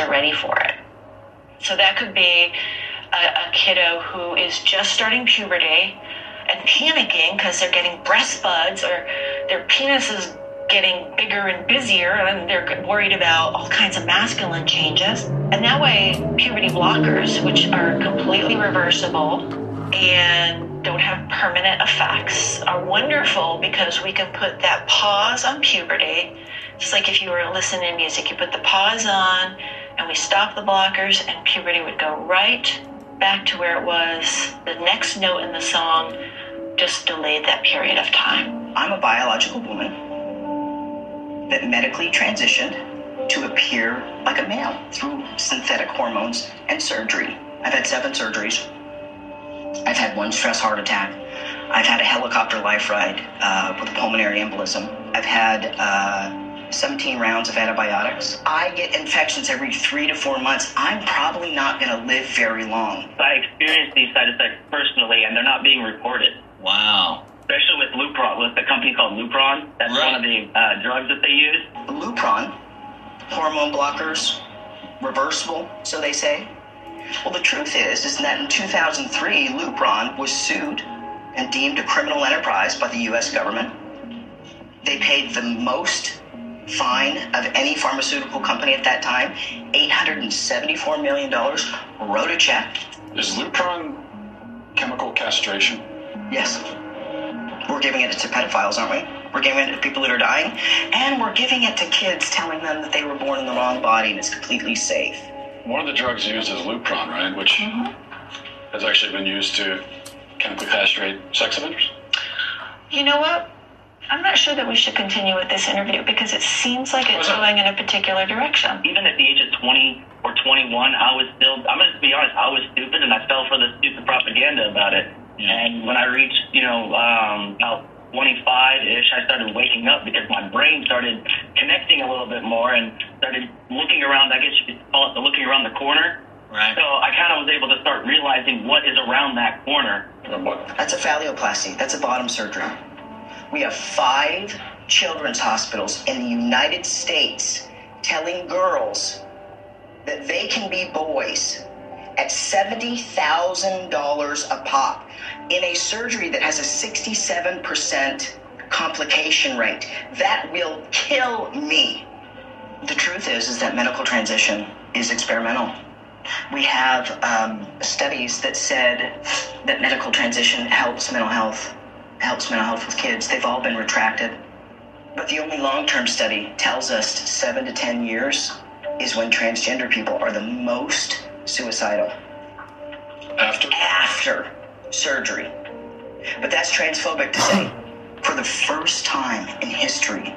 they're ready for it. So that could be a, a kiddo who is just starting puberty and panicking because they're getting breast buds or their penis is getting bigger and busier and they're worried about all kinds of masculine changes. And that way, puberty blockers, which are completely reversible and don't have permanent effects, are wonderful because we can put that pause on puberty. Just like if you were listening to music, you put the pause on and we stopped the blockers, and puberty would go right back to where it was. The next note in the song just delayed that period of time. I'm a biological woman that medically transitioned to appear like a male through synthetic hormones and surgery. I've had seven surgeries. I've had one stress heart attack. I've had a helicopter life ride uh, with a pulmonary embolism. I've had uh, 17 rounds of antibiotics. I get infections every three to four months. I'm probably not going to live very long. I experienced these side effects personally, and they're not being reported. Wow especially with Lupron, with a company called Lupron. That's right. one of the uh, drugs that they use. Lupron, hormone blockers, reversible, so they say. Well, the truth is, is that in 2003, Lupron was sued and deemed a criminal enterprise by the U.S. government. They paid the most fine of any pharmaceutical company at that time, $874 million, wrote a check. Is Lupron chemical castration? Yes. We're giving it to pedophiles, aren't we? We're giving it to people that are dying. And we're giving it to kids, telling them that they were born in the wrong body and it's completely safe. One of the drugs used is Lupron, right? Which mm-hmm. has actually been used to chemically castrate sex offenders. You know what? I'm not sure that we should continue with this interview because it seems like it's going in a particular direction. Even at the age of 20 or 21, I was still, I'm going to be honest, I was stupid and I fell for the stupid propaganda about it. And when I reached, you know, um, about 25-ish, I started waking up because my brain started connecting a little bit more and started looking around. I guess you could call it the looking around the corner. Right. So I kind of was able to start realizing what is around that corner. That's a phalloplasty. That's a bottom surgery. We have five children's hospitals in the United States telling girls that they can be boys at $70,000 a pop in a surgery that has a 67% complication rate. That will kill me. The truth is, is that medical transition is experimental. We have um, studies that said that medical transition helps mental health, helps mental health with kids. They've all been retracted. But the only long term study tells us seven to 10 years is when transgender people are the most suicidal. After? After surgery. But that's transphobic to say. For the first time in history,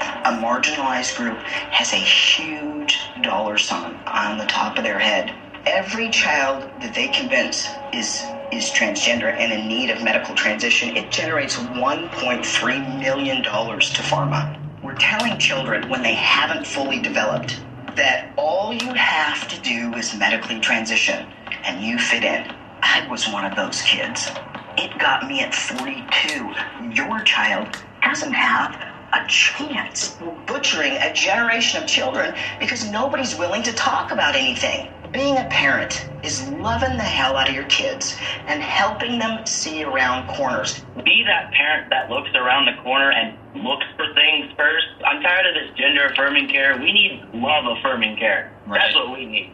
a marginalized group has a huge dollar sign on the top of their head. Every child that they convince is is transgender and in need of medical transition, it generates $1.3 million to pharma. We're telling children when they haven't fully developed that all you have to do is medically transition and you fit in. I was one of those kids. It got me at 42. Your child doesn't have a chance. We're butchering a generation of children because nobody's willing to talk about anything. Being a parent is loving the hell out of your kids and helping them see around corners. Be that parent that looks around the corner and looks for things first. I'm tired of this gender affirming care. We need love affirming care. Right. That's what we need.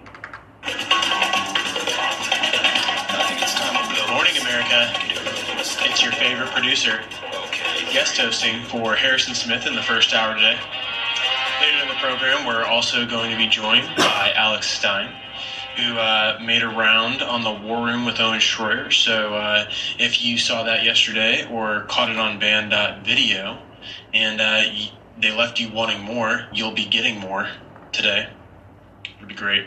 I think it's time to Good morning, America. It's your favorite producer. Okay. Guest hosting for Harrison Smith in the first hour today. Later in the program, we're also going to be joined by Alex Stein. Who uh, made a round on the War Room with Owen Shroyer. So uh, if you saw that yesterday or caught it on banned.video and uh, they left you wanting more, you'll be getting more today. It'd be great.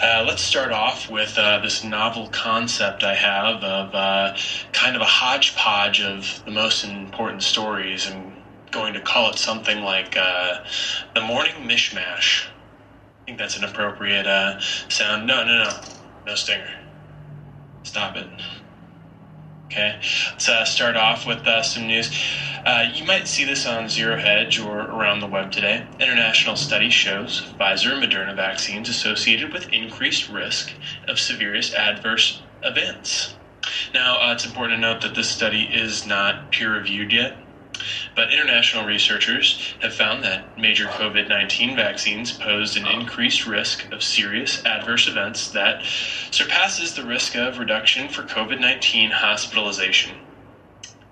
Uh, let's start off with uh, this novel concept I have of uh, kind of a hodgepodge of the most important stories. I'm going to call it something like the morning mishmash. I think that's an appropriate uh, sound. No, no, no. No stinger. Stop it. Okay, let's uh, start off with uh, some news. Uh, you might see this on Zero Hedge or around the web today. International study shows Pfizer and Moderna vaccines associated with increased risk of severe adverse events. Now, uh, it's important to note that this study is not peer reviewed yet. But international researchers have found that major COVID 19 vaccines posed an increased risk of serious adverse events that surpasses the risk of reduction for COVID 19 hospitalization.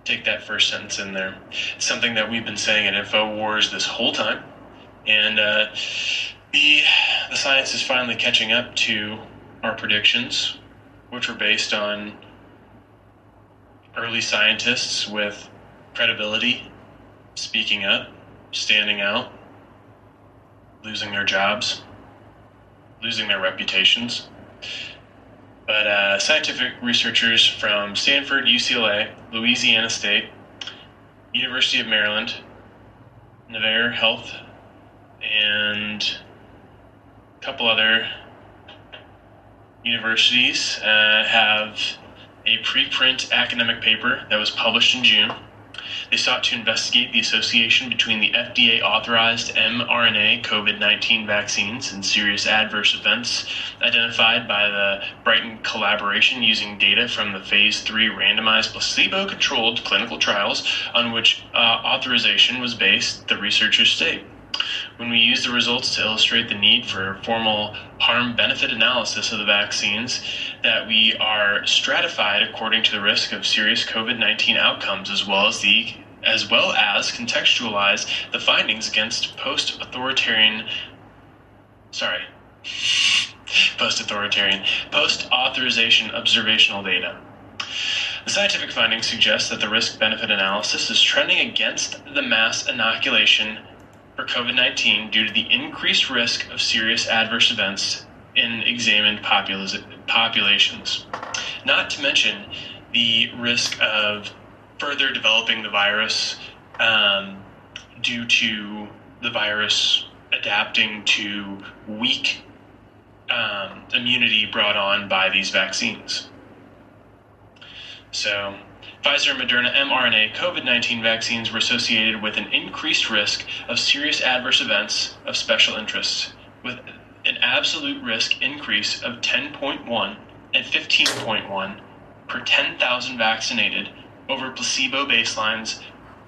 Take that first sentence in there. It's something that we've been saying at InfoWars this whole time. And uh, the, the science is finally catching up to our predictions, which were based on early scientists with credibility, speaking up, standing out, losing their jobs, losing their reputations. But uh, scientific researchers from Stanford, UCLA, Louisiana State, University of Maryland, Navarre Health, and a couple other universities uh, have a preprint academic paper that was published in June they sought to investigate the association between the FDA authorized mRNA COVID 19 vaccines and serious adverse events identified by the Brighton collaboration using data from the phase 3 randomized placebo controlled clinical trials on which uh, authorization was based, the researchers state. When we use the results to illustrate the need for formal harm benefit analysis of the vaccines, that we are stratified according to the risk of serious COVID 19 outcomes as well as the as well as contextualize the findings against post authoritarian sorry post authoritarian post authorization observational data. The scientific findings suggest that the risk benefit analysis is trending against the mass inoculation for COVID 19 due to the increased risk of serious adverse events in examined populations. Not to mention the risk of further developing the virus um, due to the virus adapting to weak um, immunity brought on by these vaccines. So, Pfizer and Moderna mRNA COVID 19 vaccines were associated with an increased risk of serious adverse events of special interest, with an absolute risk increase of 10.1 and 15.1 per 10,000 vaccinated over placebo baselines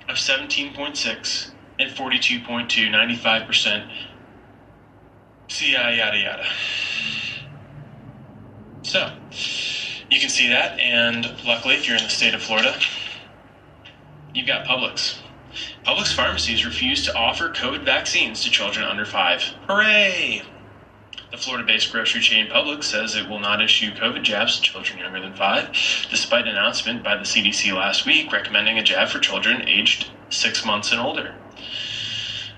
of 17.6 and 42.2, 95%. See, yada, yada, yada. So, you can see that, and luckily, if you're in the state of Florida, you've got Publix. Publix pharmacies refuse to offer COVID vaccines to children under five. Hooray! The Florida based grocery chain Publix says it will not issue COVID jabs to children younger than five, despite an announcement by the CDC last week recommending a jab for children aged six months and older.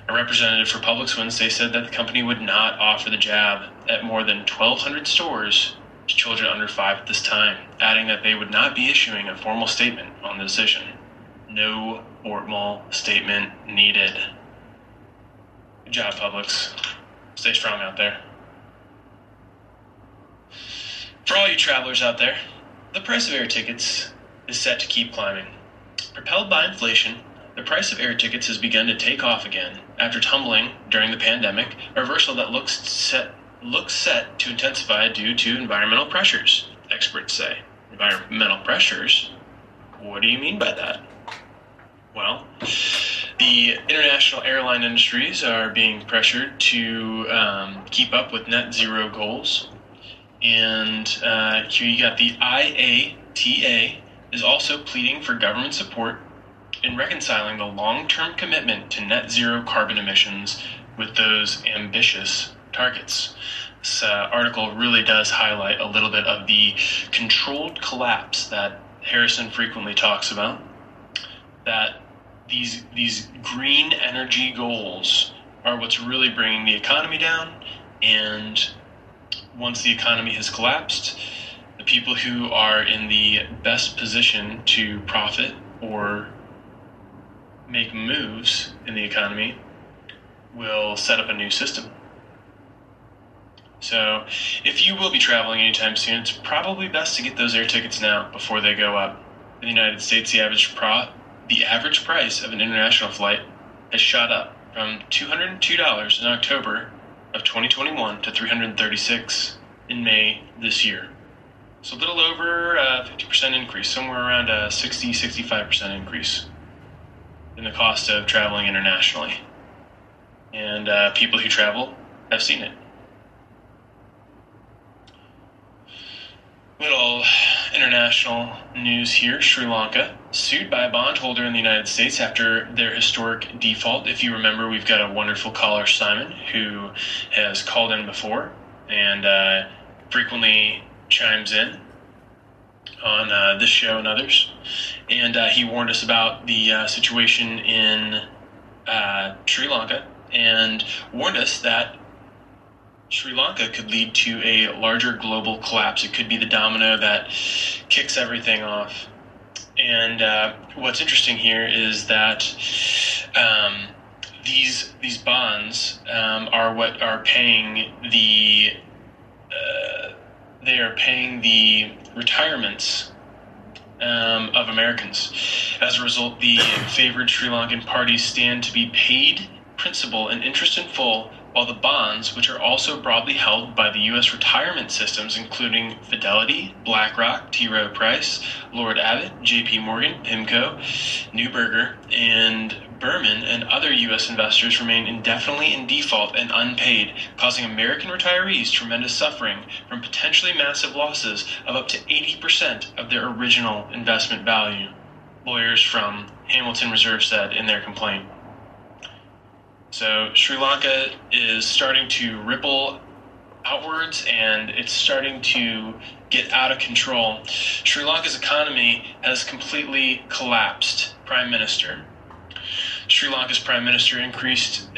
A representative for Publix Wednesday said that the company would not offer the jab at more than 1,200 stores to children under five at this time, adding that they would not be issuing a formal statement on the decision. No formal statement needed. Good job, Publix. Stay strong out there. For all you travelers out there, the price of air tickets is set to keep climbing. Propelled by inflation, the price of air tickets has begun to take off again after tumbling during the pandemic, a reversal that looks set, looks set to intensify due to environmental pressures, experts say. Environmental pressures? What do you mean by that? Well, the international airline industries are being pressured to um, keep up with net zero goals and uh, here you got the IATA is also pleading for government support in reconciling the long term commitment to net zero carbon emissions with those ambitious targets. This uh, article really does highlight a little bit of the controlled collapse that Harrison frequently talks about. That these these green energy goals are what's really bringing the economy down, and once the economy has collapsed, the people who are in the best position to profit or make moves in the economy will set up a new system. So, if you will be traveling anytime soon, it's probably best to get those air tickets now before they go up. In the United States, the average pro- the average price of an international flight has shot up from $202 in October of 2021 to 336 in May this year. So a little over a 50% increase, somewhere around a 60 65% increase in the cost of traveling internationally. And uh, people who travel have seen it. Little international news here Sri Lanka sued by a bondholder in the United States after their historic default. If you remember, we've got a wonderful caller, Simon, who has called in before and uh, frequently chimes in on uh, this show and others. And uh, he warned us about the uh, situation in uh, Sri Lanka and warned us that Sri Lanka could lead to a larger global collapse. It could be the domino that kicks everything off. And uh, what's interesting here is that um, these these bonds um, are what are paying the uh, they are paying the retirements um, of Americans. As a result, the favored Sri Lankan parties stand to be paid principal and interest in full while the bonds, which are also broadly held by the U.S. retirement systems, including Fidelity, BlackRock, T. Rowe Price, Lord Abbett, J.P. Morgan, PIMCO, Neuberger, and Berman and other U.S. investors remain indefinitely in default and unpaid, causing American retirees tremendous suffering from potentially massive losses of up to 80% of their original investment value. Lawyers from Hamilton Reserve said in their complaint. So Sri Lanka is starting to ripple outwards and it's starting to get out of control. Sri Lanka's economy has completely collapsed. Prime Minister. Sri Lanka's prime minister increased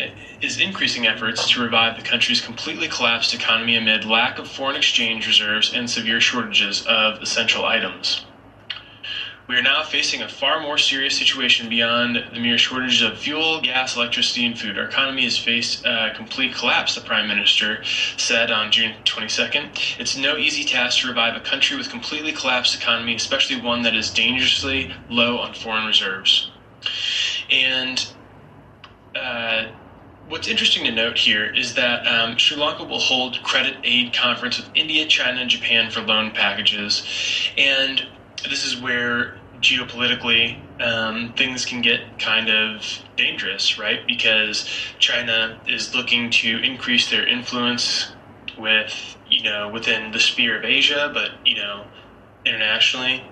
is increasing efforts to revive the country's completely collapsed economy amid lack of foreign exchange reserves and severe shortages of essential items. We are now facing a far more serious situation beyond the mere shortages of fuel, gas, electricity, and food. Our economy has faced a complete collapse, the Prime Minister said on June 22nd. It's no easy task to revive a country with completely collapsed economy, especially one that is dangerously low on foreign reserves. And uh, what's interesting to note here is that um, Sri Lanka will hold credit aid conference with India, China, and Japan for loan packages, and this is where geopolitically um, things can get kind of dangerous, right? Because China is looking to increase their influence with, you know, within the sphere of Asia, but, you know, internationally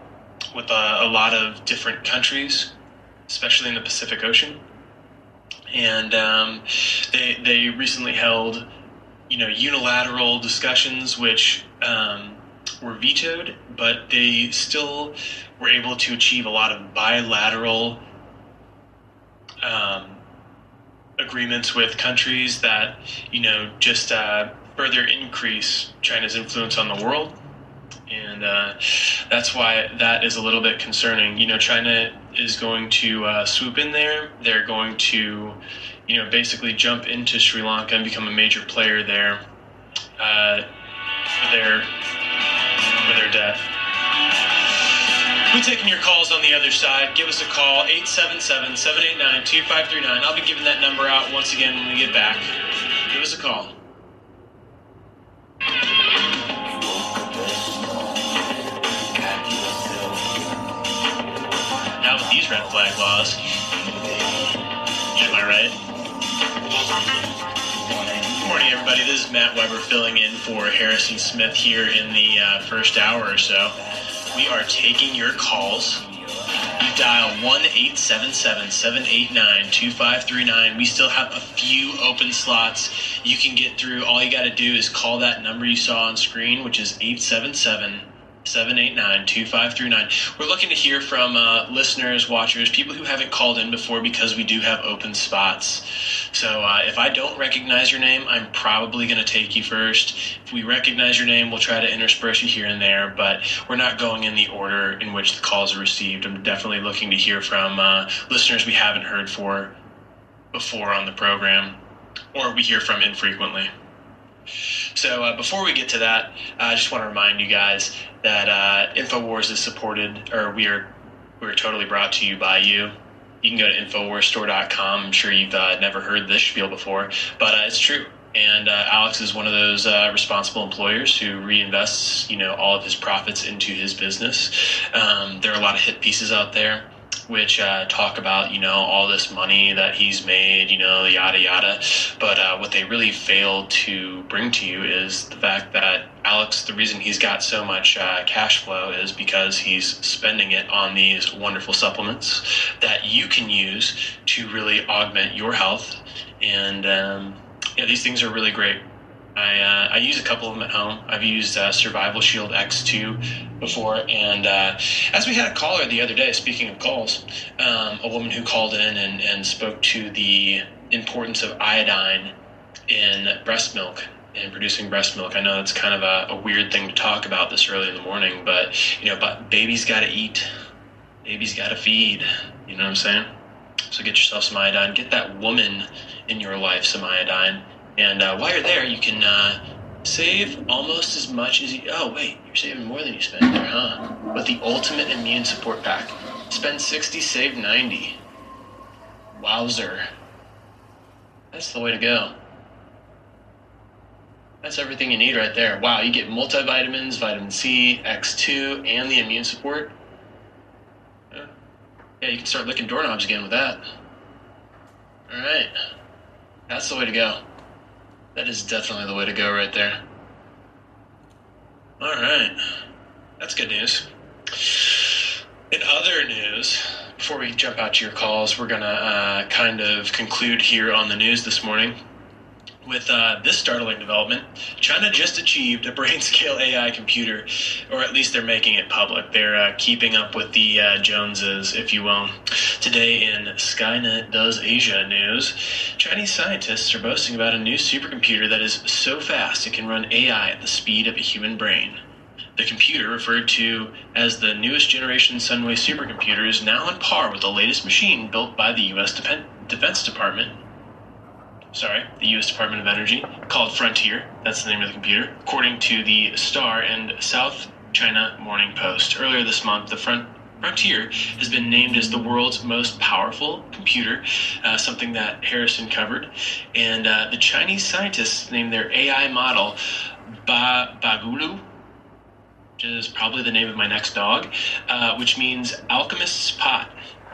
with a, a lot of different countries, especially in the Pacific Ocean. And um, they, they recently held, you know, unilateral discussions, which um, were vetoed, but they still were able to achieve a lot of bilateral um, agreements with countries that you know just uh, further increase China's influence on the world, and uh, that's why that is a little bit concerning. You know, China is going to uh, swoop in there. They're going to, you know, basically jump into Sri Lanka and become a major player there. Uh, their death. We're taking your calls on the other side. Give us a call, 877 789 2539. I'll be giving that number out once again when we get back. Give us a call. Now with these red flag laws, am I right? Morning, everybody. This is Matt Weber filling in for Harrison Smith here in the uh, first hour or so. We are taking your calls. You dial 1 877 789 2539. We still have a few open slots. You can get through. All you got to do is call that number you saw on screen, which is 877 789 2539. We're looking to hear from uh, listeners, watchers, people who haven't called in before because we do have open spots. So uh, if I don't recognize your name, I'm probably going to take you first. If we recognize your name, we'll try to intersperse you here and there, but we're not going in the order in which the calls are received. I'm definitely looking to hear from uh, listeners we haven't heard for before on the program or we hear from infrequently. So uh, before we get to that, I just want to remind you guys that uh, Infowars is supported, or we are we are totally brought to you by you. You can go to infowarsstore.com. I'm sure you've uh, never heard this spiel before, but uh, it's true. And uh, Alex is one of those uh, responsible employers who reinvests, you know, all of his profits into his business. Um, there are a lot of hit pieces out there which uh, talk about you know all this money that he's made, you know, yada yada. But uh, what they really fail to bring to you is the fact that Alex, the reason he's got so much uh, cash flow is because he's spending it on these wonderful supplements that you can use to really augment your health. And um, yeah, these things are really great. I, uh, I use a couple of them at home. I've used uh, Survival Shield X2 before, and uh, as we had a caller the other day, speaking of calls, um, a woman who called in and, and spoke to the importance of iodine in breast milk and producing breast milk. I know it's kind of a, a weird thing to talk about this early in the morning, but you know, but baby's got to eat, baby's got to feed. You know what I'm saying? So get yourself some iodine. Get that woman in your life some iodine and uh, while you're there, you can uh, save almost as much as you. Oh, wait, you're saving more than you spend there, huh? With the Ultimate Immune Support Pack. Spend 60, save 90. Wowzer. That's the way to go. That's everything you need right there. Wow, you get multivitamins, vitamin C, X2, and the immune support. Yeah, you can start licking doorknobs again with that. All right. That's the way to go. That is definitely the way to go right there. All right. That's good news. In other news, before we jump out to your calls, we're going to uh, kind of conclude here on the news this morning with uh, this startling development, China just achieved a brain scale AI computer, or at least they're making it public. They're uh, keeping up with the uh, Joneses, if you will. Today in Skynet Does Asia news, Chinese scientists are boasting about a new supercomputer that is so fast it can run AI at the speed of a human brain. The computer, referred to as the newest generation Sunway supercomputer, is now on par with the latest machine built by the U.S. Defense Department sorry, the U.S. Department of Energy, called Frontier. That's the name of the computer, according to the Star and South China Morning Post. Earlier this month, the front Frontier has been named as the world's most powerful computer, uh, something that Harrison covered. And uh, the Chinese scientists named their AI model ba- Bagulu, which is probably the name of my next dog, uh, which means alchemist's pot,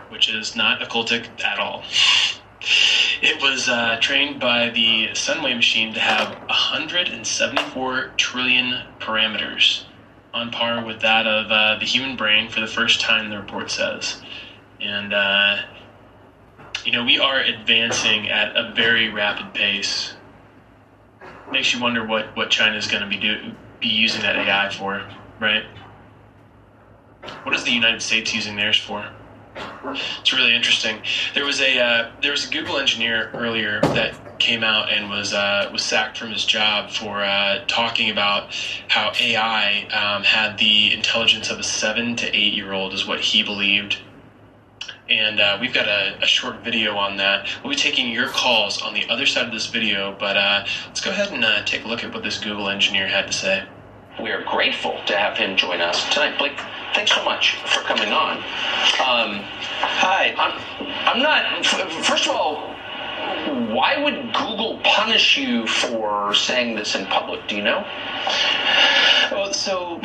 which is not occultic at all. It was uh, trained by the Sunway machine to have 174 trillion parameters, on par with that of uh, the human brain for the first time, the report says. And, uh, you know, we are advancing at a very rapid pace. Makes you wonder what, what China is going to be, do, be using that AI for, right? What is the United States using theirs for? It's really interesting. There was a uh, there was a Google engineer earlier that came out and was uh, was sacked from his job for uh, talking about how AI um, had the intelligence of a seven to eight year old is what he believed. And uh, we've got a, a, short video on that. We'll be taking your calls on the other side of this video, but uh, let's go ahead and uh, take a look at what this Google engineer had to say. We are grateful to have him join us tonight. Blake, thanks so much for coming on. Um, Hi. I'm, I'm not, first of all, why would Google punish you for saying this in public? Do you know? Well, so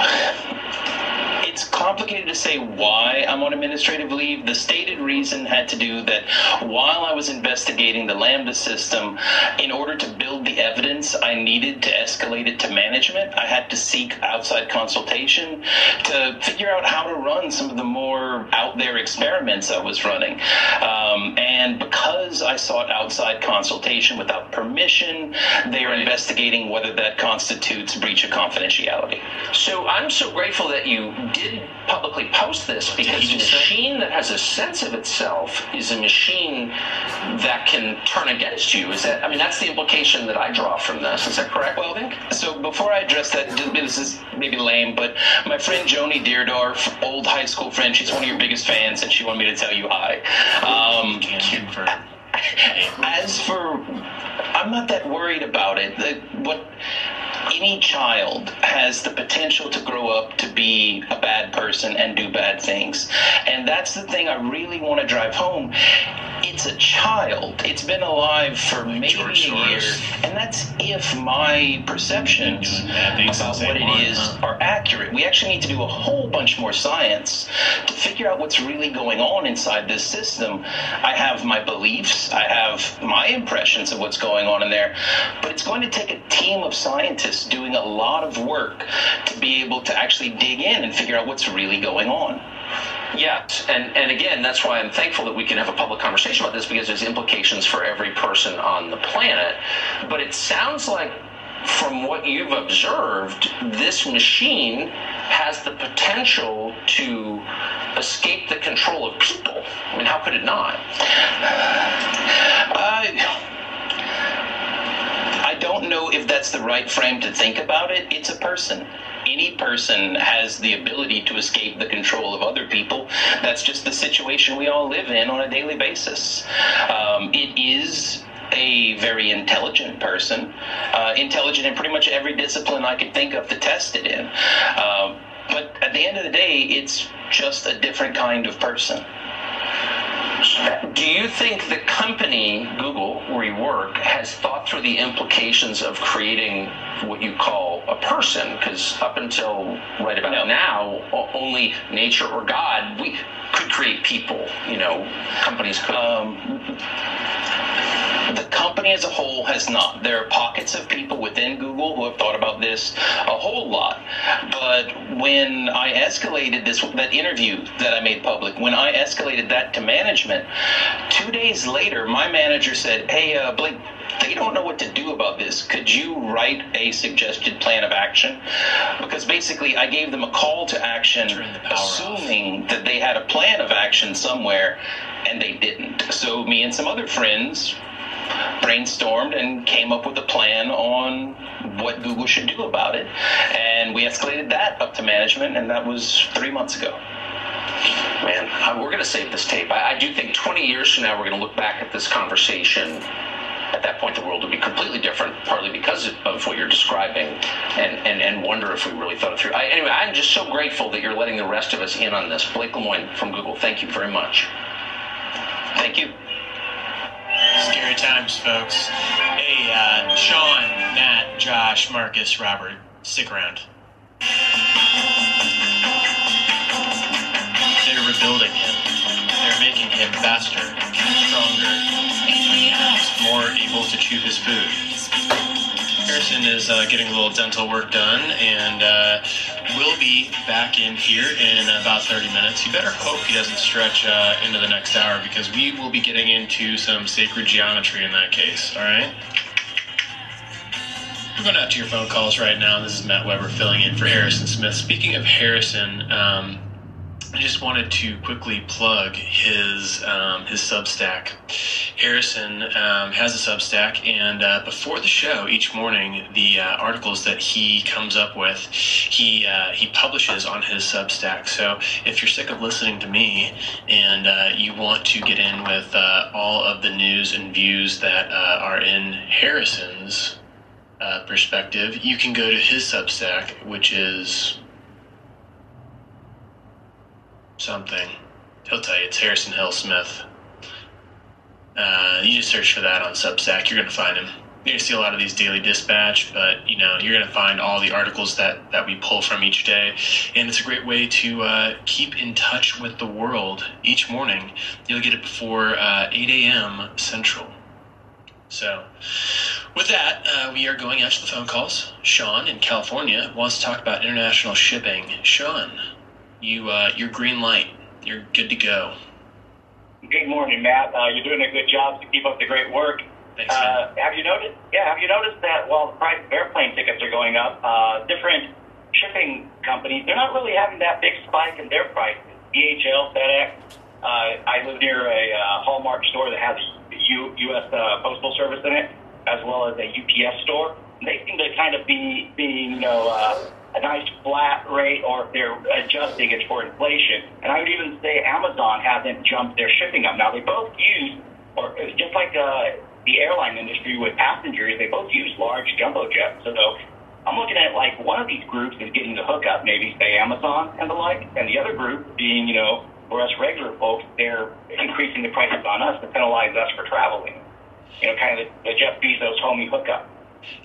it's complicated to say why I'm on administrative leave. The stated reason had to do that while I was investigating the LaMDA system, in order to build the evidence I needed to escalate it to management, I had to seek outside consultation to figure out how to run some of the more out there experiments I was running. Um, and because I sought outside consultation without permission, they are investigating whether that constitutes breach of confidentiality. So I'm so grateful that you did publicly post this because a machine that has a sense of itself is a machine that can turn against you. Is that? I mean, that's the implication that I draw from this. Is that correct? Well, so before I address that, this is maybe lame, but my friend Joni Deerdorf, old high school friend, she's one of your biggest fans, and she wanted me to tell you hi. Um, as for, I'm not that worried about it. The, what any child has the potential to grow up to be a bad person and do bad things. And that's the thing I really want to drive home. It's a child. It's been alive for maybe George a year. And that's if my perceptions about what it is are accurate. We actually need to do a whole bunch more science to figure out what's really going on inside this system. I have my beliefs, I have my impressions of what's going on in there, but it's going to take a team of scientists doing a lot of work to be able to actually dig in and figure out what's really going on. Yes, and, and again, that's why I'm thankful that we can have a public conversation about this because there's implications for every person on the planet. But it sounds like, from what you've observed, this machine has the potential to escape the control of people. I mean, how could it not? Uh, don't know if that's the right frame to think about it. It's a person. Any person has the ability to escape the control of other people. That's just the situation we all live in on a daily basis. Um, it is a very intelligent person, uh, intelligent in pretty much every discipline I could think of to test it in. Uh, but at the end of the day, it's just a different kind of person. Do you think the company, Google, where you work, has thought through the implications of creating what you call a person? Because up until right about no. now, only nature or God we could create people. You know, companies could. Um, the company as a whole has not. There are pockets of people within Google who have thought about this a whole lot. But when I escalated this, that interview that I made public, when I escalated that to management, two days later, my manager said, Hey, uh, Blake, they don't know what to do about this. Could you write a suggested plan of action? Because basically, I gave them a call to action, assuming off. that they had a plan of action somewhere, and they didn't. So, me and some other friends brainstormed and came up with a plan on what Google should do about it. And we escalated that up to management, and that was three months ago. Man, uh, we're going to save this tape. I, I do think 20 years from now, we're going to look back at this conversation at that point the world will be completely different, partly because of what you're describing, and, and, and wonder if we really thought it through. I, anyway, I'm just so grateful that you're letting the rest of us in on this. Blake Lemoine from Google, thank you very much. Thank you. Scary times, folks. Hey, uh, Sean, Matt, Josh, Marcus, Robert, stick around. They're rebuilding him. They're making him faster, stronger, more able to chew his food. Harrison is uh, getting a little dental work done, and uh, we'll be back in here in about 30 minutes. You better hope he doesn't stretch uh, into the next hour because we will be getting into some sacred geometry in that case, all right? We're going out to your phone calls right now. This is Matt Weber filling in for Harrison Smith. Speaking of Harrison, um, I just wanted to quickly plug his um, his Substack. Harrison um, has a Substack, and uh, before the show each morning, the uh, articles that he comes up with, he uh, he publishes on his Substack. So if you're sick of listening to me and uh, you want to get in with uh, all of the news and views that uh, are in Harrison's perspective, you can go to his Substack, which is something. He'll tell you it's Harrison Hill Smith. Uh, you just search for that on Substack, you're going to find him. you're gonna see a lot of these daily dispatch, but you know you're gonna find all the articles that that we pull from each day, and it's a great way to uh, keep in touch with the world each morning. You'll get it before uh, 8 a.m. Central. So, with that, uh, we are going out to the phone calls. Sean in California wants to talk about international shipping. Sean, you uh, you're green light. You're good to go. Good morning, Matt. Uh, you're doing a good job to keep up the great work. Thanks. Uh, have you noticed? Yeah, have you noticed that while the price of airplane tickets are going up, uh, different shipping companies they're not really having that big spike in their prices. DHL, FedEx. Uh, I live near a uh, Hallmark store that has U, U.S. Uh, Postal Service in it, as well as a UPS store. They seem to kind of be being, you know, uh, a nice flat rate, or if they're adjusting, it's for inflation. And I would even say Amazon hasn't jumped their shipping up. Now they both use, or just like uh, the airline industry with passengers, they both use large jumbo jets. So I'm looking at like one of these groups is getting the hookup, maybe say Amazon and the like, and the other group being, you know, for us regular folks, they're increasing the prices on us to penalize us for traveling. You know, kind of the, the Jeff Bezos homie hookup.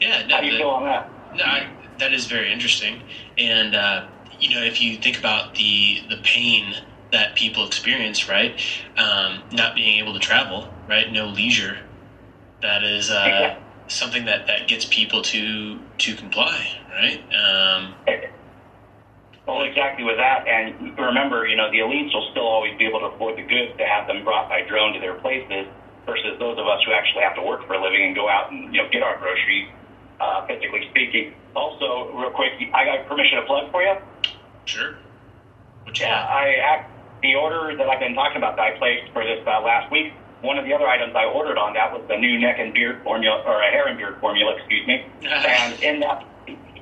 Yeah, no, How do you the- feel on that? No, I, that is very interesting. And uh, you know, if you think about the the pain that people experience, right, um, not being able to travel, right, no leisure, that is uh, Exactly. something that that gets people to to comply, right? Um, Well, exactly with that, and remember, you know, the elites will still always be able to afford the goods to have them brought by drone to their places, versus those of us who actually have to work for a living and go out and you know get our groceries, uh, physically speaking. Also, real quick, I got permission to plug for you. sure. You Yeah, got? I have the order that I've been talking about that I placed for this uh, last week. One of the other items I ordered on that was the new neck and beard formula, or a hair and beard formula, excuse me. and in that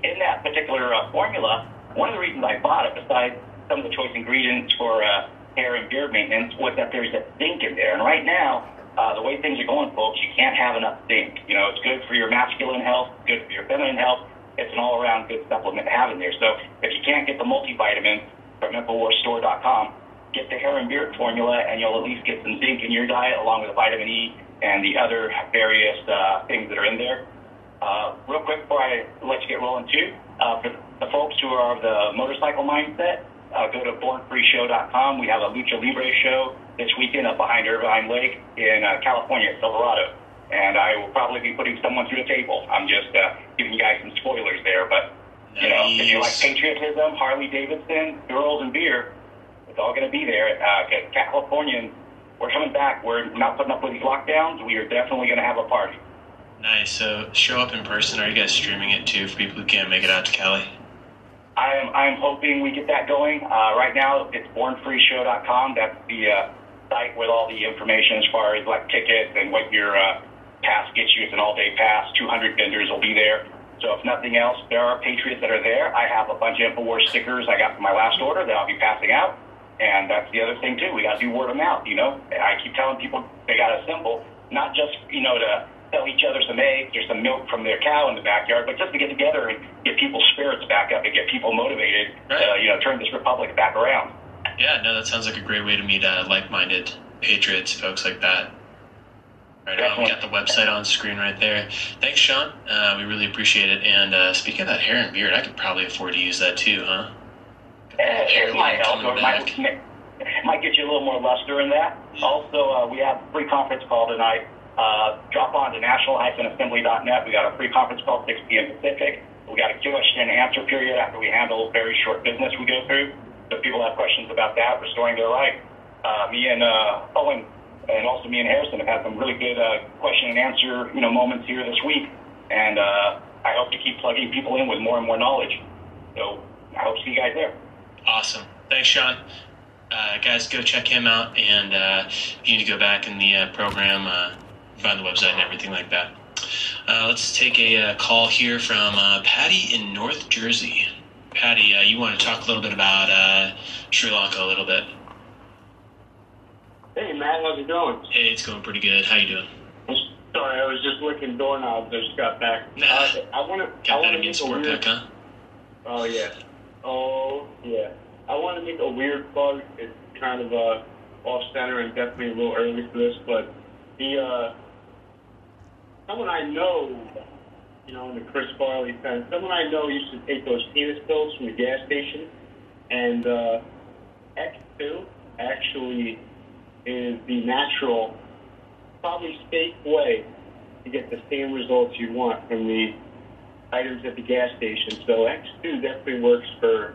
in that particular uh, formula, one of the reasons I bought it, besides some of the choice ingredients for uh, hair and beard maintenance, was that there's a zinc in there. And right now, uh, the way things are going, folks, you can't have enough zinc. You know, it's good for your masculine health, good for your feminine health. It's an all-around good supplement to have in there. So if you can't get the multivitamin from InfoWarsStore.com, get the hair and beard formula, and you'll at least get some zinc in your diet, along with the vitamin E and the other various uh, things that are in there. Uh, real quick before I let you get rolling too, uh, for the folks who are of the motorcycle mindset, uh, go to bornfreeshow.com. We have a Lucha Libre show this weekend up behind Irvine Lake in uh, California, Silverado. And I will probably be putting someone through the table. I'm just uh, giving you guys some spoilers there, but you know, if you like patriotism, Harley Davidson, girls, and beer, it's all going to be there. Uh, Californians, we're coming back. We're not putting up with these lockdowns. We are definitely going to have a party. Nice. So show up in person. Are you guys streaming it too for people who can't make it out to Cali? I am I'm hoping we get that going. Uh, right now, it's bornfreeshow.com. That's the uh, site with all the information as far as like tickets and what your uh, pass gets you. It's an all-day pass. 200 vendors will be there. So if nothing else, there are patriots that are there. I have a bunch of Infowars stickers I got from my last order that I'll be passing out. And that's the other thing too. We got to do word of mouth. You know, I keep telling people they got to assemble, not just you know to sell each other some eggs or some milk from their cow in the backyard, but just to get together and get people's spirits back up and get people motivated. Uh, you know, turn this republic back around. Yeah, no, that sounds like a great way to meet uh, like-minded patriots, folks like that. Right on. We got the website on screen right there. Thanks, Sean. Uh, we really appreciate it. And uh, speaking of that hair and beard, I could probably afford to use that too, huh? It might help. Or it might, might get you a little more luster in that. Also, uh, we have a free conference call tonight. Uh, drop on to national-assembly.net. We got a free conference call 6 p.m. Pacific. We got a question and answer period after we handle very short business we go through. So if people have questions about that, restoring their life. Uh, me and uh, Owen and also me and Harrison have had some really good uh, question and answer you know moments here this week, and uh, I hope to keep plugging people in with more and more knowledge. So I hope to see you guys there. Awesome. Thanks, Sean. Uh, guys, go check him out. And uh, if you need to go back in the uh, program, uh, find the website and everything like that. Uh, let's take a uh, call here from uh, Patty in North Jersey. Patty, uh, you want to talk a little bit about uh, Sri Lanka a little bit? Hey Matt, how's it going? Hey, it's going pretty good. How you doing? Sorry, I was just looking doorknobs. I just got back. Nah. Uh, I want to. I Got want that to immune make a support weird. huh? Oh yeah. Oh yeah. I want to make a weird plug. It's kind of uh, off center and definitely a little early for this, but the uh, someone I know, you know, in the Chris Farley sense, someone I know used to take those penis pills from the gas station, and uh, X2 actually is the natural, probably safe way to get the same results you want from the items at the gas station. So X2 definitely works for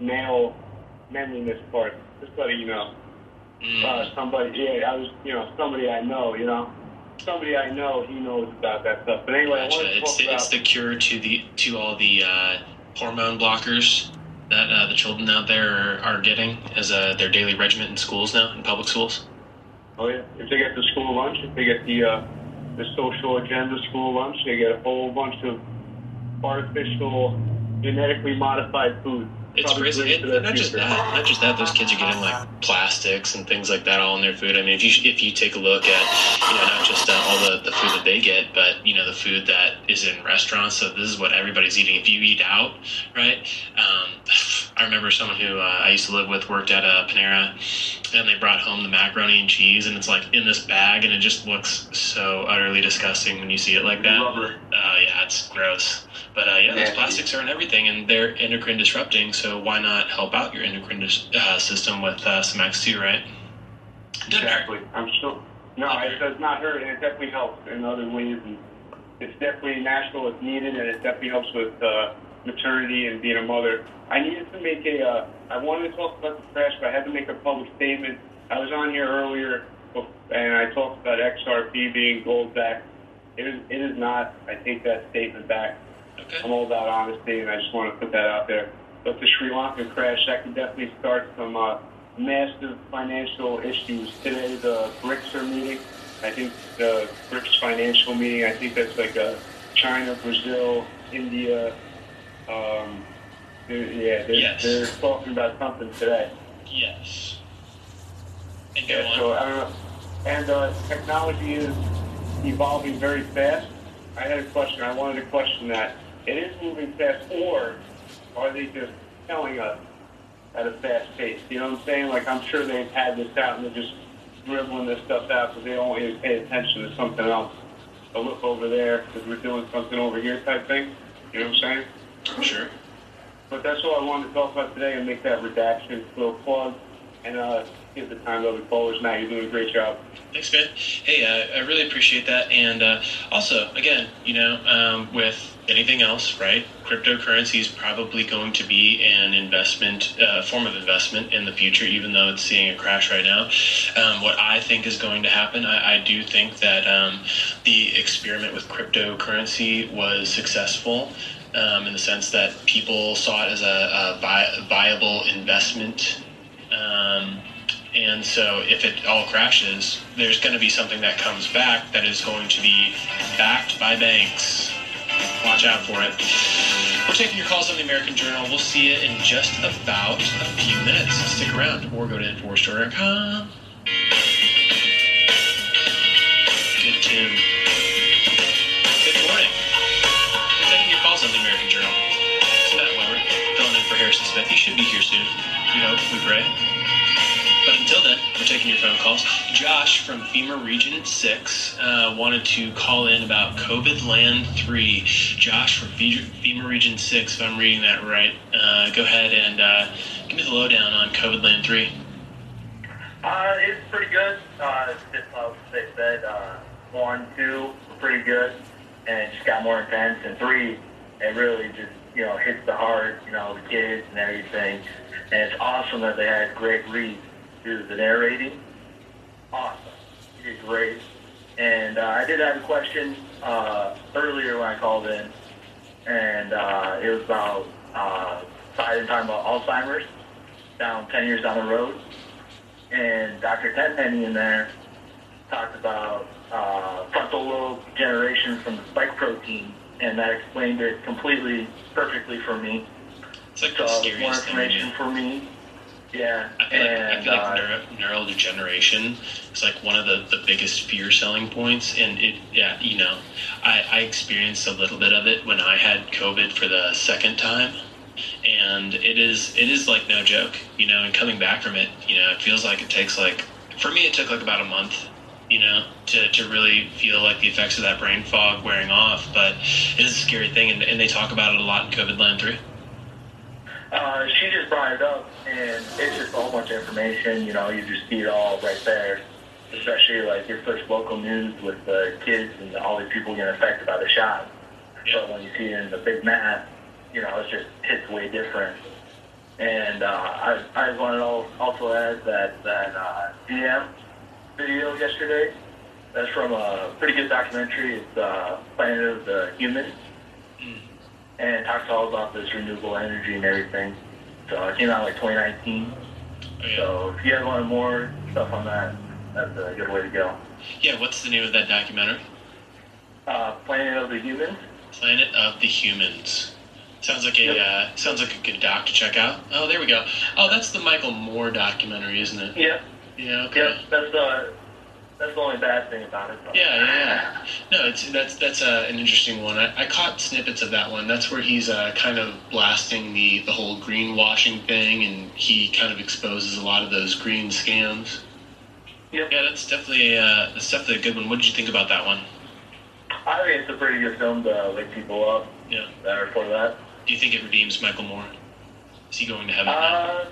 male manliness parts. Just letting you know. Mm. Uh, somebody, yeah, I was, you know, somebody I know, you know, somebody I know, he knows about that stuff. But anyway, Gotcha. It's the, it's the cure to the to all the uh, hormone blockers that uh, the children out there are, are getting as uh, their daily regimen in schools now in public schools. Oh yeah, if they get the school lunch, if they get the uh, the social agenda school lunch, they get a whole bunch of artificial, genetically modified food. It's crazy. It, not just that. Not just that. Those kids are getting like plastics and things like that all in their food. I mean, if you if you take a look at you know not just uh, all the, the food that they get, but you know the food that is in restaurants. So this is what everybody's eating. If you eat out, right? Um, I remember someone who uh, I used to live with worked at a Panera, and they brought home the macaroni and cheese, and it's like in this bag, and it just looks so utterly disgusting when you see it like that. Uh, yeah, it's gross. But uh, yeah, those plastics are in everything, and they're endocrine disrupting. So why not help out your endocrine uh, system with uh, some X2, right? Exactly. I'm sure. No, it does not hurt, and it definitely helps in other ways. And it's definitely natural. It's needed, and it definitely helps with uh, maternity and being a mother. I needed to make a. Uh, I wanted to talk about the crash, but I had to make a public statement. I was on here earlier, and I talked about XRP being gold back. It is. It is not. I take that statement back. Okay. I'm all about honesty, and I just want to put that out there. But the Sri Lankan crash, that can definitely start some uh, massive financial issues. Today, the BRICS are meeting. I think the BRICS financial meeting, I think that's like uh, China, Brazil, India. Um, they're, yeah, they're, Yes. they're talking about something today. Yes. And Yeah, on. so I don't know. And uh, technology is evolving very fast. I had a question. I wanted to question that. It is moving fast, or are they just telling us at a fast pace? You know what I'm saying? Like I'm sure they've had this out and they're just dribbling this stuff out because they don't really pay attention to something else. A look over there because we're doing something over here type thing. You know what I'm saying? Sure. But that's all I wanted to talk about today and make that redaction little plug and uh, give the time to other callers. Matt, you're doing a great job. Thanks, man. Hey, uh, I really appreciate that. And uh, also, again, you know, um, with anything else, right? Cryptocurrency is probably going to be an investment, uh, form of investment in the future, even though it's seeing a crash right now. Um, what I think is going to happen, I, I do think that um, the experiment with cryptocurrency was successful. Um, in the sense that people saw it as a, a vi- viable investment um, and so if it all crashes, there's going to be something that comes back that is going to be backed by banks. Watch out for it. We're taking your calls on the American Journal. We'll see you in just about a few minutes. Stick around or go to InfoWarsStore.com. Good tune. Good morning. We're taking your calls on the American Journal. It's Matt Weber, filling in for Harrison Smith. He should be here soon. We hope, we pray. But until then, we're taking your phone calls. Josh from FEMA Region 6 uh, wanted to call in about COVID Land 3. Josh from FEMA Region 6, if I'm reading that right, uh, go ahead and uh, give me the lowdown on COVID Land 3. Uh, it's pretty good. Uh, they said, uh, one, two were pretty good, and it just got more intense. And three, it really just you know hits the heart, you know, the kids and everything. And it's awesome that they had Greg Reed do the narrating. Awesome, he did great. And uh, I did have a question uh, earlier when I called in, and uh, it was about uh, talking about Alzheimer's down 10 years down the road and Dr. Tenpenny in there talked about uh, frontal lobe generation from the spike protein, and that explained it completely, perfectly for me. It's like So more scariest thing. to information for me. Yeah, I feel like, I and feel like uh, neuro, neurodegeneration is like one of the, the biggest fear selling points. And it, yeah, you know, I, I experienced a little bit of it when I had COVID for the second time. And it is, it is like no joke, you know, and coming back from it, you know, it feels like it takes like, for me, it took like about a month, you know, to, to really feel like the effects of that brain fog wearing off. But it is a scary thing, and, and they talk about it a lot in COVID Land 3. Uh, she just brought it up, and it's just a whole bunch of information. You know, you just see it all right there. Especially like your first local news with the kids and all these people getting affected by the shot. But when you see it in the big mass, you know, it just hits way different. And uh, I, I want to also add that that uh, DM video yesterday. That's from a pretty good documentary. It's uh, Planet of the Humans, and it talks all about this renewable energy and everything. So it came out like 2019. So if you guys want more stuff on that, that's a good way to go. Yeah, what's the name of that documentary? Uh, Planet of the Humans. Planet of the Humans. Sounds like a uh, sounds like a good doc to check out. Oh, there we go. Oh, that's the Michael Moore documentary, isn't it? Yeah. Yeah. Okay. Yep. That's the that's the only bad thing about it. though. Yeah, yeah, yeah. No, it's that's that's uh, an interesting one. I, I caught snippets of that one. That's where he's uh, kind of blasting the the whole greenwashing thing, and he kind of exposes a lot of those green scams. Yep. Yeah, that's definitely uh, that's definitely a good one. What did you think about that one? I think it's a pretty good film to wake people up Yeah. that are for that. Do you think it redeems Michael Moore? Is he going to heaven? Uh,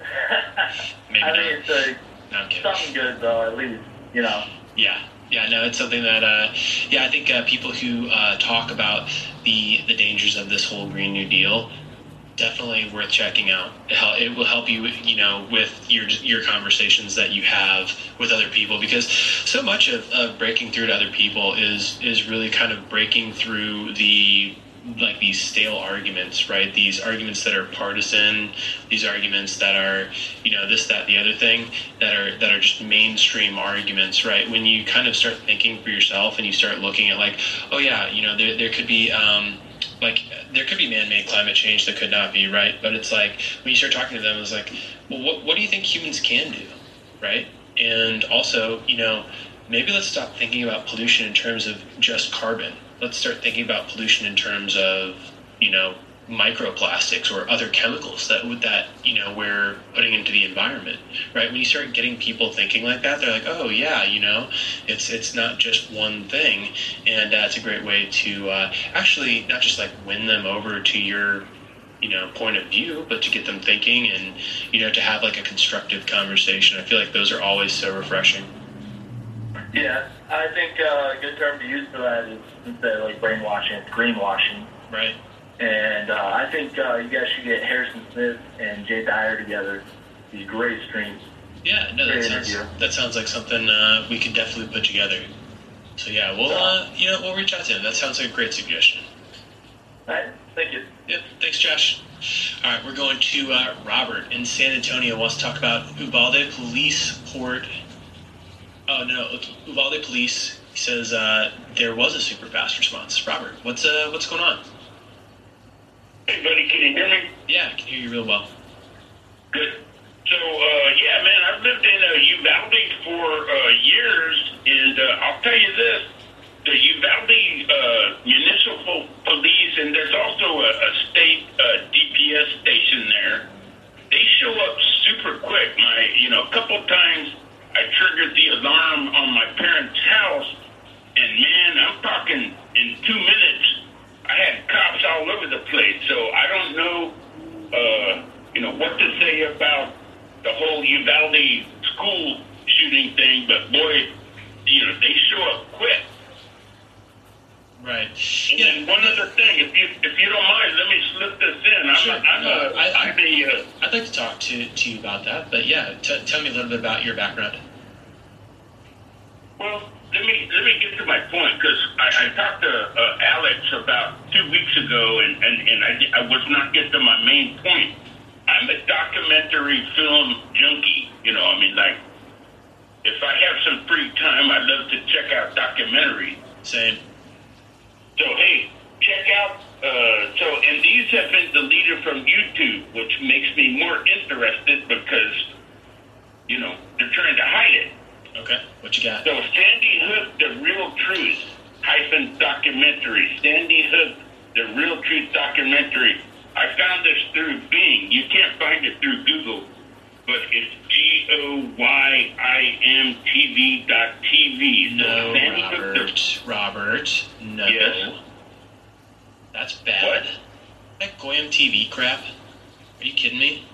Maybe I not. think it's a, something good though, at least. You know. Yeah, yeah, no, it's something that, uh, yeah, I think uh, people who uh, talk about the the dangers of this whole Green New Deal definitely worth checking out. It will help you, you know, with your your conversations that you have with other people because so much of, of breaking through to other people is is really kind of breaking through the like these stale arguments, right? These arguments that are partisan, these arguments that are, you know, this, that, the other thing, that are that are just mainstream arguments, right? When you kind of start thinking for yourself and you start looking at like, oh yeah, you know, there there could be um, like there could be man-made climate change that could not be right, but it's like when you start talking to them, it's like, well, what what do you think humans can do, right? And also, you know, maybe let's stop thinking about pollution in terms of just carbon. Let's start thinking about pollution in terms of, you know, microplastics or other chemicals that would that you know we're putting into the environment right? When you start getting people thinking like that they're like oh yeah you know it's it's not just one thing. And that's a great way to uh, actually not just like win them over to your you know point of view but to get them thinking and you know to have like a constructive conversation. I feel like those are always so refreshing. Yeah, I think uh, a good term to use for that is instead of like brainwashing, it's greenwashing. Right. And uh, I think uh, you guys should get Harrison Smith and Jay Dyer together. These great streams. Yeah, no, that sounds that sounds like something uh, we could definitely put together. So yeah, we'll uh, you know we'll reach out to him. That sounds like a great suggestion. All right, thank you. Yep, thanks, Josh. All right, we're going to uh, Robert in San Antonio. Wants to talk about Uvalde Police Port. Oh no, look, Uvalde Police says uh, there was a super fast response. Robert, what's uh, what's going on? Hey, buddy, can you hear me? Yeah, I can hear you real well. Good. So, uh, yeah, man, I've lived in uh, Uvalde for uh, years, and uh, I'll tell you this: the Uvalde uh, Municipal Police, and there's also a, a state uh, DPS station there. They show up super quick. My, you know, a couple times I triggered the alarm on my parents' house, and man, I'm talking in two minutes. I had cops all over the place, so I don't know, uh, you know, what to say about the whole Uvalde school shooting thing. But boy, you know, they show up quick. Right. And then one other thing, if you if you don't mind, let me slip this in. I'm Sure. a, I'm No, a, I- I- I'm a uh, I'd like to talk to, to you about that, but yeah, t- tell me a little bit about your background. Well, let me let me get to my point because I, I talked to uh, Alex about two weeks ago, and and, and I, I was not getting to my main point. I'm a documentary film junkie. You know, I mean, like if I have some free time, I'd love to check out documentaries. Same. So hey, check out. Uh, so and these have been deleted from YouTube, which makes me more interested because you know they're trying to hide it. Okay, what you got? So Sandy Hook, the real truth hyphen documentary. Sandy Hook, the real truth documentary. I found this through Bing. You can't find it through Google. But it's G O Y I M T V dot TV. No, Hook, Robert. Robert. No. Yes. That's bad. That Goyim TV crap. Are you kidding me?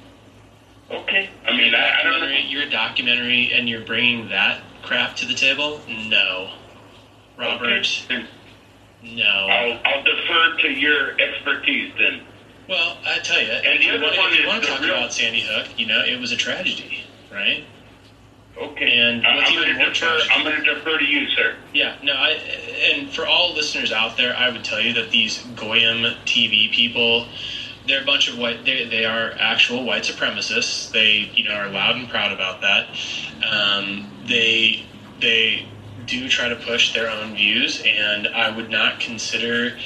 Okay. I mean, I, I don't know. You're a documentary and you're bringing that crap to the table? No. Robert. Okay. No. I'll, I'll defer to your expertise then. Well, I tell you, And the if you other want, one if you want to talk real- about Sandy Hook, you know, it was a tragedy, right? Okay. And I'm even going more to defer. I'm going to defer to you, sir. Yeah, no, I and for all listeners out there, I would tell you that these Goyim TV people, they're a bunch of white. They they are actual white supremacists. They you know are loud and proud about that. Um, they they do try to push their own views, and I would not consider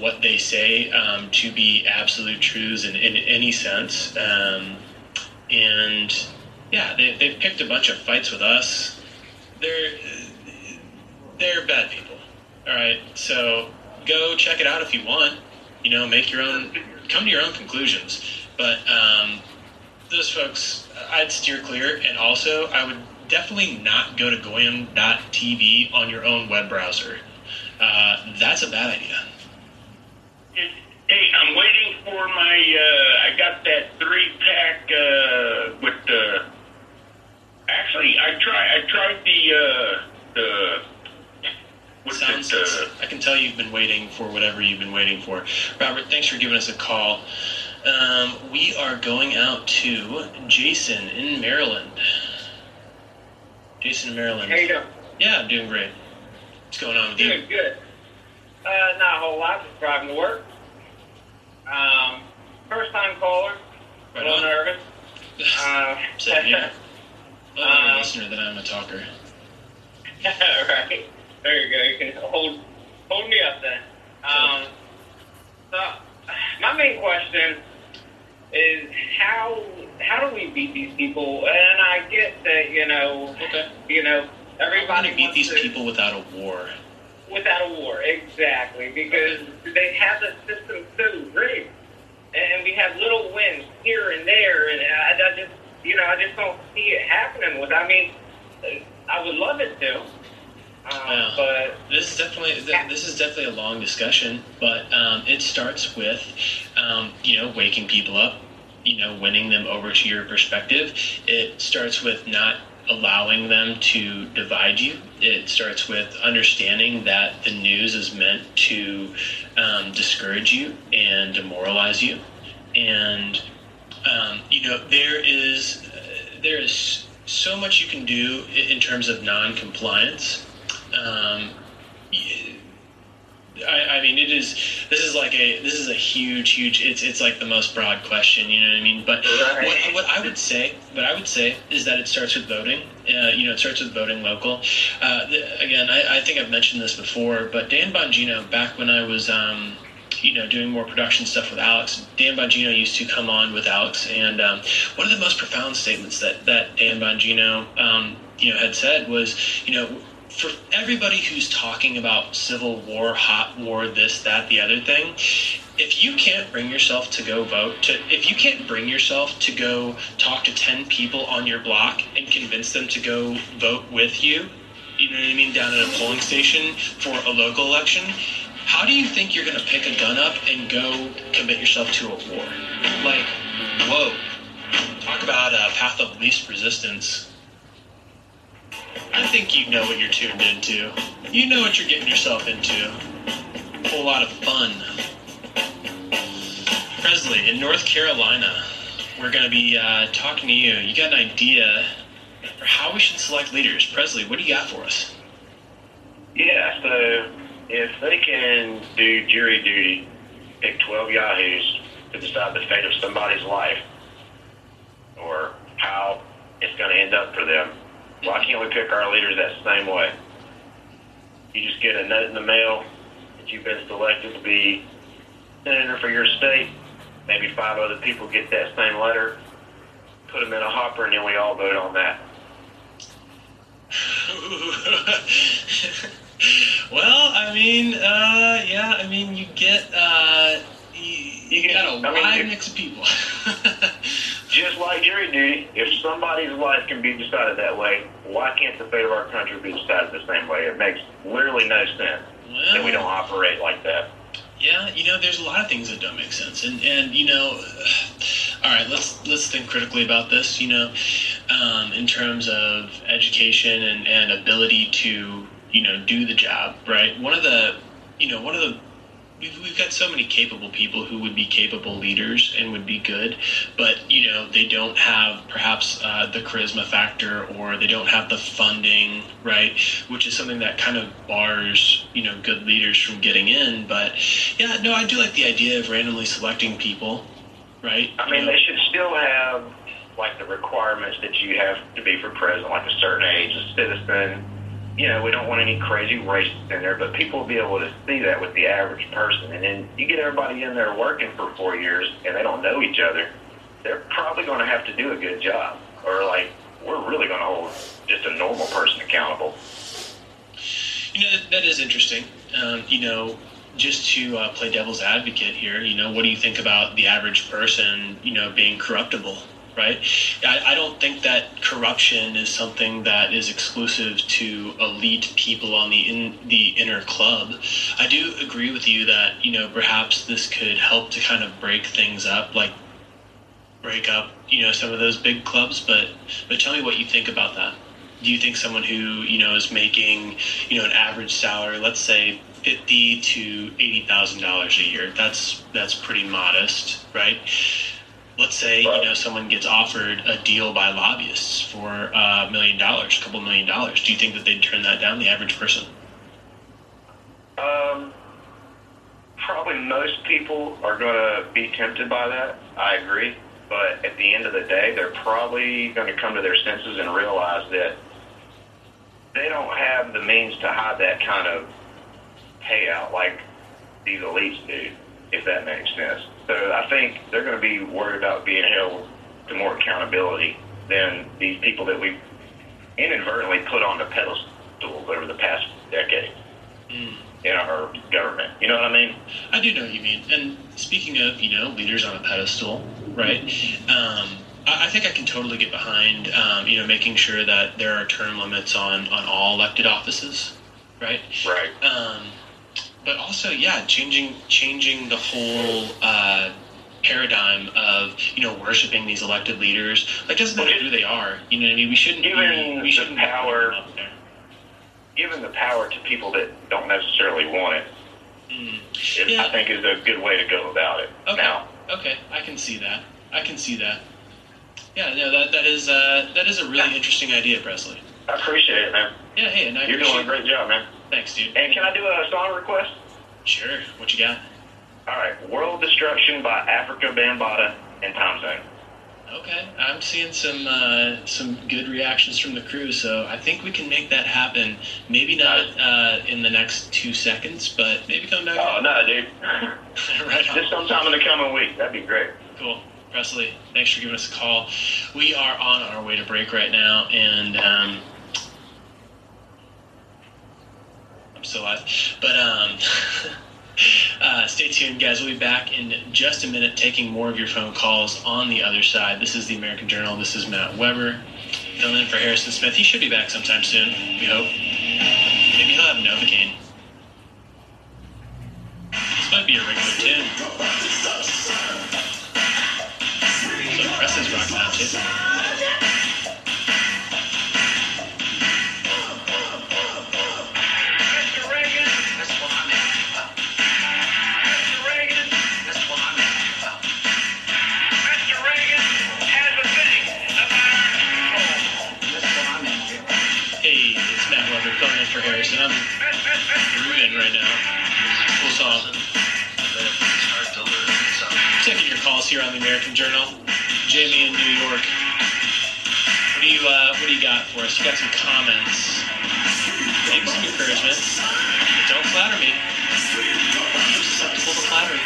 what they say um, to be absolute truths in, in any sense. Um, and yeah, they, they've picked a bunch of fights with us. They're they're bad people. All right, so go check it out if you want. You know, make your own, come to your own conclusions. But um, those folks, I'd steer clear. And also, I would definitely not go to goyim.tv on your own web browser. Uh, that's a bad idea. Hey, I'm waiting for my. Uh, I got that three pack uh, with the. Actually, I try. I tried the uh, the. What's Sounds. it? Uh, I can tell you've been waiting for whatever you've been waiting for. Robert, thanks for giving us a call. Um, we are going out to Jason in Maryland. Jason in Maryland. How you doing? Yeah, I'm doing great. What's going on with you? Doing good. Uh, not a whole lot. Just driving to work. Um, first time caller. a little on. nervous. Uh, Same here. I'm a Um, listener than I'm a talker. right. There you go. You can hold hold me up then. Um, so my main question is how how do we beat these people? And I get that you know Okay. you know How everybody beat these to- people without a war? Without a war, exactly, because they have the system so rigged, and we have little wins here and there, and I, I just, you know, I just don't see it happening. With, I mean, I would love it to, um, Yeah. but This is definitely this is definitely a long discussion, but um, it starts with um, you know waking people up, you know, winning them over to your perspective. It starts with not allowing them to divide you. It starts with understanding that the news is meant to um, discourage you and demoralize you, and um, you know there is uh, there is so much you can do in terms of non-compliance. Um, y- I, I mean, it is. This is like a. This is a huge, huge. It's it's like the most broad question. You know what I mean? But Right. what, what I would say, what I would say is that it starts with voting. Uh, you know, it starts with voting local. Uh, the, again, I, I think I've mentioned this before, but Dan Bongino, back when I was. Um, you know, doing more production stuff with Alex. Dan Bongino used to come on with Alex, and um, one of the most profound statements that that Dan Bongino, um, you know, had said was, you know, for everybody who's talking about civil war, hot war, this, that, the other thing, if you can't bring yourself to go vote, to if you can't bring yourself to go talk to ten people on your block and convince them to go vote with you, you know what I mean, down at a polling station for a local election, how do you think you're going to pick a gun up and go commit yourself to a war? Like, whoa. Talk about a path of least resistance. I think you know what you're tuned into. You know what you're getting yourself into. A whole lot of fun. Presley, in North Carolina, we're going to be uh, talking to you. You got an idea for how we should select leaders. Presley, what do you got for us? Yeah, so if they can do jury duty, pick 12 yahoos to decide the fate of somebody's life or how it's going to end up for them, why can't we pick our leaders that same way? You just get a note in the mail that you've been selected to be senator for your state. Maybe five other people get that same letter, put them in a hopper, and then we all vote on that. well, I mean, uh, yeah, I mean, you get, uh, you, you got a I wide if- mix of people. just like jury duty, if somebody's life can be decided that way, why can't the fate of our country be decided the same way? It makes literally no sense that we don't operate like that. Yeah, you know, there's a lot of things that don't make sense, and and you know, all right, let's let's think critically about this. You know, um, in terms of education and and ability to you know do the job, right? One of the you know one of the we've, got so many capable people who would be capable leaders and would be good, but you know they don't have perhaps uh, the charisma factor or they don't have the funding, right? Which is something that kind of bars you know good leaders from getting in. But yeah, no, I do like the idea of randomly selecting people, right? I mean, they should still have like the requirements that you have to be for president, like a certain age, a citizen. You know, we don't want any crazy racists in there, but people will be able to see that with the average person. And then you get everybody in there working for four years and they don't know each other. They're probably going to have to do a good job, or like we're really going to hold just a normal person accountable. You know, that, is interesting. Um, you know, just to uh, play devil's advocate here, you know, what do you think about the average person, you know, being corruptible, right? I, I don't think that corruption is something that is exclusive to elite people on the in the inner club. I do agree with you that you know perhaps this could help to kind of break things up, like break up, you know, some of those big clubs. But but tell me what you think about that. Do you think someone who you know is making you know an average salary, let's say fifty to eighty thousand dollars a year, that's that's pretty modest, right? Let's say you know someone gets offered a deal by lobbyists for a million dollars, a couple million dollars. Do you think that they'd turn that down, the average person? Um, probably most people are going to be tempted by that. I agree. But at the end of the day, they're probably going to come to their senses and realize that they don't have the means to hide that kind of payout like these elites do, if that makes sense. So I think they're going to be worried about being held to more accountability than these people that we've inadvertently put on the pedestals over the past decade in our government. You know what I mean? I do know what you mean. And speaking of, you know, leaders on a pedestal, right? Um, I, I think I can totally get behind, um, you know, making sure that there are term limits on on all elected offices, right? Right. Um, but also, yeah, changing changing the whole. Uh, paradigm of you know worshiping these elected leaders like doesn't matter who they are you know what I mean we shouldn't Given be, we shouldn't the power, given the power to people that don't necessarily want it, it I think is a good way to go about it. Okay. Now, Okay, I can see that. I can see that. Yeah, no, that that is uh, that is a really interesting idea, Presley. I appreciate it, man. Yeah, hey, and I You're doing a great job, man. Thanks, dude. And can I do a song request? Sure. What you got? All right, "World Destruction" by Afrika Bambaataa and Time Zone. Okay, I'm seeing some uh, some good reactions from the crew, so I think we can make that happen. Maybe not uh, in the next two seconds, but maybe come back. Oh no, dude! right. Just sometime in the coming week. That'd be great. Cool. Presley, thanks for giving us a call. We are on our way to break right now, and um, I'm still alive. But um, uh, stay tuned, guys. We'll be back in just a minute taking more of your phone calls on the other side. This is the American Journal. This is Matt Weber. Filling in for Harrison Smith. He should be back sometime soon, we hope. Maybe he'll have Novocaine. This might be a regular tune. So Presley's rocking out too. Harrison. I'm rooting right now. Cool song. Taking your calls here on the American Journal. Jamie in New York. What do you uh, What do you got for us? You got some comments. Maybe some encouragement. But don't flatter me. I'm susceptible to flattery.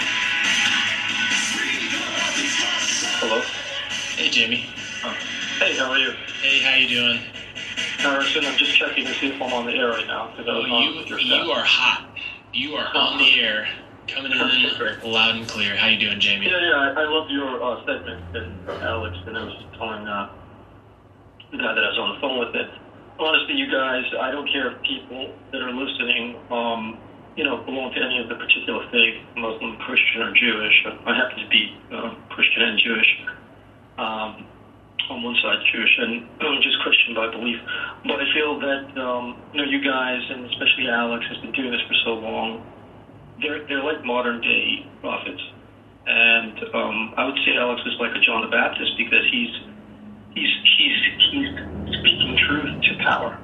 Hello. Hey, Jamie. Hey, how are you? Hey, how you doing? Harrison, I'm just checking to see if I'm on the air right now. Because Oh, you you are hot. You are on the air. Coming in loud and clear. How you doing, Jamie? Yeah, yeah, I, I love your uh, statement, and Alex, and I was telling uh, the guy that I was on the phone with it. honestly, you guys, I don't care if people that are listening, um, you know, belong to any of the particular faith, Muslim, Christian, or Jewish. I happen to be uh, Christian and Jewish. Um, on one side Jewish and just Christian by belief. But I feel that um, you know you guys and especially Alex has been doing this for so long. They're they're like modern day prophets, and um, I would say Alex is like a John the Baptist because he's he's he's he's speaking truth to power,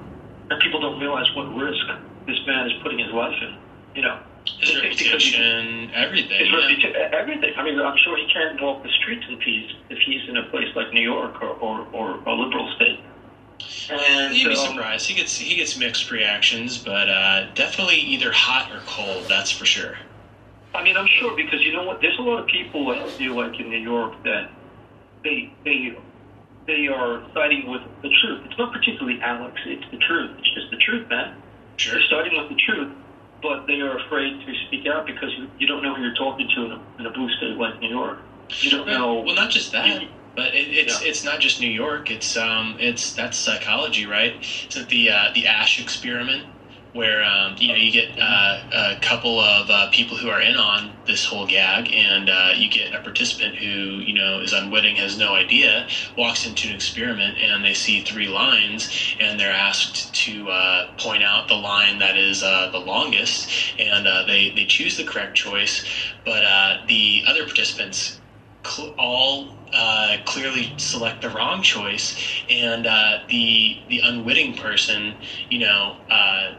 and people don't realize what risk this man is putting his life in. You know. His reputation, everything. His yeah. everything. I mean, I'm sure he can't walk the streets in peace if he's in a place like New York or, or, or a liberal state. And, You'd be um, surprised. He gets he gets mixed reactions, but uh, definitely either hot or cold. That's for sure. I mean, I'm sure because you know what? There's a lot of people I feel like in New York that they they they are siding with the truth. It's not particularly Alex. It's the truth. It's just the truth, man. Sure. They're siding with the truth, but they are afraid to speak out because you, you don't know who you're talking to in a, in a blue state like New York. You don't know. Well, not just that, but it, it's it's not just New York. It's um it's that's psychology, right? Isn't the uh, the Asch experiment where um, you know you get uh, a couple of uh, people who are in on this whole gag, and uh, you get a participant who you know is unwitting, has no idea, walks into an experiment, and they see three lines, and they're asked to uh, point out the line that is uh, the longest, and uh, they they choose the correct choice, but the other participants cl- all uh, clearly select the wrong choice, and uh, the the unwitting person, you know, uh,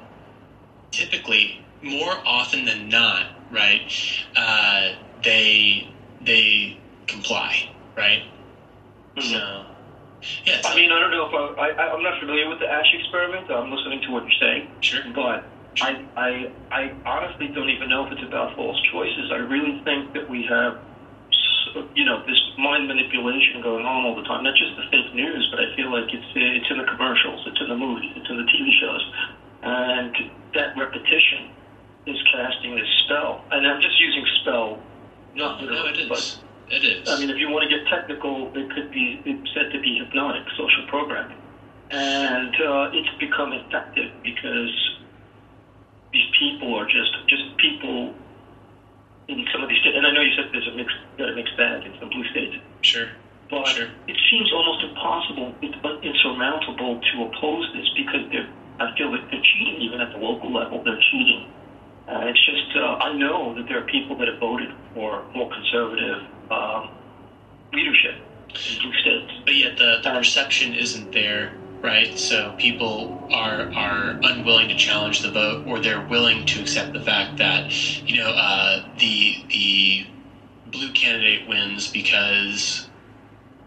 typically more often than not, right? Uh, they they comply, right? So, yeah. I mean, I don't know if I, I I'm not familiar with the Asch experiment. I'm listening to what you're saying. Sure. But I I I honestly don't even know if it's about false choices. I really think that we have you know this mind manipulation going on all the time. Not just the fake news, but I feel like it's it's in the commercials, it's in the movies, it's in the TV shows, and that repetition is casting this spell. And I'm just using spell, not No, literally, it but is. It is. I mean, if you want to get technical, it could be it's said to be hypnotic social programming, and uh, it's become effective because these people are just just people in some of these states. And I know you said there's a mixed a mixed bag in some blue states, Sure. but it seems almost impossible, it's insurmountable to oppose this because they're I feel that they're cheating even at the local level. They're cheating. Uh, it's just uh, I know that there are people that have voted for more conservative um, leadership in states. But yet the, the perception isn't there, right? So people are are unwilling to challenge the vote, or they're willing to accept the fact that you know uh, the the blue candidate wins because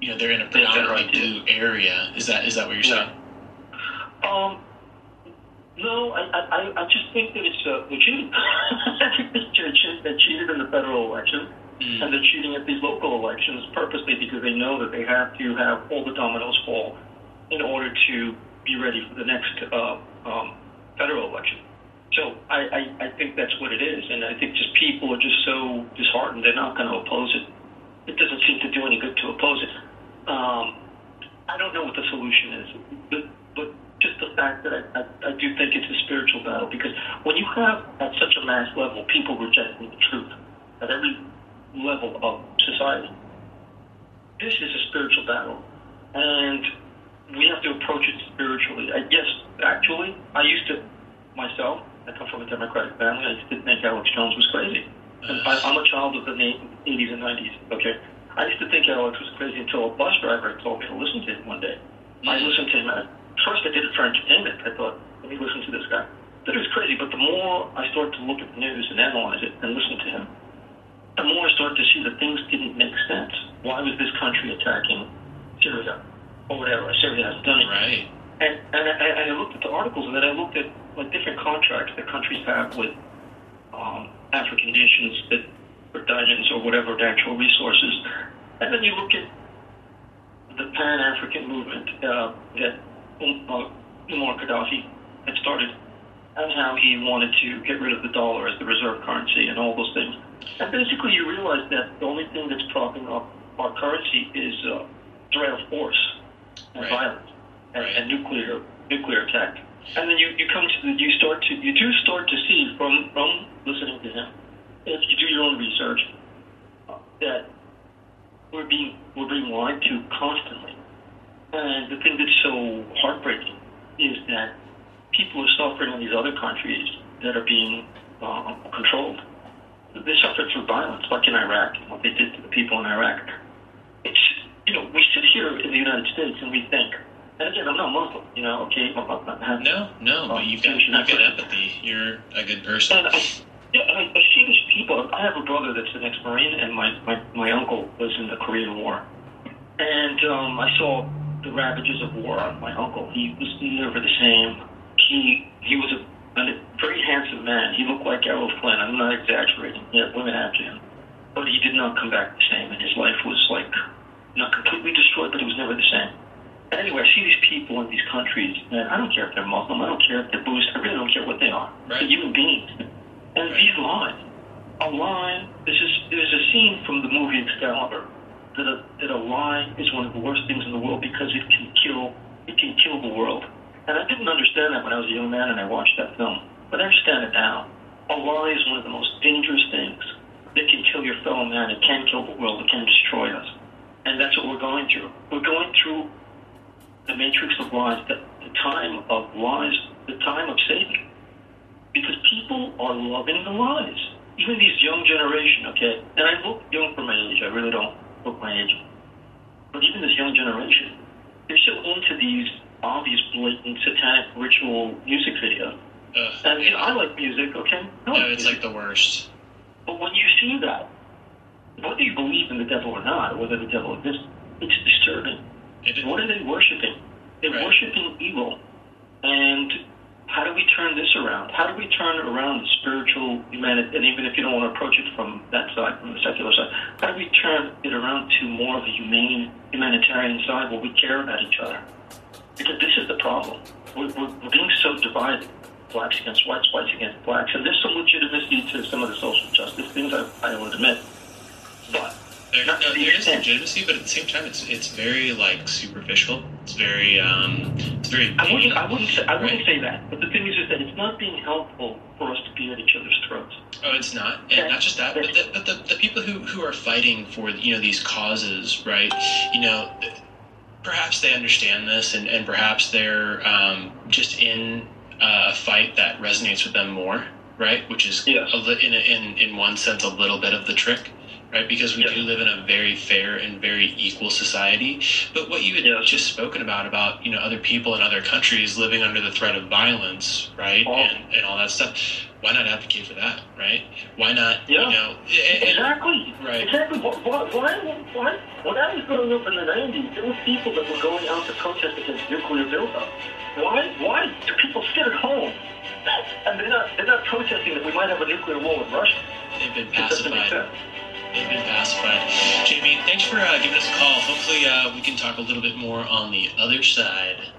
you know they're in a predominantly blue area. Is that is that what you're saying? Um, no, I, I, I- just think that it's uh, they're cheating. I think they're cheating. Cheated in the federal election, and they're cheating at these local elections purposely because they know that they have to have all the dominoes fall in order to be ready for the next uh, um, federal election. So I, I, I think that's what it is, and I think just people are just so disheartened they're not going to oppose it. It doesn't seem to do any good to oppose it. Um, I don't know what the solution is, but just the fact that I, I, I do think it's a spiritual battle because when you have at such a mass level people rejecting the truth at every level of society, this is a spiritual battle, and we have to approach it spiritually. I, yes, actually, I used to myself. I come from a Democratic family. I used to think Alex Jones was crazy. And I, I'm a child of the 80s and 90s. Okay, I used to think Alex was crazy until a bus driver told me to listen to him one day. I listened to him. At first, I did it for entertainment. I thought, let me listen to this guy. It was crazy. But the more I started to look at the news and analyze it and listen to him, the more I started to see that things didn't make sense. Why was this country attacking Syria or whatever? Syria hasn't done it. Right. And and I, and I looked at the articles, and then I looked at like different contracts that countries have with um, African nations that for diamonds or whatever natural resources, and then you look at the Pan African movement uh, that Muammar Gaddafi had started, and how he wanted to get rid of the dollar as the reserve currency and all those things. And basically, you realize that the only thing that's propping up our currency is uh, threat of force and Right. violence and, and nuclear nuclear attack. And then you, you come to the, you start to you do start to see from from listening to him, if you do your own research, uh, that we're being we're being lied to constantly. And the thing that's so heartbreaking is that people are suffering in these other countries that are being uh, controlled. They suffer through violence, like in Iraq, and what they did to the people in Iraq. It's you know we sit here in the United States and we think, and again I'm not Muslim, you know, okay, I'm not, No, no, but you've got, you've got empathy. You're a good person. and I, yeah, I, I see these people. I have a brother that's an ex-marine, and my, my, my uncle was in the Korean War. And um, I saw the ravages of war on my uncle. He was never the same. He he was a, a very handsome man. He looked like Errol Flynn. I'm not exaggerating. He had women after him, but he did not come back the same. And his life was like not completely destroyed, but it was never the same. Anyway, I see these people in these countries, and I don't care if they're Muslim, I don't care if they're Buddhist, I really don't care what they are. They're human beings. And these lies, a lie, this is, there's a scene from the movie Excalibur that a, that a lie is one of the worst things in the world because it can kill, it can kill the world. And I didn't understand that when I was a young man and I watched that film, but I understand it now. A lie is one of the most dangerous things that can kill your fellow man. It can kill the world. It can destroy us. And that's what we're going through. We're going through the matrix of lies, the, the time of lies, the time of Satan. Because people are loving the lies. Even these young generation, okay? And I look young for my age. I really don't look my age. But even this young generation, they're so into these obvious, blatant, satanic ritual music videos. Ugh, And you know, I like music, okay? No, it's like the worst. but when you see that, whether you believe in the devil or not, or whether the devil exists, it's disturbing. What are they worshiping? They're worshiping evil. And how do we turn this around? How do we turn around the spiritual humanity? And even if you don't want to approach it from that side, from the secular side, how do we turn it around to more of a humane, humanitarian side where we care about each other? Because this is the problem. We're, we're, we're being so divided. Blacks against whites, whites against blacks. And there's some legitimacy to some of the social justice things, I, I will admit. But There, no, there is legitimacy, but at the same time, it's it's very like superficial. It's very um, it's very. I wouldn't, I wouldn't, say, I wouldn't say that. But the thing is, is that it's not being helpful for us to be at each other's throats. Oh, it's not, and not just that, but the, but the, the people who, who are fighting for you know these causes, right? You know, perhaps they understand this, and, and perhaps they're um, just in a fight that resonates with them more, right? Which is a li- in, a, in in one sense a little bit of the trick. Right, because we do live in a very fair and very equal society. But what you had just spoken about, about you know other people in other countries living under the threat of violence, right, and, and all that stuff. Why not advocate for that, right? Why not, you know, and- Exactly. Right. Exactly. Why, why, why, why, when I was growing up in the 90s, there were people that were going out to protest against nuclear buildup. Why, why do people sit at home and they're not, they're not protesting that we might have a nuclear war with Russia? They've been It doesn't make pacified. Been pacified. Jamie, thanks for uh, giving us a call. Hopefully, uh, we can talk a little bit more on the other side.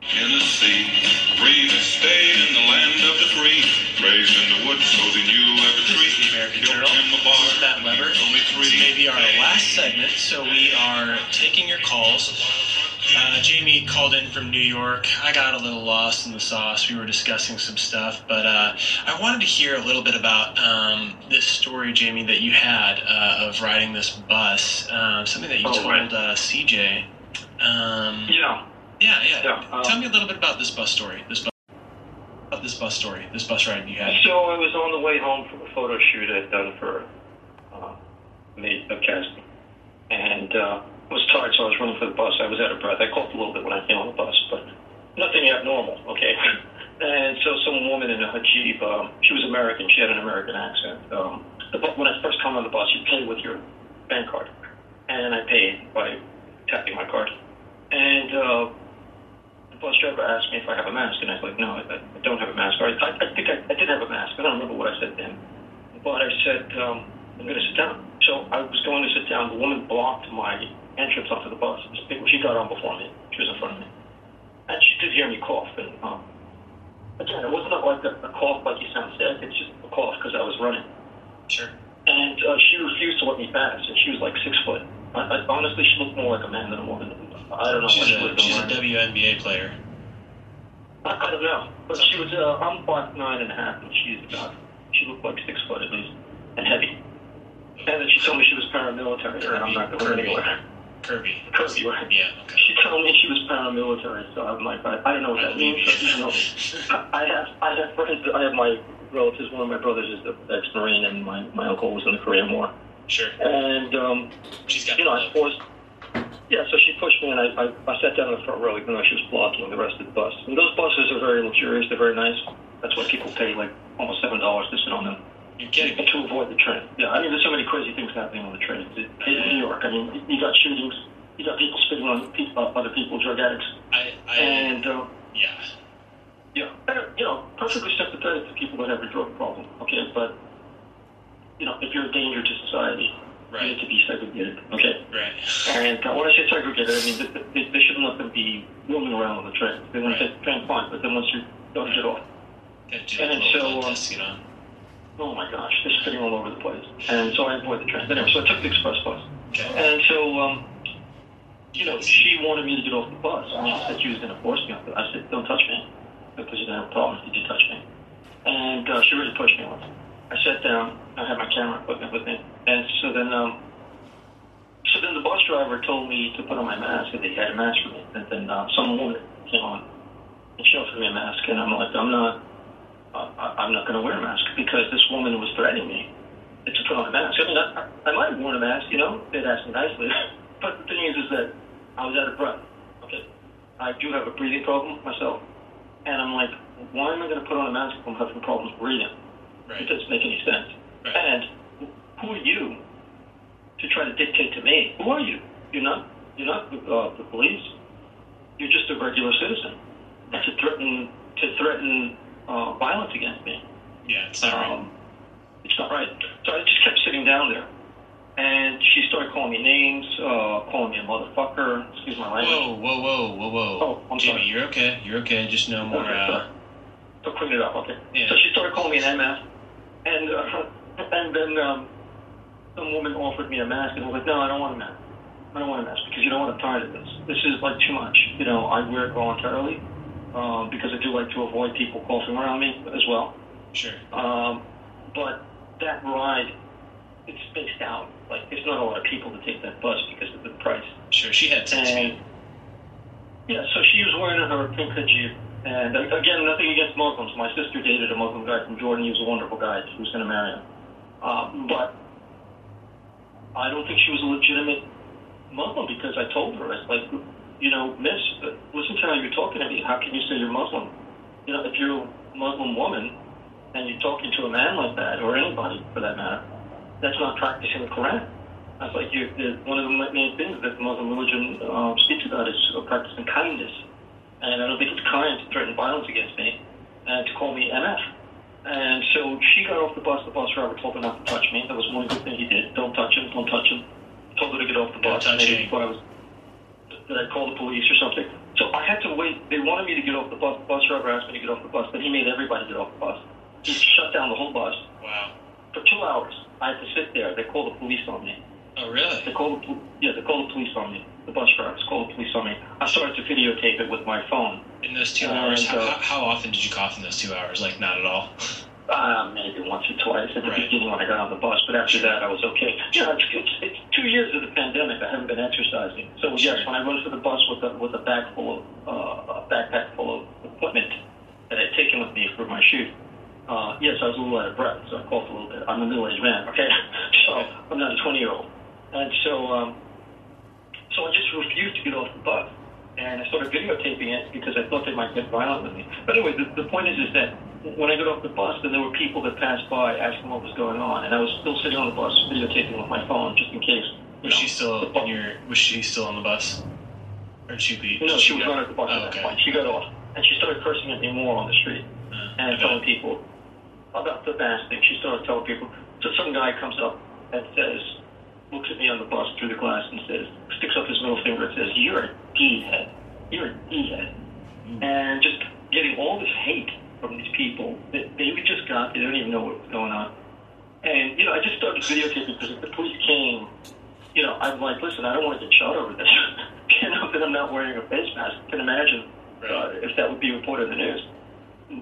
Tennessee, to stay in the land of the free. Raised in the woods so that you ever treat. American Journal. This is Matt Weber. This may be our last segment, so we are taking your calls. Uh, Jamie called in from New York. I got a little lost in the sauce. We were discussing some stuff, but uh, I wanted to hear a little bit about um, this story, Jamie, that you had uh, of riding this bus. Uh, something that you Oh, told right. uh, CJ. Um, yeah. Yeah, yeah. Yeah, um, Tell me a little bit about this bus story. This bus, this bus story. This bus ride you had. So I was on the way home from a photo shoot I'd done for uh, Nate Casting, and uh, was tired, so I was running for the bus. I was out of breath. I coughed a little bit when I came on the bus, but nothing abnormal, okay? And so some woman in a Jeep, um, she was American. She had an American accent. Um, the, when I first come on the bus, you pay with your bank card, and I paid by tapping my card. And uh, the bus driver asked me if I have a mask, and I was like, no, I, I don't have a mask. Or I, I, think I, I did have a mask. I don't remember what I said him. But I said, um, I'm going to sit down. So I was going to sit down. The woman blocked my entrance onto the bus. She got on before me. She was in front of me. And she did hear me cough. And um, again, it wasn't like a, a cough like you sound sick. It's just a cough because I was running. Sure. And uh, she refused to let me pass, and she was like six foot. I, I, honestly, she looked more like a man than a woman. I don't know She's a, she's a. WNBA player. I, I don't know, but she was. Uh, I'm five nine and a half, and she's about. She looked like six foot at least, and heavy. And then she told me she was paramilitary, and I'm not going anywhere. Kirby. Kirby, right? Yeah. She told me she was paramilitary, so I'm like, I, I don't know what that means. But, you know, I have, I have friends. I have my relatives. One of my brothers is the ex-marine, and my my uncle was in the Korean War. Sure. And um, she's got you know, I forced. Yeah, so she pushed me, and I, I, I sat down in the front row, even though she was blocking the rest of the bus. And those buses are very luxurious; they're very nice. That's why people pay like almost seven dollars to sit on them. You're kidding To avoid the train. Yeah, I mean, there's so many crazy things happening on the train. In New York, I mean, you got shootings, you got people spitting on pe- uh, other people, drug addicts, I, I, and uh, yeah. yeah, uh, you know, perfectly sympathetic to people that have a drug problem. Okay, but you know, if you're a danger to society, you need to be segregated. Okay. Right. And uh, when I say segregated, I mean th- th- they, they shouldn't let them be roaming around on the train. They want to take the train fine, but then once you're done, get off. And so, um, oh my gosh, they're spitting all over the place. And so I avoid the train. But anyway, so I took the express bus. And so, um, you know, she wanted me to get off the bus. I mean, she said she was going to force me off the I said, don't touch me, because you're going to have problems if you touch me. And uh, she really pushed me once. I sat down. I had my camera equipment with me. And so then, um, so then the bus driver told me to put on my mask, and he had a mask for me. And then uh, some woman came on, and she offered me a mask, and I'm like, I'm not, I'm not going to wear a mask because this woman was threatening me to put on a mask. I mean, I, I might have worn a mask, you know, they'd asked me nicely, but the thing is, is that I was out of breath. Okay, I do have a breathing problem myself, and I'm like, why am I going to put on a mask if I'm having problems breathing? It doesn't make any sense. And who are you to try to dictate to me? Who are you? You're not. You're not uh, the police. You're just a regular citizen. And to threaten to threaten uh, violence against me. Yeah, it's not right. Um, it's not right. So I just kept sitting down there. And she started calling me names, uh, calling me a motherfucker, excuse my language. Whoa, whoa, whoa, whoa, whoa. Oh, I'm Jimmy, sorry. you're okay. You're okay. Just no more. Okay, Uh. So clean it up, okay. Yeah. So she started calling me an MF, and uh, and then um, some woman offered me a mask, and I was like, no, I don't want a mask. I don't want a mask because you know what? I'm tired of this. This is like too much. You know, I wear it voluntarily um, because I do like to avoid people coughing around me as well. Sure. Um, but that ride, it's spaced out. Like there's not a lot of people to take that bus because of the price. Sure, she had six And, feet. Yeah, so she was wearing her pink hijab. And uh, again, nothing against Muslims. My sister dated a Muslim guy from Jordan. He was a wonderful guy. She was going to marry him. Um, but I don't think she was a legitimate Muslim because I told her, I was like, you know, miss, listen to how you're talking to me. How can you say you're Muslim? You know, if you're a Muslim woman and you're talking to a man like that, or anybody for that matter, that's not practicing the Quran. Was like, you, one of the main things that the Muslim religion um, speaks about is uh, practicing kindness. And I don't think it's kind to threaten violence against me and to call me MF. And so she got off the bus. The bus driver told her not to touch me. That was one good thing he did. Don't touch him. Don't touch him. Told her to get off the bus. Maybe thought I was that I'd call the police or something. So I had to wait. They wanted me to get off the bus. The bus driver asked me to get off the bus, but he made everybody get off the bus. He shut down the whole bus. Wow. For two hours, I had to sit there. They called the police on me. Oh, really? They called the yeah, they called the police on me. The bus drivers called the police on me. I started to videotape it with my phone. In those two And, hours, how, uh, how often did you cough in those two hours? Like, not at all. Uh, maybe once or twice at the beginning when I got on the bus, but after that I was okay. You know, it's, it's, it's two years of the pandemic. I haven't been exercising, so yes, when I run for the bus with a with a bag full of uh, a backpack full of equipment that I'd taken with me for my shoot, uh, yes, I was a little out of breath, so I coughed a little bit. I'm a middle-aged man, okay, so I'm not a 20-year-old, and so um, so I just refused to get off the bus. And I started videotaping it because I thought they might get violent with me. But anyway, the, the point is, is that when I got off the bus, then there were people that passed by asking what was going on, and I was still sitting on the bus videotaping with my phone just in case. Was she still in your? Was she still on the bus? Or did she be? No, did she was not at the bus Oh, at that oh, okay. point. She got off, and she started cursing at me more on the street uh, and telling people about the mask thing. She started telling people. So some guy comes up and says, looks at me on the bus through the glass and says, sticks up his middle finger and says, "You're a D head. You're a D head," mm. and just getting all this hate from these people that they just got, they don't even know what was going on. And, you know, I just started videotaping because if the police came, you know, I'm like, listen, I don't want to get shot over this. you know, that I'm not wearing a face mask. I can imagine uh, if that would be reported in the news.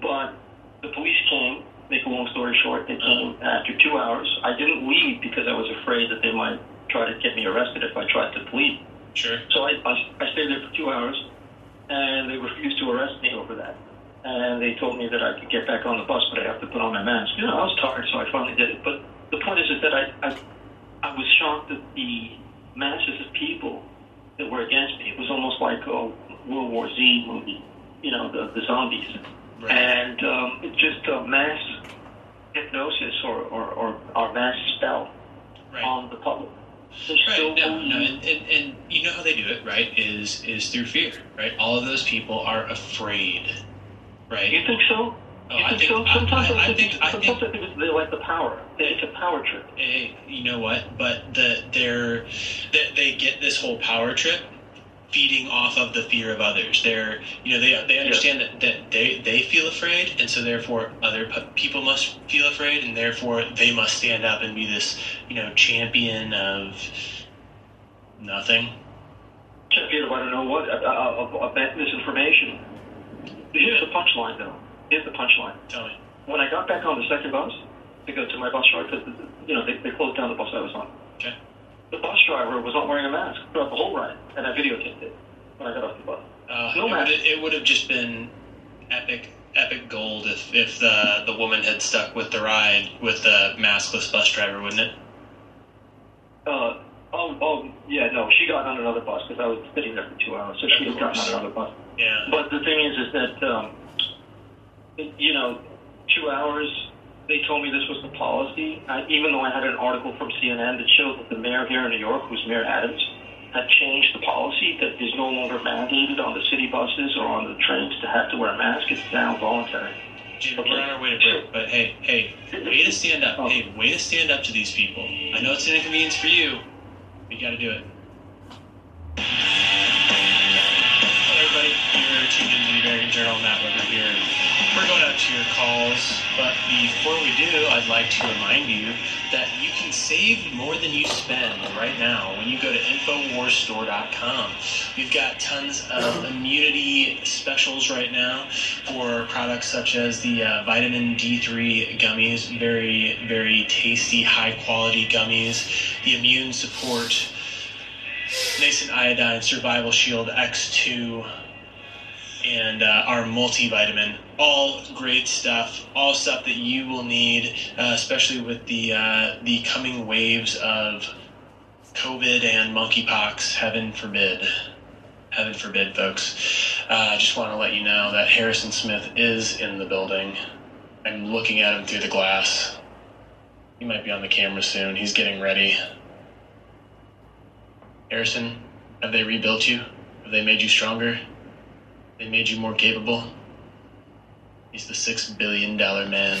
But the police came, make a long story short, they came after two hours. I didn't leave because I was afraid that they might try to get me arrested if I tried to plead. Sure. So I, I, I stayed there for two hours, and they refused to arrest me over that. And they told me that I could get back on the bus, but I have to put on my mask. You know, I was tired, so I finally did it. But the point is, is that I, I, I was shocked at the masses of people that were against me. It was almost like a World War Z movie, you know, the, the zombies. Right. And um, it's just a mass hypnosis or, or, or, or mass spell Right. on the public. Right. No, no, and, and, and you know how they do it, right? Is is through fear, right? All of those people are afraid, right? You think so? Oh, you I think, think- so? Sometimes I- I, I think, think- I sometimes I think it's, they like the power. It's a power trip. Eh, you know what? But the they're they, they get this whole power trip feeding off of the fear of others. They're you know they they understand that, that they they feel afraid, and so therefore other pe- people must feel afraid, and therefore they must stand up and be this you know champion of nothing. Champion of I don't know what, of, of, of misinformation. Here's the punchline, though. Here's the punchline. Tell me. When I got back on the second bus to go to my bus driver, because you know they, they closed down the bus I was on. Okay. The bus driver was not wearing a mask throughout the whole ride, and I videotaped it when I got off the bus. Uh, No it, would, it would have just been epic epic gold if if the the woman had stuck with the ride with the maskless bus driver, wouldn't it? Uh, oh, oh, yeah, no, she got on another bus because I was sitting there for two hours, so she Of had gotten course. on another bus. Yeah. But the thing is, is that um, you know, two hours. They told me this was the policy, I, even though I had an article from CNN that showed that the mayor here in New York, who's Mayor Adams, had changed the policy that is no longer mandated on the city buses or on the trains to have to wear a mask. It's now voluntary. Jimmy, we're on our way to break, but hey, hey, way to stand up. Hey, way to stand up to these people. I know it's an inconvenience for you, but you got to do it. You're the Journal. Matt Weber here. We're going out to your calls, but before we do, I'd like to remind you that you can save more than you spend right now when you go to InfoWarsStore.com. We've got tons of immunity specials right now for products such as the uh, vitamin D3 gummies, very, very tasty, high quality gummies, the immune support, nascent iodine, survival shield X2, and uh, our multivitamin. All great stuff. All stuff that you will need, uh, especially with the uh, the coming waves of COVID and monkeypox. Heaven forbid. Heaven forbid, folks. Uh, I just want to let you know that Harrison Smith is in the building. I'm looking at him through the glass. He might be on the camera soon. He's getting ready. Harrison, have they rebuilt you? Have they made you stronger? They made you more capable? He's the six billion dollar man.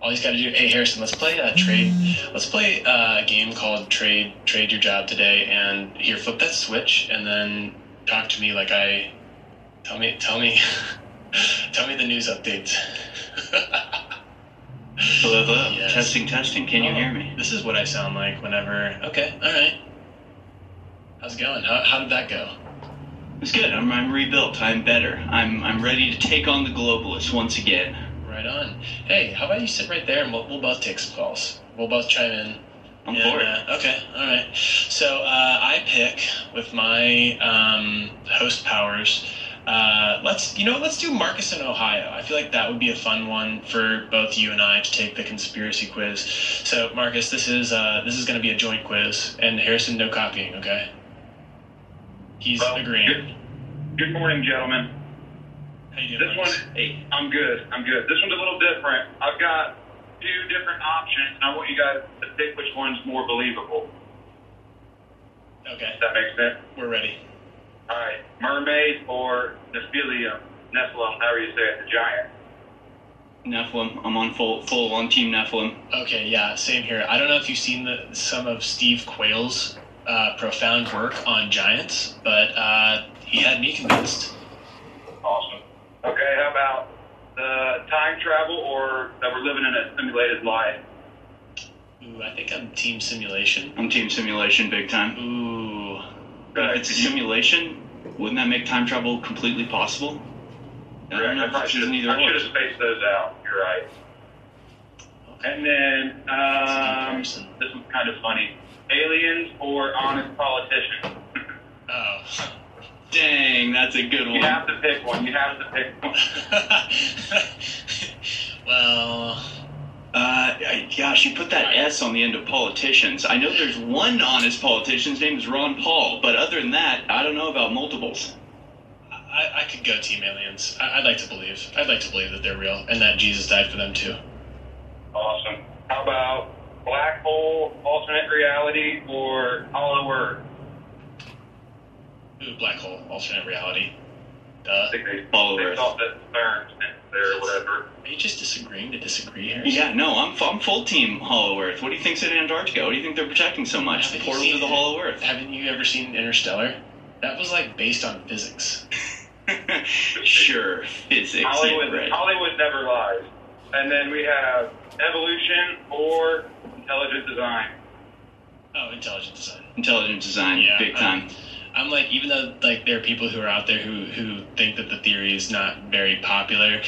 All he's got to do. Hey Harrison, let's play a trade. Let's play uh, a game called Trade Trade Your Job today. And here, flip that switch, and then talk to me like I. Tell me, tell me, tell me the news updates. Hello, hello. Yes. Testing, testing. Can you Oh, hear me? This is what I sound like whenever. Okay, all right. How's it going? How, how did that go? It's good. I'm, I'm rebuilt. I'm better. I'm I'm ready to take on the globalists once again. Right on. Hey, how about you sit right there and we'll, we'll both take some calls. We'll both chime in. I'm And, for it. okay, all right. So uh, I pick with my um, host powers. Uh, let's you know let's do Marcus in Ohio. I feel like that would be a fun one for both you and I to take the conspiracy quiz. So Marcus, this is uh, this is going to be a joint quiz, and Harrison, no copying, okay? He's agreeing. Good morning, gentlemen. How you This one, hey, I'm good. I'm good. This one's a little different. I've got two different options, and I want you guys to pick which one's more believable. Okay. Does that makes sense? We're ready. All right. Mermaid or Nephilim, Nephilim, however you say it, the giant. Nephilim. I'm on full full on Team Nephilim. Okay, yeah, same here. I don't know if you've seen the, some of Steve Quayle's uh, profound work on giants, but uh, he had me convinced. Awesome. Okay, how about the time travel or that we're living in a simulated life? Ooh, I think I'm team simulation. I'm team simulation big time. Ooh. If it's a simulation, wouldn't that make time travel completely possible? I don't know I this should is have I should have spaced those out. You're right. Okay. And then um, this was kind of funny: aliens or honest politicians. Oh. Dang, that's a good one. You have to pick one. You have to pick one. Well, Uh, I- gosh, you put that S on the end of politicians. I know there's one honest politician. His name is Ron Paul, but other than that, I don't know about multiples. I, I could go team aliens. I, I'd like to believe. I'd like to believe that they're real and that Jesus died for them too. Awesome. How about black hole, alternate reality, or Hollow Earth? Ooh, black hole, alternate reality. Duh. I think they, Hollow they Earth. thought that CERN there or whatever. Are you just disagreeing to disagree, Harrison? Yeah, no, I'm, I'm full team Hollow Earth. What do you think's in Antarctica? What do you think they're protecting so much? The Haven't you portal to the Hollow Earth. Haven't you ever seen Interstellar? That was like based on physics. sure, physics. Hollywood, yeah, right. Hollywood never lies. And then we have evolution or intelligent design. Oh, intelligent design. Intelligent design, Yeah, big I'm- time. I'm like, even though like there are people who are out there who who think that the theory is not very popular,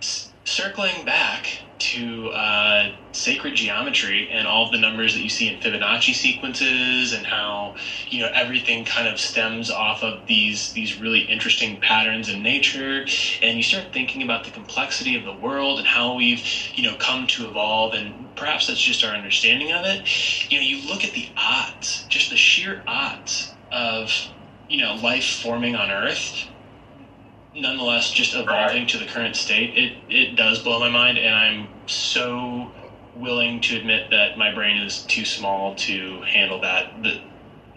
s- circling back to uh, sacred geometry and all the numbers that you see in Fibonacci sequences and how you know everything kind of stems off of these these really interesting patterns in nature and you start thinking about the complexity of the world and how we've you know come to evolve and perhaps that's just our understanding of it. You know you look at the odds just the sheer odds of you know life forming on earth nonetheless just evolving to the current state it it does blow my mind and i'm so willing to admit that my brain is too small to handle that that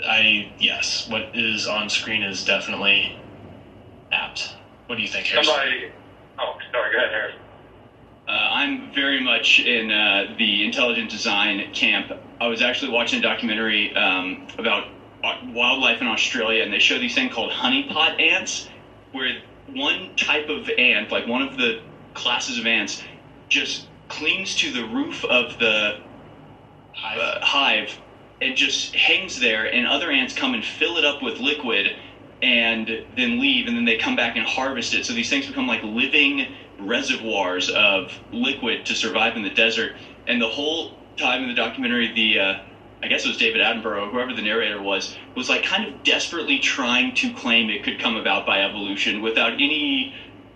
i yes what is on screen is definitely apt what do you think Harrison? Somebody. Oh, sorry. Go ahead, Harrison. Uh, I'm very much in uh, the intelligent design camp. I was actually watching a documentary um, about uh, wildlife in Australia, and they show these thing called honeypot ants, where one type of ant, like one of the classes of ants, just clings to the roof of the uh, hive and just hangs there, and other ants come and fill it up with liquid and then leave, and then they come back and harvest it. So these things become like living reservoirs of liquid to survive in the desert. And the whole time in the documentary, the uh, I guess it was David Attenborough, whoever the narrator was, was like kind of desperately trying to claim it could come about by evolution without any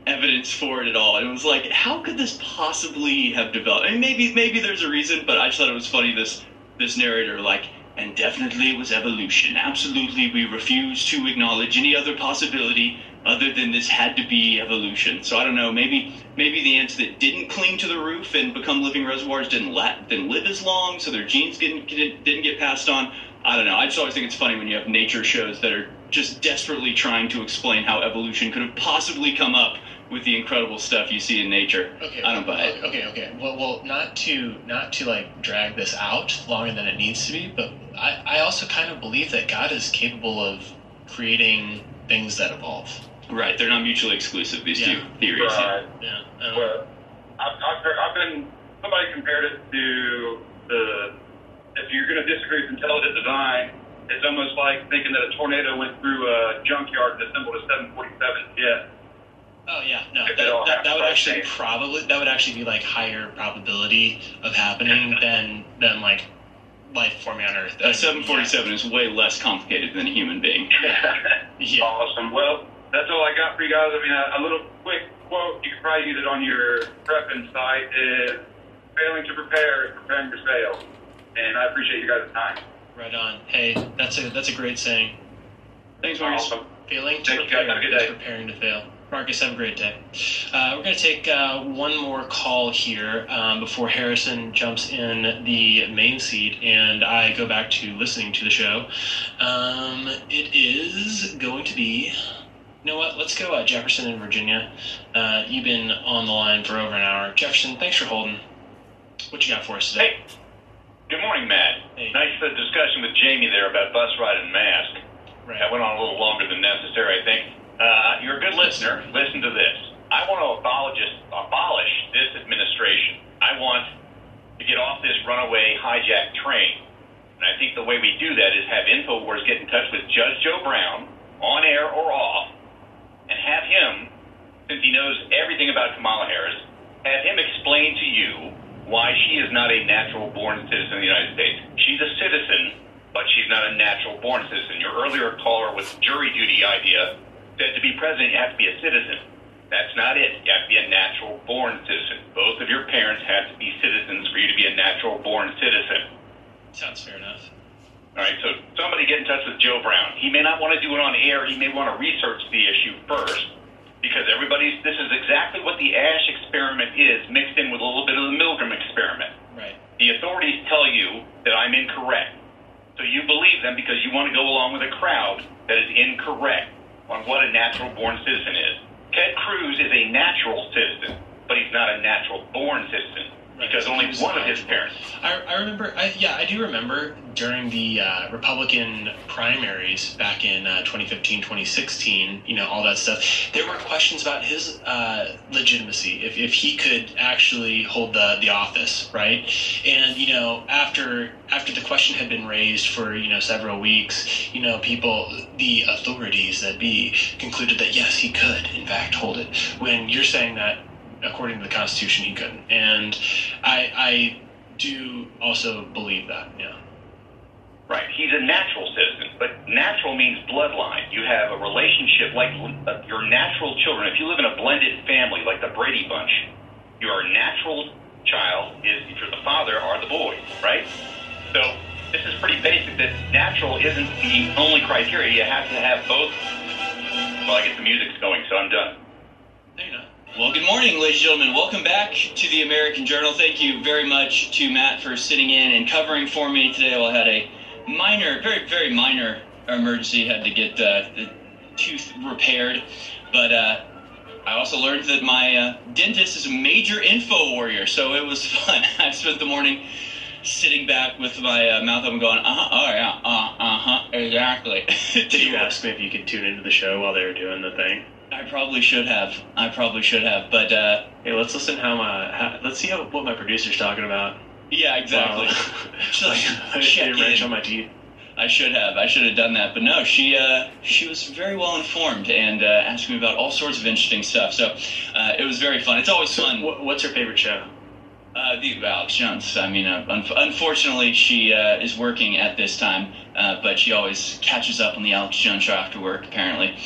evidence for it at all. And it was like, how could this possibly have developed? I mean, maybe maybe there's a reason, but I just thought it was funny. This this narrator like. And definitely it was evolution. Absolutely, we refuse to acknowledge any other possibility other than this had to be evolution. So I don't know. Maybe maybe the ants that didn't cling to the roof and become living reservoirs didn't la- didn't live as long, so their genes didn't didn't get passed on. I don't know. I just always think it's funny when you have nature shows that are just desperately trying to explain how evolution could have possibly come up with the incredible stuff you see in nature. Okay. I don't buy it. Okay, okay. Well, well, not to not to like drag this out longer than it needs to be, but I, I also kind of believe that God is capable of creating things that evolve. Right. They're not mutually exclusive. These two theories. Right. Yeah. Well, I've, I've, heard, I've been. Somebody compared it to the. If you're going to disagree with intelligent design, it's almost like thinking that a tornado went through a junkyard and assembled a 747 jet. Oh yeah, no, that, that, that would actually probably that would actually be like higher probability of happening than than like life forming on Earth. A 747 is way less complicated than a human being. yeah. Awesome. Well, that's all I got for you guys. I mean, a, a little quick quote. You can probably use it on your prepping site. Is failing to prepare is preparing for sale. And I appreciate you guys' time. Right on. Hey, that's a that's a great saying. Thanks, Marcus. Failing to Thank prepare Have a good is preparing to fail. Marcus, have a great day. Uh, we're going to take uh, one more call here um, before Harrison jumps in the main seat and I go back to listening to the show. Um, it is going to be. You know what? Let's go uh, Jefferson in Virginia. Uh, you've been on the line for over an hour. Jefferson, thanks for holding. What you got for us today? Hey. Good morning, Matt. Nice uh, discussion with Jamie there about bus ride and mask. Right. That went on a little longer than necessary, I think. Uh, you're a good listener. Listen to this. I want to abolish abolish this administration. I want to get off this runaway hijack train. And I think the way we do that is have InfoWars get in touch with Judge Joe Brown, on air or off, and have him, since he knows everything about Kamala Harris, have him explain to you why she is not a natural born citizen of the United States. She's a citizen, but she's not a natural born citizen. Your earlier caller with jury duty idea said to be president, you have to be a citizen. That's not it. You have to be a natural born citizen. Both of your parents have to be citizens for you to be a natural born citizen. Sounds fair enough. All right, so somebody get in touch with Joe Brown. He may not want to do it on air. He may want to research the issue first because everybody's. This is exactly what the Asch experiment is, mixed in with a little bit of the Milgram experiment. Right. The authorities tell you that I'm incorrect, so you believe them because you want to go along with a crowd that is incorrect on what a natural-born citizen is. Ted Cruz is a natural citizen, but he's not a natural-born citizen because only one of his parents. I, I remember, I, yeah, I do remember during the uh, Republican primaries back in uh, 2015, 2016, you know, all that stuff, there were questions about his uh, legitimacy, if, if he could actually hold the, the office, right? And, you know, after after the question had been raised for, you know, several weeks, you know, people, the authorities that be, concluded that yes, he could, in fact, hold it. When you're saying that according to the Constitution, he couldn't. And I, I do also believe that. Yeah. Right. He's a natural citizen, but natural means bloodline. You have a relationship like uh, your natural children. If you live in a blended family like the Brady Bunch, your natural child is if you're the father are the boys, right? So this is pretty basic. That natural isn't the only criteria. You have to have both. Well, I guess the music's going, so I'm done. Well, good morning, ladies and gentlemen. Welcome back to the American Journal. Thank you very much to Matt for sitting in and covering for me today. I had a minor, very, very minor emergency. Had to get uh, the tooth repaired, but uh, I also learned that my uh, dentist is a major info warrior, so it was fun. I spent the morning sitting back with my uh, mouth open, going, "Uh huh, oh yeah, uh, uh huh, exactly." Did you ask me if you could tune into the show while they were doing the thing? I probably should have. I probably should have. But uh, hey, let's listen how my how, let's see how, what my producer's talking about. Yeah, exactly. Wow. Just like, check wrench on my teeth. I should have. I should have done that. But no, she uh, she was very well informed and uh, asked me about all sorts of interesting stuff. So uh, it was very fun. It's always fun. What's her favorite show? Uh, the Alex Jones. I mean, uh, un- unfortunately, she uh, is working at this time, uh, but she always catches up on the Alex Jones show after work, apparently.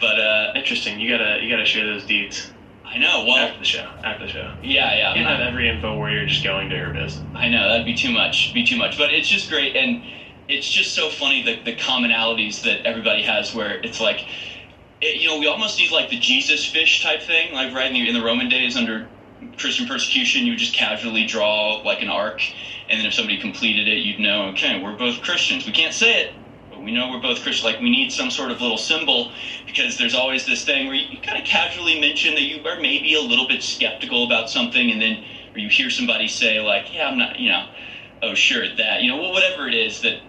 But uh, interesting. You gotta you gotta share those deeds. I know. Well, after the show, after the show. Yeah, yeah. You I'm have every info warrior just going to her business. I know that'd be too much. Be too much. But it's just great, and it's just so funny the the commonalities that everybody has. Where it's like, it, you know, we almost need like the Jesus fish type thing. Like right in the, in the Roman days under Christian persecution, you would just casually draw like an arc, and then if somebody completed it, you'd know, okay, we're both Christians. We can't say it. We know we're both Christian. Like we need some sort of little symbol because there's always this thing where you kind of casually mention that you are maybe a little bit skeptical about something, and then or you hear somebody say like, "Yeah, I'm not," you know, "Oh, sure, that," you know, well, whatever it is that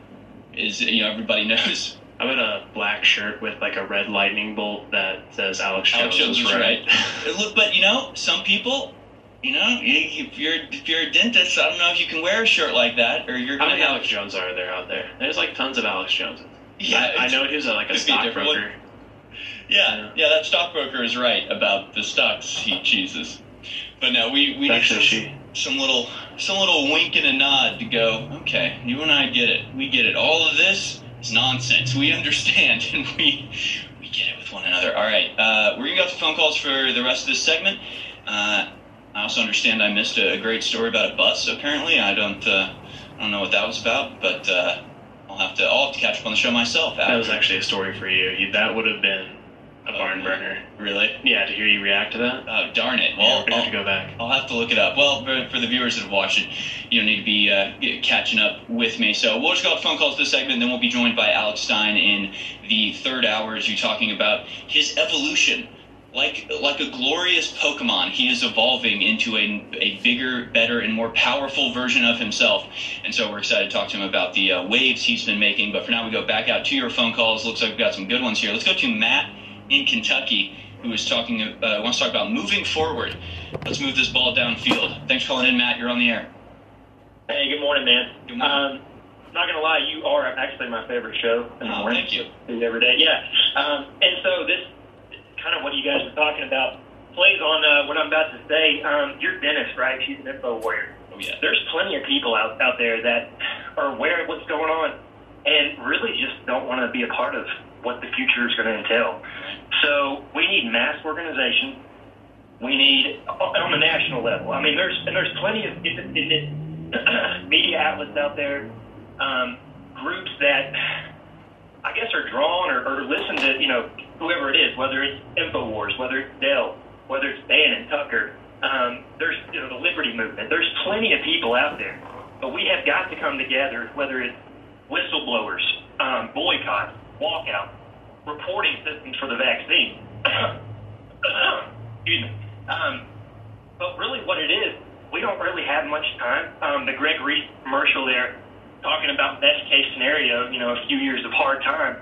is, you know, everybody knows. I'm in a black shirt with like a red lightning bolt that says Alex Jones, Alex Jones is right. right. Look, but you know, some people, you know, if you're if you're a dentist, I don't know if you can wear a shirt like that, or you're How many Alex Jones are there out there? There's like tons of Alex Joneses. Yeah, I, I know he was a, like a could be a different one. stockbroker. Yeah, yeah, that stockbroker is right about the stocks he chooses. But no, we we need some, some little some little wink and a nod to go. Okay, you and I get it. We get it. All of this is nonsense. We understand, and we we get it with one another. All right, uh, we're gonna go to phone calls for the rest of this segment. Uh, I also understand I missed a, great story about a bus. Apparently, I don't uh, I don't know what that was about, but uh, I'll have to I'll have to catch up on the show myself. That was actually a story for you. you that would have been a barn burner. Really? Yeah, to hear you react to that. Oh, darn it. Well, we're gonna have to go back. I'll have to look it up. Well, for, for the viewers that have watched it, you don't need to be uh, catching up with me. So we'll just go off phone calls this segment, then we'll be joined by Alex Stein in the third hour as you talking about his evolution. Like like a glorious Pokemon, he is evolving into a, a bigger, better, and more powerful version of himself. And so we're excited to talk to him about the uh, waves he's been making. But for now, we go back out to your phone calls. Looks like we've got some good ones here. Let's go to Matt in Kentucky. who is talking, uh, wants to talk about moving forward. Let's move this ball downfield. Thanks for calling in, Matt. You're on the air. Hey, good morning, man. Good morning. Um, not gonna lie, you are actually my favorite show in the Oh, morning. thank you. Every day, yeah. Um, and so this, kind of what you guys were talking about, plays on uh, what I'm about to say. Um, you're Dennis, right? She's an info warrior. Oh yeah. There's plenty of people out out there that are aware of what's going on, and really just don't want to be a part of what the future is going to entail. So we need mass organization. We need on the national level. I mean, there's and there's plenty of is it, is it media outlets out there, um, groups that I guess are drawn or, or listen to you know whoever it is, whether it's Infowars, whether it's Dell, whether it's and Tucker. Um, there's you know the Liberty Movement. There's plenty of people out there, but we have got to come together. Whether it's whistleblowers, um, boycott, walkout, reporting systems for the vaccine. Excuse me. Um, but really, what it is, we don't really have much time. Um, the Greg Reese commercial there, talking about best case scenario, you know, a few years of hard time.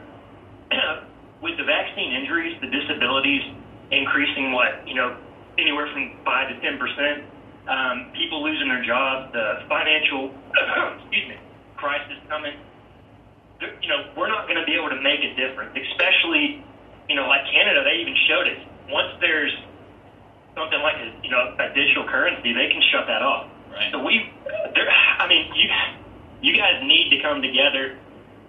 With the vaccine injuries, the disabilities increasing, what you know, anywhere from five to ten percent. Um, people losing their jobs, the financial, excuse me, crisis coming. You know, we're not going to be able to make a difference, especially, you know, like Canada. They even showed it. Once there's something like a you know a digital currency, they can shut that off. Right. So we, there, I mean, you you guys need to come together,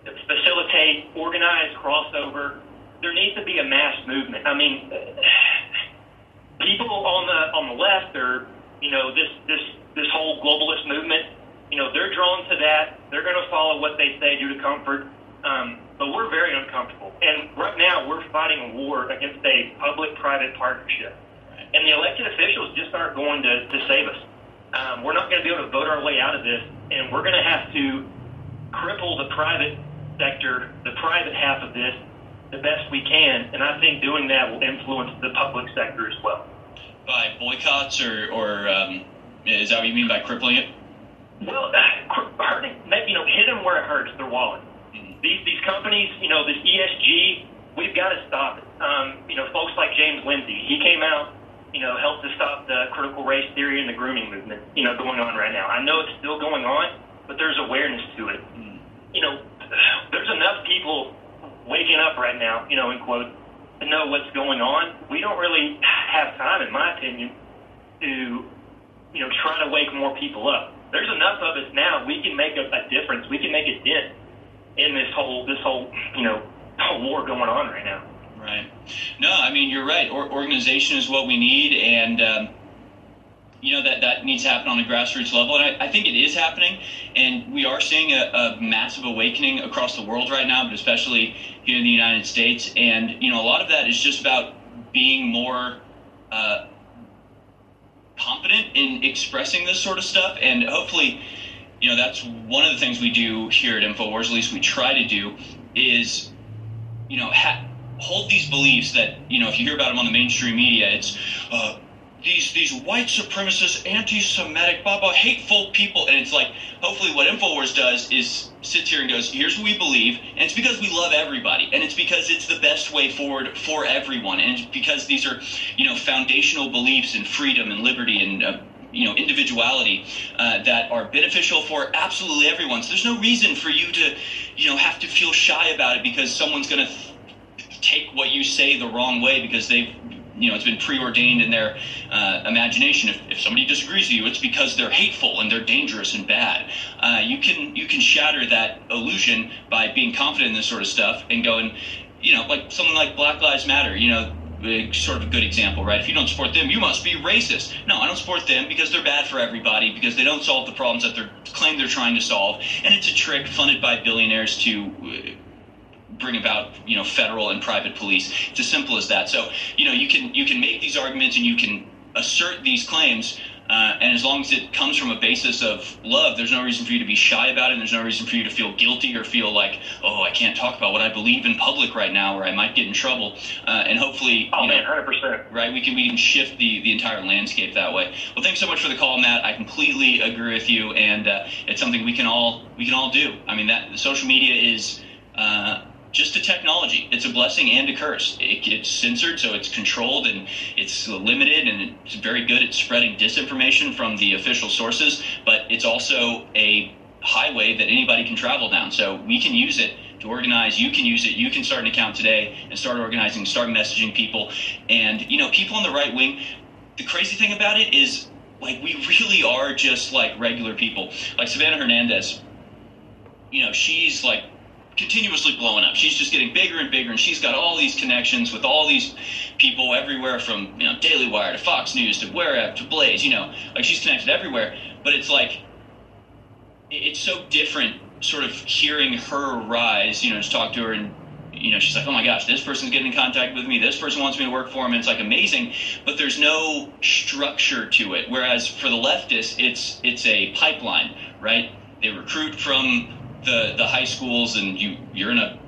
facilitate, organize crossover. There needs to be a mass movement. I mean, people on the on the left or you know this this this whole globalist movement, you know, they're drawn to that. They're going to follow what they say due to comfort. Um, but we're very uncomfortable, and right now we're fighting a war against a public-private partnership and the elected officials just aren't going to, to save us. Um, we're not going to be able to vote our way out of this, and we're going to have to cripple the private sector, the private half of this, the best we can. And I think doing that will influence the public sector as well. By boycotts or, or um, is that what you mean by crippling it? Well, hurting, you know, hit them where it hurts, their wallet. These these companies, you know, this ESG, we've got to stop it. Um, you know, folks like James Lindsay, he came out, you know, helped to stop the critical race theory and the grooming movement, you know, going on right now. I know it's still going on, but there's awareness to it. Mm. You know, there's enough people waking up right now, you know, in quotes, to know what's going on. We don't really have time, in my opinion, to, you know, try to wake more people up. There's enough of us now. We can make a, a difference. We can make a dent in this whole this whole you know whole war going on right now. Right. No, I mean you're right. Or, organization is what we need, and um, you know that that needs to happen on a grassroots level, and I, I think it is happening. And we are seeing a, a massive awakening across the world right now, but especially here in the United States. And you know, a lot of that is just about being more. Uh, confident in expressing this sort of stuff and hopefully you know that's one of the things we do here at infowars at least we try to do is you know ha- hold these beliefs that you know if you hear about them on the mainstream media it's uh, these these white supremacist anti-semitic blah blah hateful people. And it's like hopefully what infowars does is sits here and goes here's what we believe. And it's because we love everybody. And it's because it's the best way forward for everyone. And because these are you know foundational beliefs in freedom and liberty and uh, you know individuality uh, that are beneficial for absolutely everyone. So there's no reason for you to you know have to feel shy about it because someone's going to take what you say the wrong way because they've you know it's been preordained in their uh, imagination if, if somebody disagrees with you it's because they're hateful and they're dangerous and bad uh, you can you can shatter that illusion by being confident in this sort of stuff and going you know like something like black lives matter you know sort of a good example, right? If you don't support them, you must be racist. No, I don't support them because they're bad for everybody, because they don't solve the problems that they claim they're trying to solve, and it's a trick funded by billionaires to uh, bring about you know federal and private police. It's as simple as that. So you know you can you can make these arguments and you can assert these claims. Uh, and as long as it comes from a basis of love, there's no reason for you to be shy about it. And there's no reason for you to feel guilty or feel like, oh, I can't talk about what I believe in public right now, or I might get in trouble. Uh, and hopefully, Oh you know, man, hundred percent. right? We can we can shift the the entire landscape that way. Well, thanks so much for the call, Matt. I completely agree with you, and uh, it's something we can all we can all do. I mean, that social media is. Uh, just a technology. It's a blessing and a curse. It, it's censored, so it's controlled and it's limited, and it's very good at spreading disinformation from the official sources. But it's also a highway that anybody can travel down. So we can use it to organize. You can use it. You can start an account today and start organizing, start messaging people. And you know, people on the right wing. The crazy thing about it is, like, we really are just like regular people. Like Savannah Hernandez. You know, she's like continuously blowing up. She's just getting bigger and bigger, and she's got all these connections with all these people everywhere from you know Daily Wire to Fox News to wherever to Blaze. You know, like she's connected everywhere. But it's like it's so different, sort of hearing her rise. You know, just talk to her and. You know, she's like, oh my gosh, this person's getting in contact with me. This person wants me to work for him. And it's like amazing, but there's no structure to it. Whereas for the leftists, it's it's a pipeline, right? They recruit from the the high schools, and you you're in a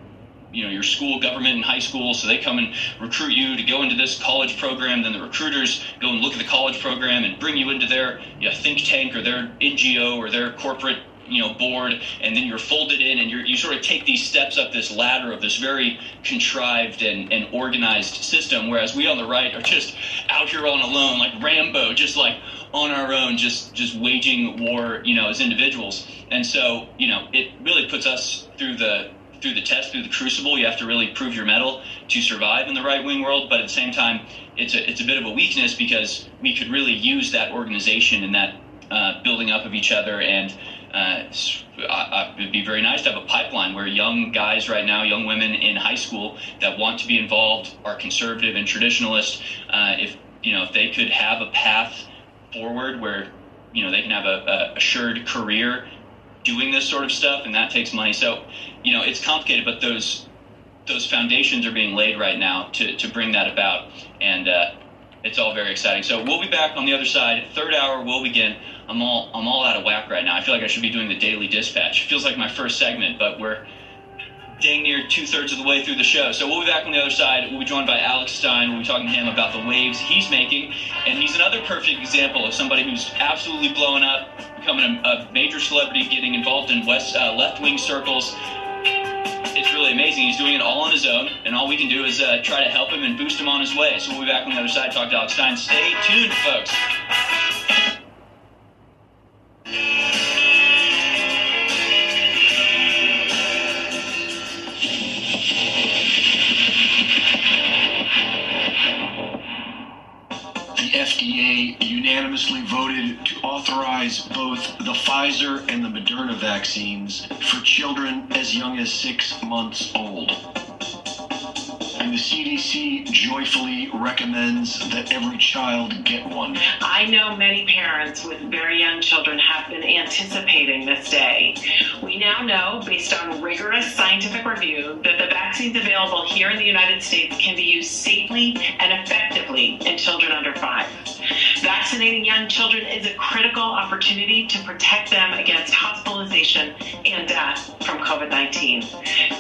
you know your school government in high school, so they come and recruit you to go into this college program. Then the recruiters go and look at the college program and bring you into their you know, think tank or their NGO or their corporate you know board and then you're folded in and you sort of take these steps up this ladder of this very contrived and, and organized system whereas we on the right are just out here on alone like rambo just like on our own just just waging war you know as individuals. And so you know it really puts us through the through the test through the crucible. You have to really prove your mettle to survive in the right wing world but at the same time it's a it's a bit of a weakness because we could really use that organization and that uh, building up of each other and uh, it'd be very nice to have a pipeline where young guys right now, young women in high school that want to be involved, are conservative and traditionalist. Uh, if you know, if they could have a path forward where you know they can have a, a assured career doing this sort of stuff, and that takes money. So you know, it's complicated, but those those foundations are being laid right now to to bring that about, and uh, it's all very exciting. So we'll be back on the other side. Third hour will begin. I'm all I'm all out of whack right now. I feel like I should be doing the daily dispatch. It feels like my first segment, but we're dang near two thirds of the way through the show. So we'll be back on the other side. We'll be joined by Alex Stein. We'll be talking to him about the waves he's making, and he's another perfect example of somebody who's absolutely blowing up, becoming a, a major celebrity, getting involved in west uh, left wing circles. It's really amazing. He's doing it all on his own, and all we can do is uh, try to help him and boost him on his way. So we'll be back on the other side. Talk to Alex Stein. Stay tuned, folks. FDA unanimously voted to authorize both the Pfizer and the Moderna vaccines for children as young as six months old. And the CDC joyfully recommends that every child get one. I know many parents with very young children have been anticipating this day. We now know, based on rigorous scientific review, that the vaccines available here in the United States can be used safely and effectively in children under five. Vaccinating young children is a critical opportunity to protect them against hospitalization and death from COVID 19.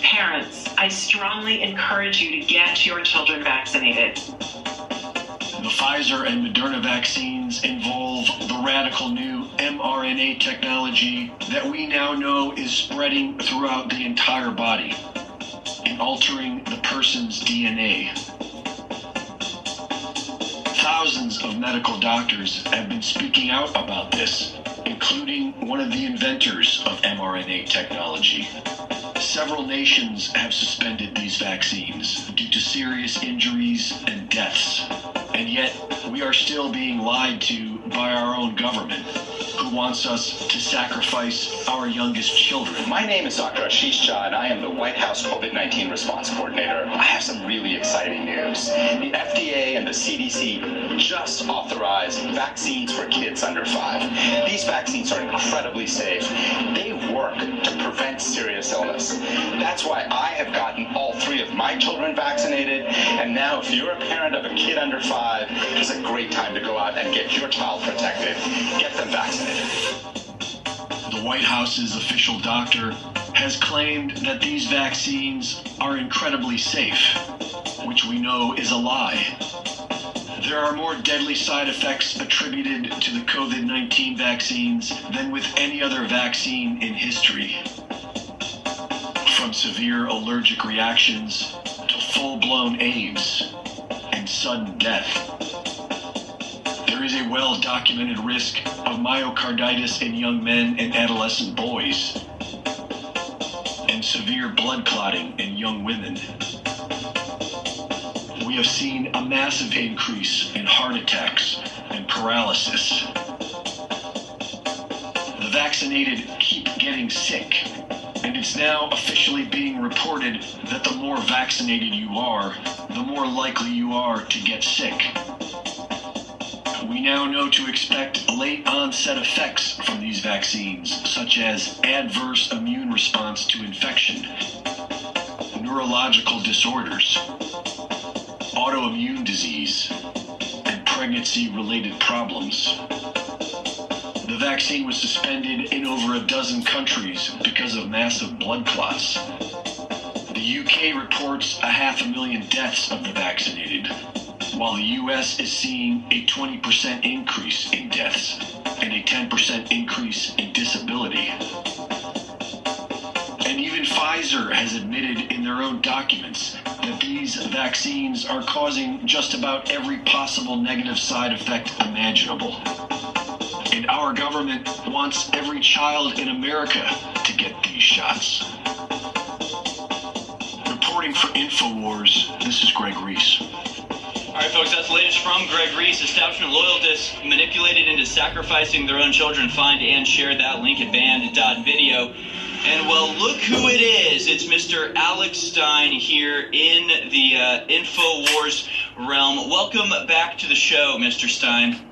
Parents, I strongly encourage you to get your children vaccinated. The Pfizer and Moderna vaccines involve the radical new mRNA technology that we now know is spreading throughout the entire body and altering the person's DNA. Thousands of medical doctors have been speaking out about this, including one of the inventors of mRNA technology. Several nations have suspended these vaccines due to serious injuries and deaths. And yet, we are still being lied to by our own government, who wants us to sacrifice our youngest children. My name is Dr. Ashish Jha, and I am the White House COVID 19 response coordinator. I have some really exciting news. The FDA and the CDC just authorized vaccines for kids under five. These vaccines are incredibly safe. They work to prevent serious illness. That's why I have gotten all three of my children vaccinated, and now if you're a parent of a kid under five, it's a great time to go out and get your child protected. Get them vaccinated. The White House's official doctor has claimed that these vaccines are incredibly safe, which we know is a lie. There are more deadly side effects attributed to the COVID 19 vaccines than with any other vaccine in history. From severe allergic reactions to full blown AIDS and sudden death. There is a well documented risk of myocarditis in young men and adolescent boys, and severe blood clotting in young women. We have seen a massive increase in heart attacks and paralysis. The vaccinated keep getting sick, and it's now officially being reported that the more vaccinated you are, the more likely you are to get sick. We now know to expect late onset effects from these vaccines, such as adverse immune response to infection, neurological disorders, autoimmune disease, and pregnancy related problems. The vaccine was suspended in over a dozen countries because of massive blood clots. The UK reports a half a million deaths of the vaccinated, while the US is seeing a 20% increase in deaths and a 10% increase in disability. And even Pfizer has admitted in their own documents that these vaccines are causing just about every possible negative side effect imaginable. And our government wants every child in America to get these shots. Reporting for InfoWars, this is Greg Reese. All right, folks, that's the latest from Greg Reese. Establishment loyalists manipulated into sacrificing their own children. Find and share that link at banned.video. And well, look who it is. It's Mr. Alex Stein here in the uh, InfoWars realm. Welcome back to the show, Mr. Stein.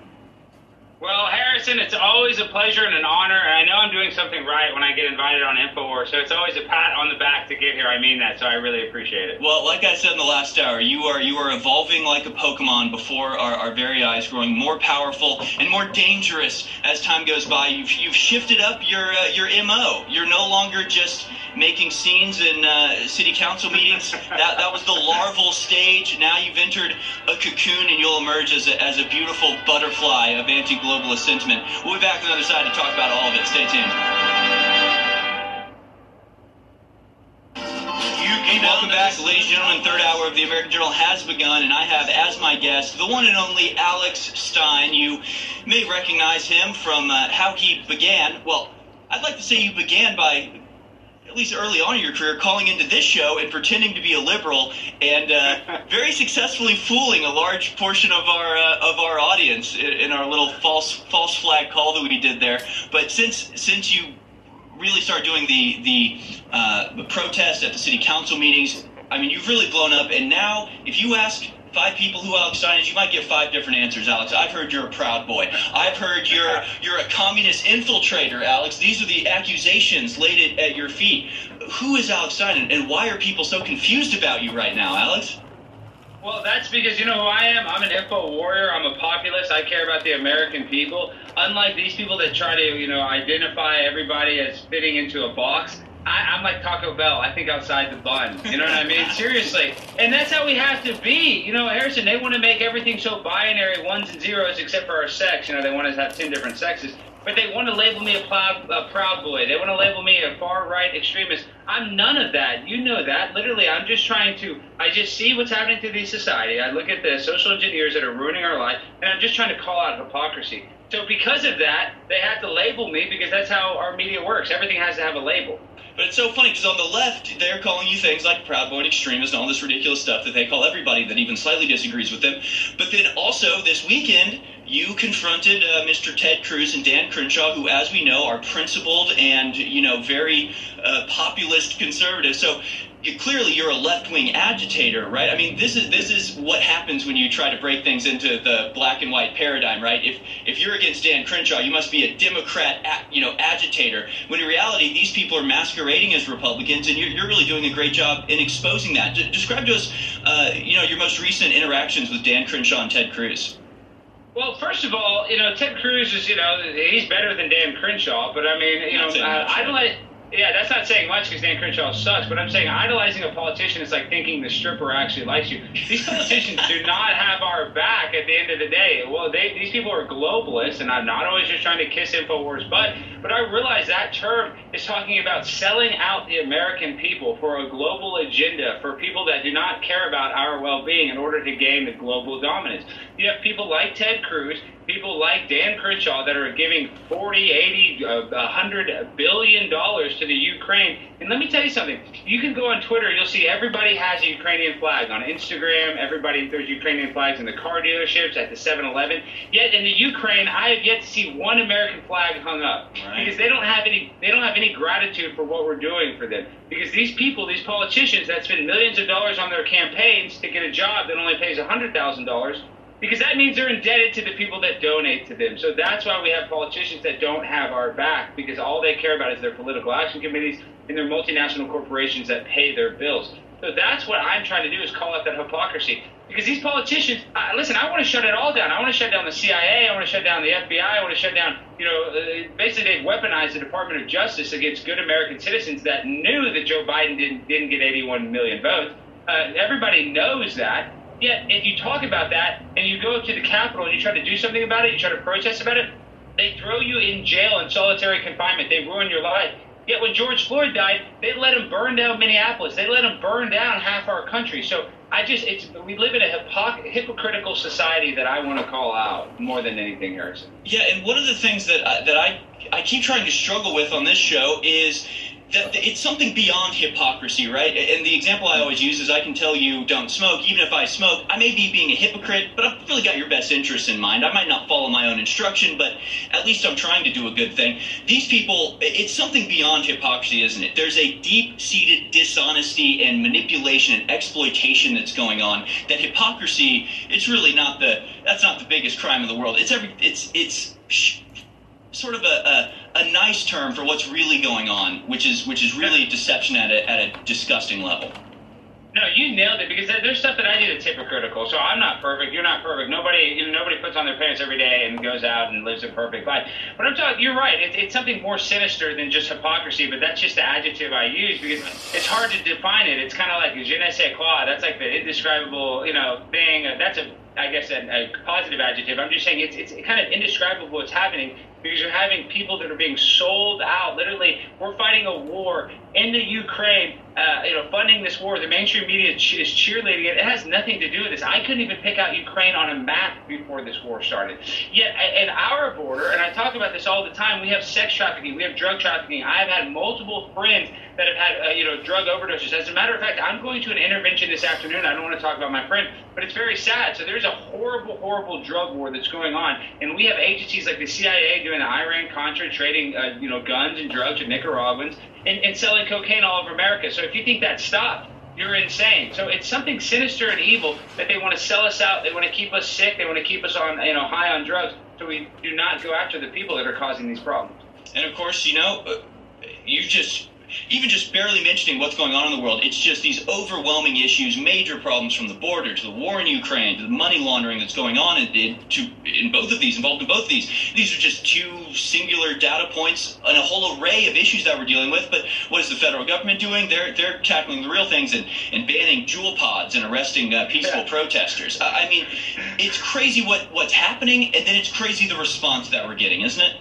Well, Harrison, it's always a pleasure and an honor, and I know I'm doing something right when I get invited on InfoWars, so it's always a pat on the back to get here. I mean that, so I really appreciate it. Well, like I said in the last hour, you are you are evolving like a Pokemon before our, our very eyes, growing more powerful and more dangerous as time goes by. You've you've shifted up your uh, your mo. You're no longer just making scenes in uh, city council meetings. that that was the larval stage. Now you've entered a cocoon, and you'll emerge as a, as a beautiful butterfly of anti-globalist sentiment. We'll be back on the other side to talk about all of it. Stay tuned. Hey, welcome back, ladies and gentlemen. Third hour of the American Journal has begun, and I have as my guest the one and only Alex Stein. You may recognize him from uh, how he began. Well, I'd like to say you began by at least early on in your career, calling into this show and pretending to be a liberal, and uh, very successfully fooling a large portion of our uh, of our audience in, in our little false false flag call that we did there. But since since you really started doing the the, uh, the protest at the city council meetings, I mean, you've really blown up. And now, if you ask five people who Alex Stein is, you might get five different answers, Alex. I've heard you're a proud boy. I've heard you're you're a communist infiltrator, Alex. These are the accusations laid at, at your feet. Who is Alex Stein, and, and why are people so confused about you right now, Alex? Well, that's because you know who I am. I'm an info warrior. I'm a populist. I care about the American people. Unlike these people that try to, you know, identify everybody as fitting into a box. I, I'm like Taco Bell. I think outside the bun. You know what I mean? Seriously. And that's how we have to be. You know, Harrison, they want to make everything so binary, ones and zeros, except for our sex. You know, they want us to have 10 different sexes. But they want to label me a proud, a proud boy. They want to label me a far right extremist. I'm none of that. You know that. Literally, I'm just trying to. I just see what's happening to the society. I look at the social engineers that are ruining our life, and I'm just trying to call out hypocrisy. So because of that, they have to label me because that's how our media works. Everything has to have a label. But it's so funny because on the left, they're calling you things like Proud Boy and extremist and all this ridiculous stuff that they call everybody that even slightly disagrees with them. But then also this weekend, you confronted uh, Mr. Ted Cruz and Dan Crenshaw, who, as we know, are principled and you know very uh, populist conservatives. So you, clearly you're a left-wing agitator, right? I mean, this is this is what happens when you try to break things into the black and white paradigm, right? If if you're against Dan Crenshaw, you must be a Democrat, you know, agitator. When in reality, these people are masquerading as Republicans, and you're, you're really doing a great job in exposing that. D- describe to us, uh, you know, your most recent interactions with Dan Crenshaw and Ted Cruz. Well, first of all, you know, Ted Cruz is, you know, he's better than Dan Crenshaw, but I mean, you know, saying uh, I don't like. Yeah, that's not saying much because Dan Crenshaw sucks, but I'm saying idolizing a politician is like thinking the stripper actually likes you. These politicians do not have our back at the end of the day. Well, they, these people are globalists, and I'm not always just trying to kiss InfoWars butt, But I realize that term is talking about selling out the American people for a global agenda for people that do not care about our well-being in order to gain the global dominance. You have people like Ted Cruz, people like Dan Crenshaw that are giving 40, 80, uh, 100 billion dollars to the Ukraine. And let me tell you something. You can go on Twitter, you'll see everybody has a Ukrainian flag. On Instagram, everybody throws Ukrainian flags in the car dealerships, at the 7-Eleven. Yet in the Ukraine, I have yet to see one American flag hung up Right. because they don't have any they don't have any gratitude for what we're doing for them. Because these people, these politicians that spend millions of dollars on their campaigns to get a job that only pays hundred thousand dollars, because that means they're indebted to the people that donate to them. So that's why we have politicians that don't have our back because all they care about is their political action committees and their multinational corporations that pay their bills. So that's what I'm trying to do is call out that hypocrisy. Because these politicians, uh, listen, I want to shut it all down. I want to shut down the CIA. I want to shut down the FBI. I want to shut down, you know, uh, basically they've weaponized the Department of Justice against good American citizens that knew that Joe Biden didn't, didn't get 81 million votes. Uh, everybody knows that. Yet, if you talk about that and you go to the Capitol and you try to do something about it, you try to protest about it, they throw you in jail in solitary confinement. They ruin your life. Yet when George Floyd died, they let him burn down Minneapolis. They let him burn down half our country. So I just, it's we live in a hypoc- hypocritical society that I want to call out more than anything, Harrison. Yeah, and one of the things that I, that I I keep trying to struggle with on this show is that it's something beyond hypocrisy, right? And the example I always use is I can tell you don't smoke. Even if I smoke, I may be being a hypocrite, but I've really got your best interests in mind. I might not follow my own instruction, but at least I'm trying to do a good thing. These people, it's something beyond hypocrisy, isn't it? There's a deep-seated dishonesty and manipulation and exploitation that's going on. That hypocrisy, it's really not the that's not the biggest crime in the world. It's every it's it's sort of a, a, a nice term for what's really going on, which is which is really deception at a, at a disgusting level. No, you nailed it because there's stuff that I do that's hypocritical. So I'm not perfect. You're not perfect. Nobody, you know, nobody puts on their pants every day and goes out and lives a perfect life. But I'm talking. You're right. It, it's something more sinister than just hypocrisy. But that's just the adjective I use because it's hard to define it. It's kind of like je ne sais quoi. That's like the indescribable, you know, thing. That's a, I guess, a, a positive adjective. I'm just saying it's it's kind of indescribable what's happening because you're having people that are being sold out. Literally, we're fighting a war in the Ukraine. Uh, you know, funding this war. The mainstream media is cheerleading it. It has nothing to do with this. I couldn't even pick out Ukraine on a map before this war started. Yet, at our border, and I talk about this all the time, we have sex trafficking, we have drug trafficking. I've had multiple friends that have had, uh, you know, drug overdoses. As a matter of fact, I'm going to an intervention this afternoon. I don't want to talk about my friend, but it's very sad. So there's a horrible, horrible drug war that's going on, and we have agencies like the CIA doing the Iran-Contra, trading, uh, you know, guns and drugs with Nicaraguans, and, and selling cocaine all over America. So if you think that stopped, you're insane. So it's something sinister and evil that they want to sell us out. They want to keep us sick. They want to keep us on, you know, high on drugs. So we do not go after the people that are causing these problems. And of course, you know, uh, you just even just barely mentioning what's going on in the world, it's just these overwhelming issues, major problems from the border to the war in Ukraine to the money laundering that's going on in, in, to, in both of these, involved in both of these. These are just two singular data points and a whole array of issues that we're dealing with. But what is the federal government doing? They're they're tackling the real things and, and banning Juul pods and arresting uh, peaceful protesters. I, I mean, it's crazy what what's happening, and then it's crazy the response that we're getting, isn't it?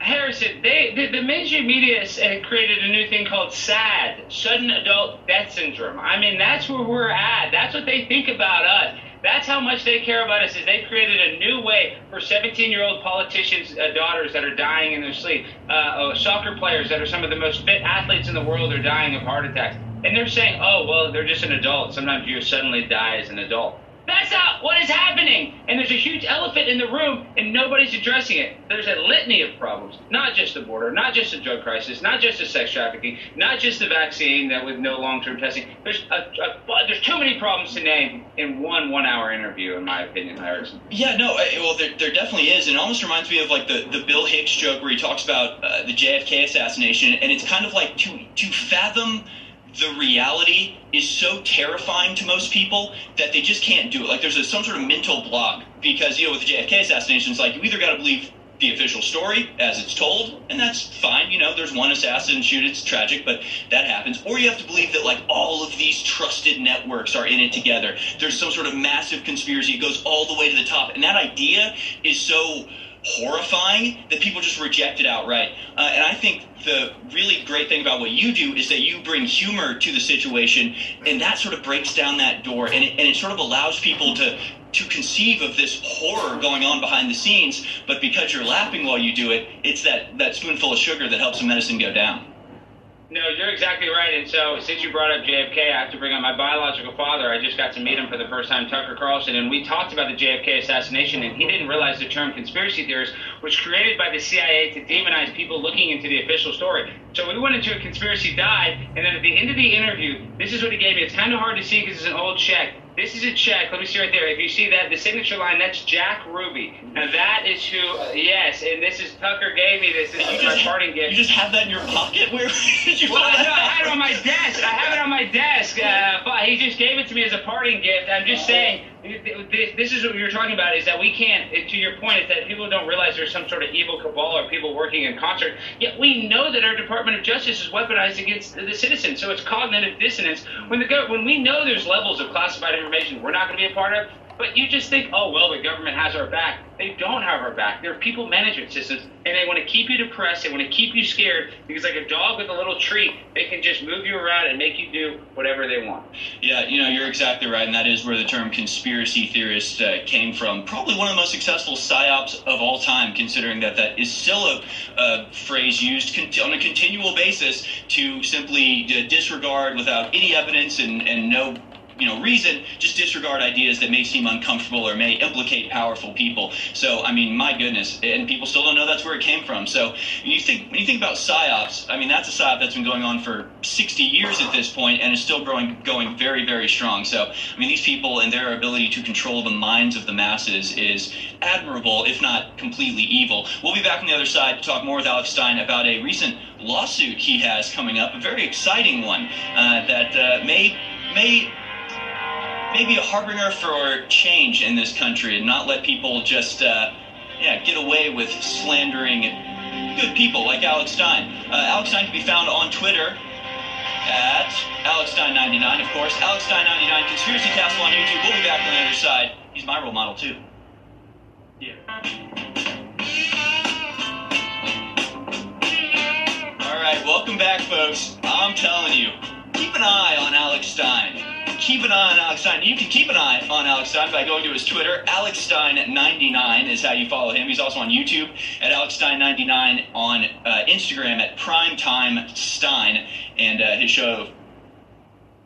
Harrison, they the, the mainstream media has uh, created a new thing called SAD, sudden adult death syndrome. I mean, that's where we're at. That's what they think about us. That's how much they care about us. Is they've created a new way for 17-year-old politicians' uh, daughters that are dying in their sleep, uh, uh, soccer players that are some of the most fit athletes in the world are dying of heart attacks, and they're saying, "Oh, well, they're just an adult. Sometimes you suddenly die as an adult." That's not what is happening. And there's a huge elephant in the room, and nobody's addressing it. There's a litany of problems, not just the border, not just the drug crisis, not just the sex trafficking, not just the vaccine that with no long-term testing. There's a, a, there's too many problems to name in one one-hour interview, in my opinion, Harrison. Yeah, no, well, there, there definitely is. And it almost reminds me of like the, the Bill Hicks joke where he talks about uh, the JFK assassination, and it's kind of like to to fathom the reality is so terrifying to most people that they just can't do it. Like there's a, some sort of mental block because you know with the JFK assassination, it's like you either got to believe the official story as it's told, and that's fine. You know, there's one assassin shoot, it's tragic, but that happens. Or you have to believe that like all of these trusted networks are in it together. There's some sort of massive conspiracy. It goes all the way to the top, and that idea is so horrifying that people just reject it outright. Uh, and I think the really great thing about what you do is that you bring humor to the situation, and that sort of breaks down that door, and it, and it sort of allows people to to conceive of this horror going on behind the scenes. But because you're laughing while you do it, it's that that spoonful of sugar that helps the medicine go down. No, you're exactly right. And so, since you brought up JFK, I have to bring up my biological father. I just got to meet him for the first time, Tucker Carlson, and we talked about the JFK assassination. And he didn't realize the term conspiracy theorist was created by the CIA to demonize people looking into the official story. So we went into a conspiracy died, and then at the end of the interview, this is what he gave me. It's kind of hard to see because it's an old check. This is a check. Let me see right there. If you see that, the signature line, that's Jack Ruby. Now that is who. Uh, yes, and this is Tucker gave me this. This is my parting gift. You just have that in your pocket? Where did you well, find no? I had it on my desk. I have it on my desk. Uh, but he just gave it to me as a parting gift. I'm just saying, this, this is what you're talking about. Is that we can't. To your point, is that people don't realize there's some sort of evil cabal or people working in concert. Yet we know that our Department of Justice is weaponized against the citizen. So it's cognitive dissonance. When the when we know there's levels of classified information we're not going to be a part of. But you just think, oh well, the government has our back. They don't have our back. They're people management systems, and they want to keep you depressed. They want to keep you scared because, like a dog with a little treat, they can just move you around and make you do whatever they want. Yeah, you know, you're exactly right, and that is where the term conspiracy theorist uh, came from. Probably one of the most successful psyops of all time, considering that that is still a, a phrase used con- on a continual basis to simply uh, disregard without any evidence and, and no you know reason just disregard ideas that may seem uncomfortable or may implicate powerful people. So i mean my goodness and people still don't know that's where it came from. So when you think when you think about psyops i mean that's a psyop that's been going on for 60 years at this point and is still growing going very very strong. So i mean these people and their ability to control the minds of the masses is admirable if not completely evil. We'll be back on the other side to talk more with alex stein about a recent lawsuit he has coming up a very exciting one uh, that uh, may may maybe a harbinger for change in this country and not let people just uh, yeah get away with slandering good people like Alex Stein. Uh, Alex Stein can be found on Twitter at Alex Stein99, of course. Alex Stein99, Conspiracy Castle on YouTube. We'll be back on the other side. He's my role model too. Yeah. All right, welcome back, folks. I'm telling you, keep an eye on Alex Stein keep an eye on Alex Stein. You can keep an eye on Alex Stein by going to his Twitter. Alex Stein99 is how you follow him. He's also on YouTube at Alex Stein99, on uh, Instagram at Primetime Stein, and uh, his show.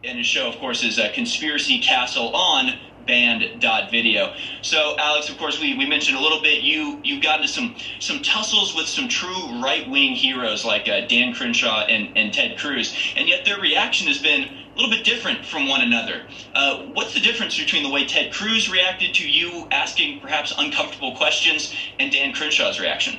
And his show, of course, is uh, Conspiracy Castle on banned.video. So Alex, of course, we, we mentioned a little bit, you you've got into some some tussles with some true right-wing heroes like uh, Dan Crenshaw and, and Ted Cruz, and yet their reaction has been a little bit different from one another. Uh, what's the difference between the way Ted Cruz reacted to you asking perhaps uncomfortable questions and Dan Crenshaw's reaction?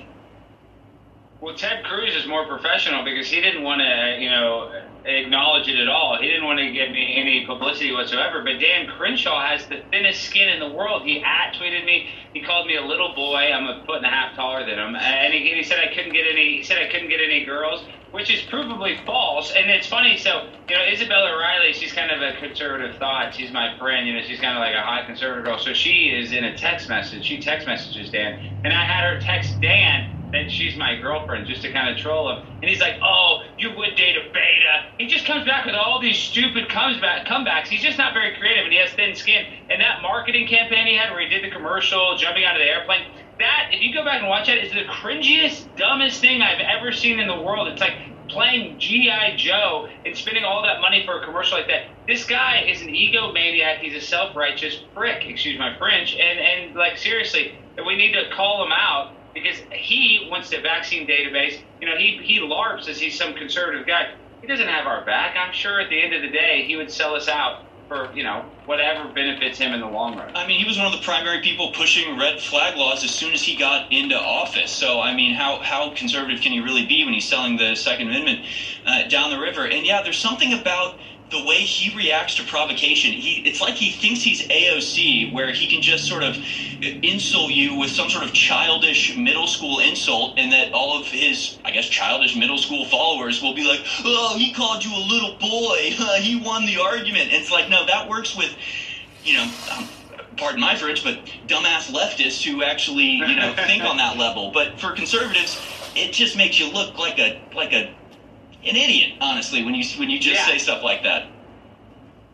Well, Ted Cruz is more professional because he didn't want to, you know, acknowledge it at all. He didn't want to give me any publicity whatsoever. But Dan Crenshaw has the thinnest skin in the world. He at tweeted me. He called me a little boy. I'm a foot and a half taller than him, and he, he said I couldn't get any. He said I couldn't get any girls, which is provably false. And it's funny. So you know, Isabella Riley, she's kind of a conservative thought. She's my friend. You know, she's kind of like a hot conservative girl. So she is in a text message. She text messages Dan, and I had her text Dan that she's my girlfriend just to kind of troll him. And he's like, oh, you would date a beta. He just comes back with all these stupid comebacks. He's just not very creative and he has thin skin. And that marketing campaign he had where he did the commercial, jumping out of the airplane, that, if you go back and watch that, is the cringiest, dumbest thing I've ever seen in the world. It's like playing G.I. Joe and spending all that money for a commercial like that. This guy is an egomaniac. He's a self righteous prick, excuse my French. And, and like, seriously, we need to call him out because he wants the vaccine database. You know, he he larps as he's some conservative guy. He doesn't have our back. I'm sure at the end of the day, he would sell us out for you know whatever benefits him in the long run. I mean, he was one of the primary people pushing red flag laws as soon as he got into office. So, I mean, how how conservative can he really be when he's selling the Second Amendment uh, down the river? And yeah, there's something about the way he reacts to provocation, he it's like he thinks he's AOC, where he can just sort of insult you with some sort of childish middle school insult, and that all of his, I guess, childish middle school followers will be like, "Oh, he called you a little boy. he won the argument." And it's like, no, that works with, you know. Um, pardon my French, but dumbass leftists who actually you know think on that level. But for conservatives, it just makes you look like a like a an idiot, honestly, when you when you just Yeah. say stuff like that.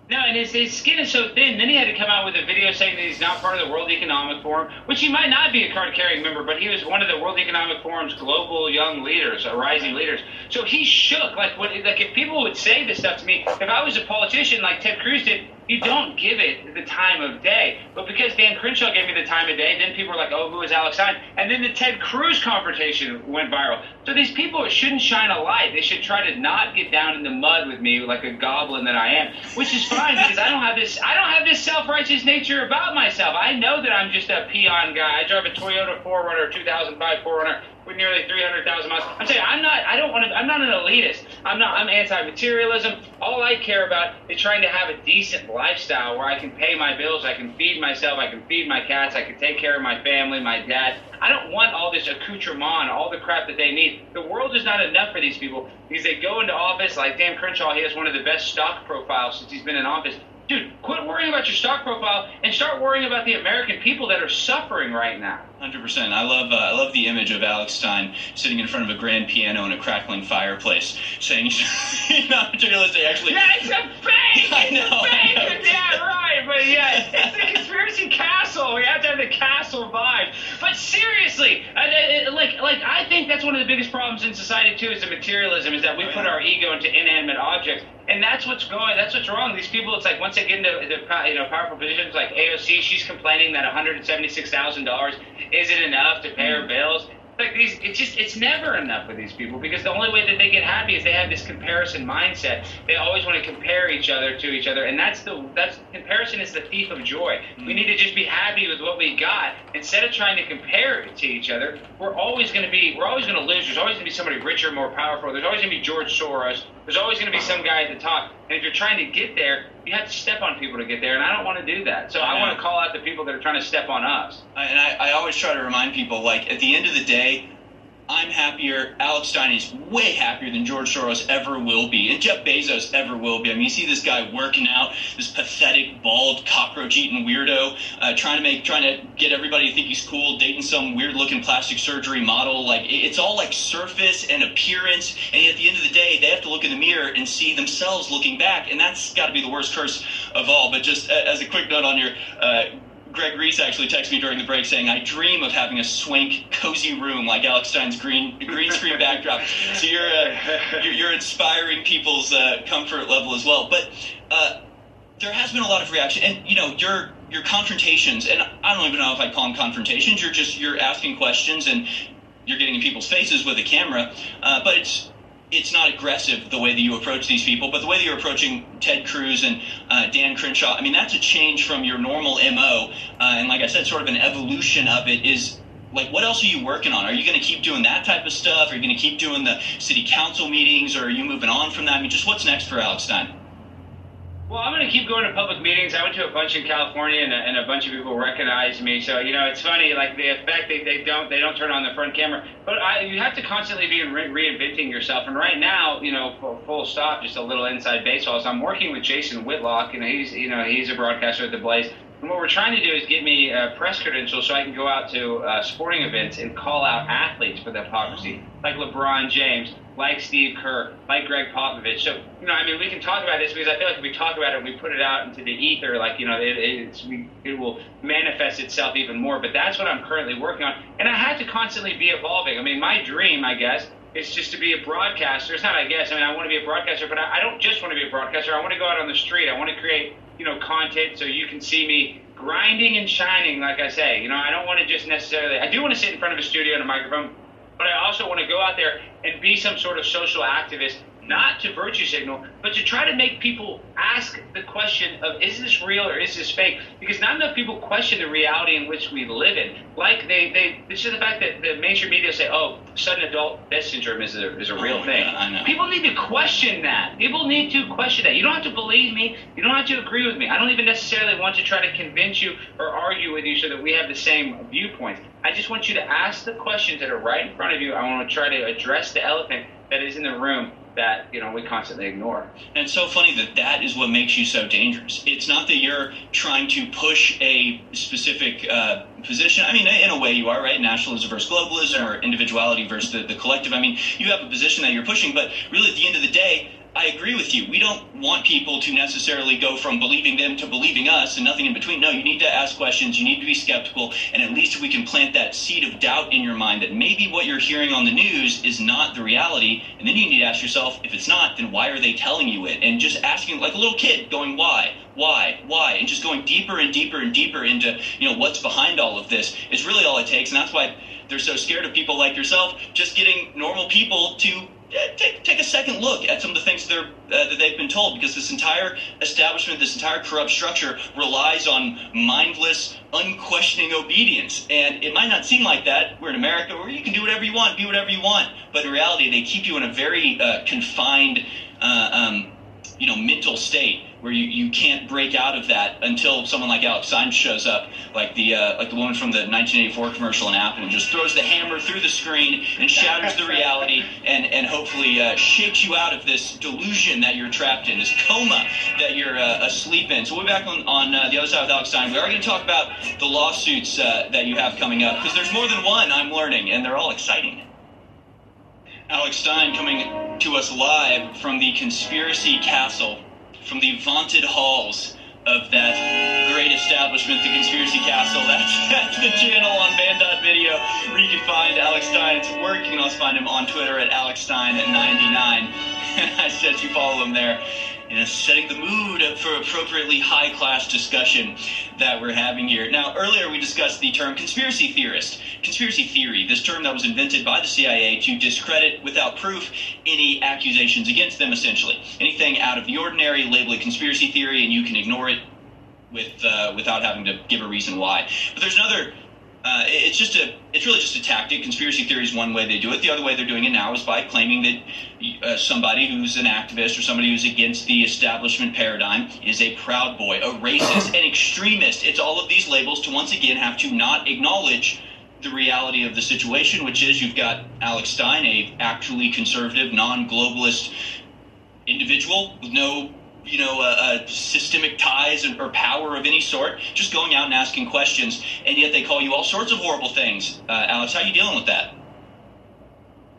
No, and his, his skin is so thin. Then he had to come out with a video saying that he's not part of the World Economic Forum, which he might not be a card-carrying member, but he was one of the World Economic Forum's global young leaders, uh, rising leaders. So he shook. Like, what, like if people would say this stuff to me, if I was a politician like Ted Cruz did, you don't give it the time of day. But because Dan Crenshaw gave me the time of day, then people were like, oh, who is Alex Stein? And then the Ted Cruz confrontation went viral. So these people shouldn't shine a light. They should try to not get down in the mud with me like a goblin that I am, which is fine because I don't have this. I don't have this self-righteous nature about myself. I know that I'm just a peon guy. I drive a Toyota 4Runner, 2005 4Runner with nearly 300,000 miles. I'm saying I'm not. I don't want to. I'm not an elitist. I'm not. I'm anti-materialism. All I care about is trying to have a decent lifestyle where I can pay my bills, I can feed myself, I can feed my cats, I can take care of my family, my dad. I don't want all this accoutrement, all the crap that they need. The world is not enough for these people because they go into office like Dan Crenshaw. He has one of the best stock profiles since he's been in office. Dude, quit worrying about your stock profile and start worrying about the American people that are suffering right now. Hundred percent. I love uh, I love the image of Alex Stein sitting in front of a grand piano in a crackling fireplace, saying he's not materialistic. Actually, Yeah, it's a fake. I It's know, a fake. Yeah, right. But yeah, it's the conspiracy castle. We have to have the castle vibe. But seriously, like, like I think that's one of the biggest problems in society too is the materialism. Is that we put our ego into inanimate objects. And that's what's going. That's what's wrong. These people. It's like once they get into the you know powerful positions, like AOC, she's complaining that one hundred and seventy six thousand dollars isn't enough to pay her bills. Like these, it's just it's never enough with these people because the only way that they get happy is they have this comparison mindset. They always want to compare each other to each other, and that's the that's comparison is the thief of joy. Mm-hmm. We need to just be happy with what we got instead of trying to compare it to each other. We're always going to be we're always going to lose. There's always going to be somebody richer, more powerful. There's always going to be George Soros. There's always going to be some guy at the top. And if you're trying to get there, you have to step on people to get there, and I don't want to do that. So I, I want to call out the people that are trying to step on us. And I, I always try to remind people, like at the end of the day, I'm happier. Alex Stein is way happier than George Soros ever will be, and Jeff Bezos ever will be. I mean, you see this guy working out, this pathetic, bald, cockroach-eating weirdo, uh, trying to make, trying to get everybody to think he's cool, dating some weird-looking plastic surgery model. Like it's all like surface and appearance, and at the end of the day, they have to look in the mirror and see themselves looking back, and that's got to be the worst curse of all. But just as a quick note on your. Uh, Greg Reese actually texted me during the break saying, "I dream of having a swank, cozy room like Alex Stein's green green screen backdrop." So you're uh, you're, you're inspiring people's uh, comfort level as well. But uh, there has been a lot of reaction, and you know your your confrontations, and I don't even know if I call them confrontations. You're just you're asking questions and you're getting in people's faces with a camera, uh, but it's it's not aggressive the way that you approach these people, but the way that you're approaching Ted Cruz and uh, Dan Crenshaw, I mean, that's a change from your normal MO. Uh, and like I said, sort of an evolution of it is like, what else are you working on? Are you going to keep doing that type of stuff? Are you going to keep doing the city council meetings? Or are you moving on from that? I mean, just what's next for Alex Stein? Well, I'm going to keep going to public meetings. I went to a bunch in California, and a, and a bunch of people recognize me. So you know, it's funny. Like the effect, they, they don't they don't turn on the front camera, but I, you have to constantly be re- reinventing yourself. And right now, you know, full, full stop, just a little inside baseball. So I'm working with Jason Whitlock, and he's you know he's a broadcaster at the Blaze. And what we're trying to do is get me uh, press credentials so I can go out to uh, sporting events and call out athletes for the hypocrisy, like LeBron James, like Steve Kerr, like Gregg Popovich. So, you know, I mean, we can talk about this because I feel like if we talk about it and we put it out into the ether, like, you know, it, it's, it will manifest itself even more. But that's what I'm currently working on. And I have to constantly be evolving. I mean, my dream, I guess, is just to be a broadcaster. It's not, I guess, I mean, I want to be a broadcaster, but I, I don't just want to be a broadcaster. I want to go out on the street. I want to create, you know, content so you can see me grinding and shining, like I say. You know, I don't want to just necessarily, I do want to sit in front of a studio and a microphone, but I also want to go out there and be some sort of social activist, not to virtue signal, but to try to make people ask the question of is this real or is this fake? Because not enough people question the reality in which we live in. Like they, they this is the fact that the mainstream media say, oh, sudden adult death syndrome is a, is a real Oh thing. God, I know. People need to question that. People need to question that. You don't have to believe me. You don't have to agree with me. I don't even necessarily want to try to convince you or argue with you so that we have the same viewpoints. I just want you to ask the questions that are right in front of you. I want to try to address the elephant that is in the room that you know we constantly ignore. And it's so funny that that is what makes you so dangerous. It's not that you're trying to push a specific uh, position. I mean, in a way, you are right. Nationalism versus globalism, or individuality versus the, the collective. I mean, you have a position that you're pushing, but really, at the end of the day, I agree with you. We don't want people to necessarily go from believing them to believing us and nothing in between. No, you need to ask questions. You need to be skeptical. And at least we can plant that seed of doubt in your mind that maybe what you're hearing on the news is not the reality. And then you need to ask yourself, if it's not, then why are they telling you it? And just asking, like a little kid, going, why? Why? Why? And just going deeper and deeper and deeper into, you know, what's behind all of this is really all it takes. And that's why they're so scared of people like yourself, just getting normal people to take, take a second look at some of the things that, uh, that they've been told because this entire establishment, this entire corrupt structure relies on mindless, unquestioning obedience. And it might not seem like that. We're in America where you can do whatever you want, be whatever you want. But in reality, they keep you in a very uh, confined, uh, um, you know, mental state where you, you can't break out of that until someone like Alex Stein shows up, like the uh, like the woman from the 1984 commercial in Apple, and just throws the hammer through the screen and shatters the reality, and and hopefully uh, shakes you out of this delusion that you're trapped in, this coma that you're uh, asleep in. So we'll be back on on uh, the other side with Alex Stein. We are going to talk about the lawsuits uh, that you have coming up because there's more than one. I'm learning, and they're all exciting. Alex Stein coming to us live from the Conspiracy Castle from the vaunted halls of that great establishment, the Conspiracy Castle. That's, that's the channel on Banned.video where you can find Alex Stein's work. You can also find him on Twitter at AlexStein99. I suggest you follow him there setting the mood for appropriately high class discussion that we're having here. Now, earlier we discussed the term conspiracy theorist. Conspiracy theory, this term that was invented by the CIA to discredit without proof any accusations against them, essentially. Anything out of the ordinary, label it conspiracy theory, and you can ignore it with uh, without having to give a reason why. But there's another uh, it's just a it's really just a tactic. Conspiracy theory is one way they do it. The other way they're doing it now is by claiming that uh, somebody who's an activist or somebody who's against the establishment paradigm is a proud boy, a racist, an extremist. It's all of these labels to once again have to not acknowledge the reality of the situation, which is you've got Alex Stein, a actually conservative, non-globalist individual with no you know, uh, uh, systemic ties or power of any sort, just going out and asking questions, and yet they call you all sorts of horrible things. Uh, Alex, how are you dealing with that?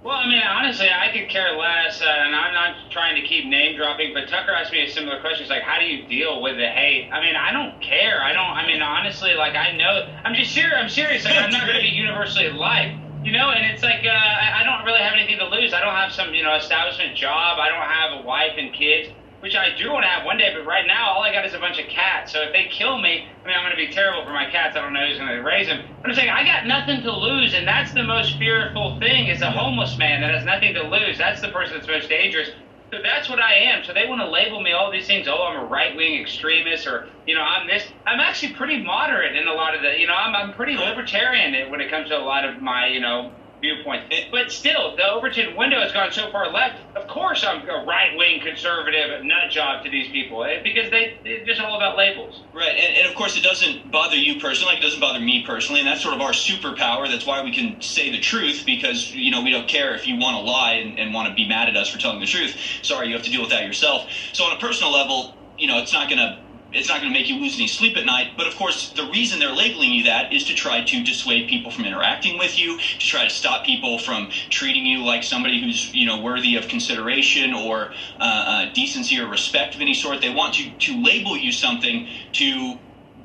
Well, I mean, honestly, I could care less, uh, and I'm not trying to keep name dropping. But Tucker asked me a similar question. He's like, "How do you deal with the hate?" I mean, I don't care. I don't. I mean, honestly, like I know. I'm just serious. I'm serious. Like I'm not going to be universally liked. You know, and it's like uh, I don't really have anything to lose. I don't have some, you know, establishment job. I don't have a wife and kids which I do want to have one day, but right now all I got is a bunch of cats. So if they kill me, I mean, I'm going to be terrible for my cats. I don't know who's going to raise them. But I'm saying I got nothing to lose, and that's the most fearful thing is a homeless man that has nothing to lose. That's the person that's most dangerous. So that's what I am. So they want to label me all these things. Oh, I'm a right wing extremist, or you know, I'm this. I'm actually pretty moderate in a lot of the. You know, I'm I'm pretty libertarian when it comes to a lot of my you know viewpoint. But still, the Overton window has gone so far left. Of course, I'm a right wing conservative nut job to these people eh, because they it's just all about labels. Right, and, and of course, it doesn't bother you personally, like it doesn't bother me personally, and that's sort of our superpower. That's why we can say the truth because you know we don't care if you want to lie and, and want to be mad at us for telling the truth. Sorry, you have to deal with that yourself. So on a personal level, you know, it's not going to it's not going to make you lose any sleep at night. But of course, the reason they're labeling you that is to try to dissuade people from interacting with you, to try to stop people from treating you like somebody who's you know worthy of consideration or uh, uh, decency or respect of any sort. They want to to label you something to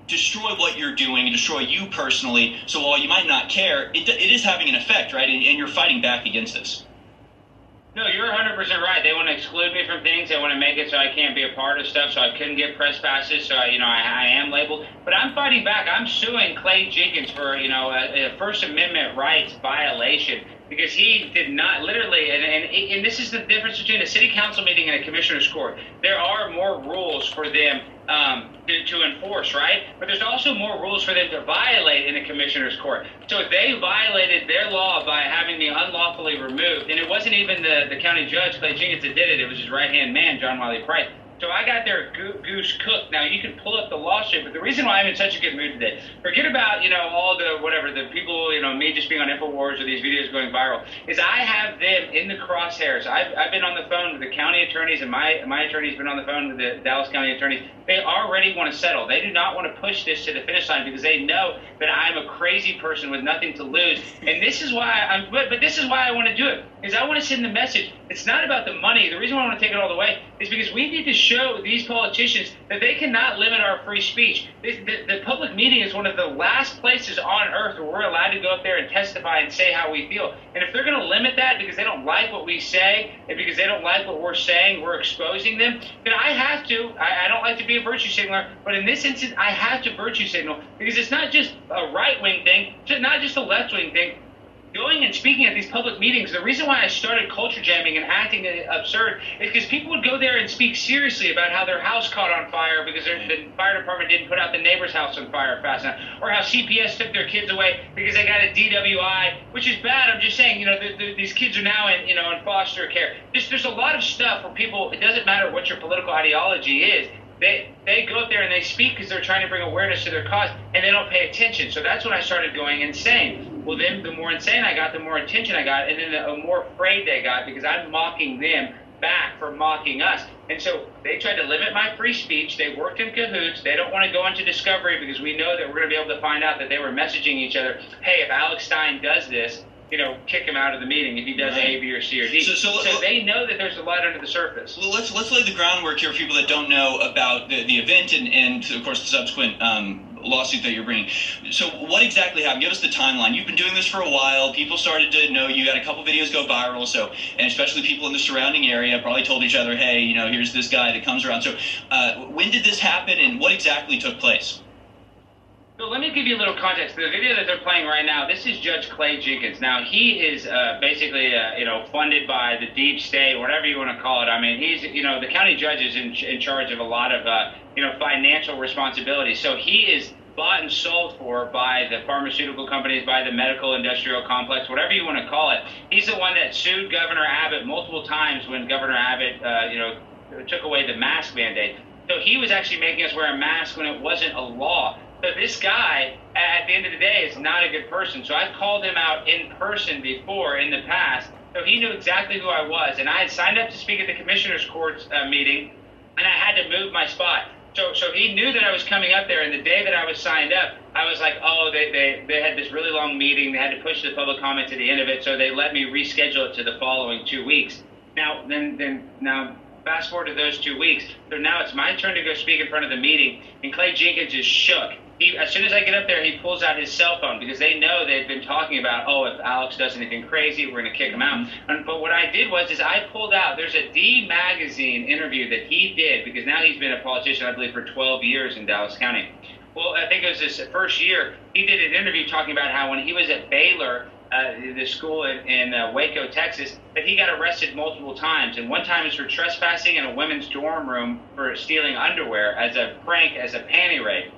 destroy what you're doing, destroy you personally. So while you might not care, it, it is having an effect, right? And, and you're fighting back against this. No, you're 100% right. They want to exclude me from things. They want to make it so I can't be a part of stuff, so I couldn't get press passes, so I, you know I, I am labeled. But I'm fighting back. I'm suing Clay Jenkins for you know a, a First Amendment rights violation because he did not literally, and, and, and this is the difference between a city council meeting and a commissioner's court. There are more rules for them um, to, to, enforce, right? But there's also more rules for them to violate in a commissioner's court. So if they violated their law by having me unlawfully removed, and it wasn't even the, the county judge, Clay Jenkins, that did it, it was his right hand man, John Wiley Price. So I got their go- goose cooked. Now you can pull up the lawsuit, but the reason why I'm in such a good mood today, forget about you know all the whatever the people you know me just being on Infowars or these videos going viral, is I have them in the crosshairs. I've, I've been on the phone with the county attorneys, and my my attorney's been on the phone with the Dallas County attorneys. They already want to settle. They do not want to push this to the finish line because they know that I'm a crazy person with nothing to lose. And this is why I'm. But, but this is why I want to do it. Is I want to send the message. It's not about the money. The reason why I want to take it all the way is because we need to show these politicians that they cannot limit our free speech. The, the, public meeting is one of the last places on earth where we're allowed to go up there and testify and say how we feel. And if they're going to limit that because they don't like what we say and because they don't like what we're saying, we're exposing them, then I have to. I, I don't like to be a virtue signaler, but in this instance, I have to virtue signal because it's not just a right wing thing, it's not just a left wing thing going and speaking at these public meetings, the reason why I started culture jamming and acting absurd is because people would go there and speak seriously about how their house caught on fire because the fire department didn't put out the neighbor's house on fire fast enough, or how CPS took their kids away because they got a DWI, which is bad. I'm just saying, you know, the, the, these kids are now in, you know, in foster care. Just, there's a lot of stuff where people, it doesn't matter what your political ideology is, they they go up there and they speak because they're trying to bring awareness to their cause and they don't pay attention. So that's when I started going insane. Well, then the more insane I got, the more attention I got, and then the more afraid they got because I'm mocking them back for mocking us. And so they tried to limit my free speech. They worked in cahoots. They don't want to go into discovery because we know that we're going to be able to find out that they were messaging each other. Hey, if Alex Stein does this, you know, kick him out of the meeting if he does Right. A, B, or C, or D. So- so- so they know that there's a lot under the surface. Well, let's let's lay the groundwork here for people that don't know about the, the event and, and of course the subsequent um, lawsuit that you're bringing. So, what exactly happened? Give us the timeline. You've been doing this for a while. People started to know you. Had a couple videos go viral. So, and especially people in the surrounding area probably told each other, "Hey, you know, here's this guy that comes around." So, uh, when did this happen, and what exactly took place? So let me give you a little context. The video that they're playing right now, this is Judge Clay Jenkins. Now he is uh, basically, uh, you know, funded by the deep state, whatever you want to call it. I mean, he's, you know, the county judge is in, in charge of a lot of, uh, you know, financial responsibility. So he is bought and sold for by the pharmaceutical companies, by the medical industrial complex, whatever you want to call it. He's the one that sued Governor Abbott multiple times when Governor Abbott, uh, you know, took away the mask mandate. So he was actually making us wear a mask when it wasn't a law. So this guy, at the end of the day, is not a good person. So I've called him out in person before in the past. So he knew exactly who I was, and I had signed up to speak at the commissioners' court uh, meeting, and I had to move my spot. So, so he knew that I was coming up there, and the day that I was signed up, I was like, oh, they, they, they had this really long meeting. They had to push the public comment to the end of it, so they let me reschedule it to the following two weeks. Now, then, then now, fast forward to those two weeks. So now it's my turn to go speak in front of the meeting, and Clay Jenkins is shook. He, as soon as I get up there, he pulls out his cell phone because they know they've been talking about, oh, if Alex does anything crazy, we're going to kick him out. And, but what I did was, is I pulled out. There's a D magazine interview that he did because now he's been a politician, I believe, for 12 years in Dallas County. Well, I think it was his first year. He did an interview talking about how when he was at Baylor, uh, the school in, in uh, Waco, Texas, that he got arrested multiple times. And one time was for trespassing in a women's dorm room for stealing underwear as a prank, as a panty raid.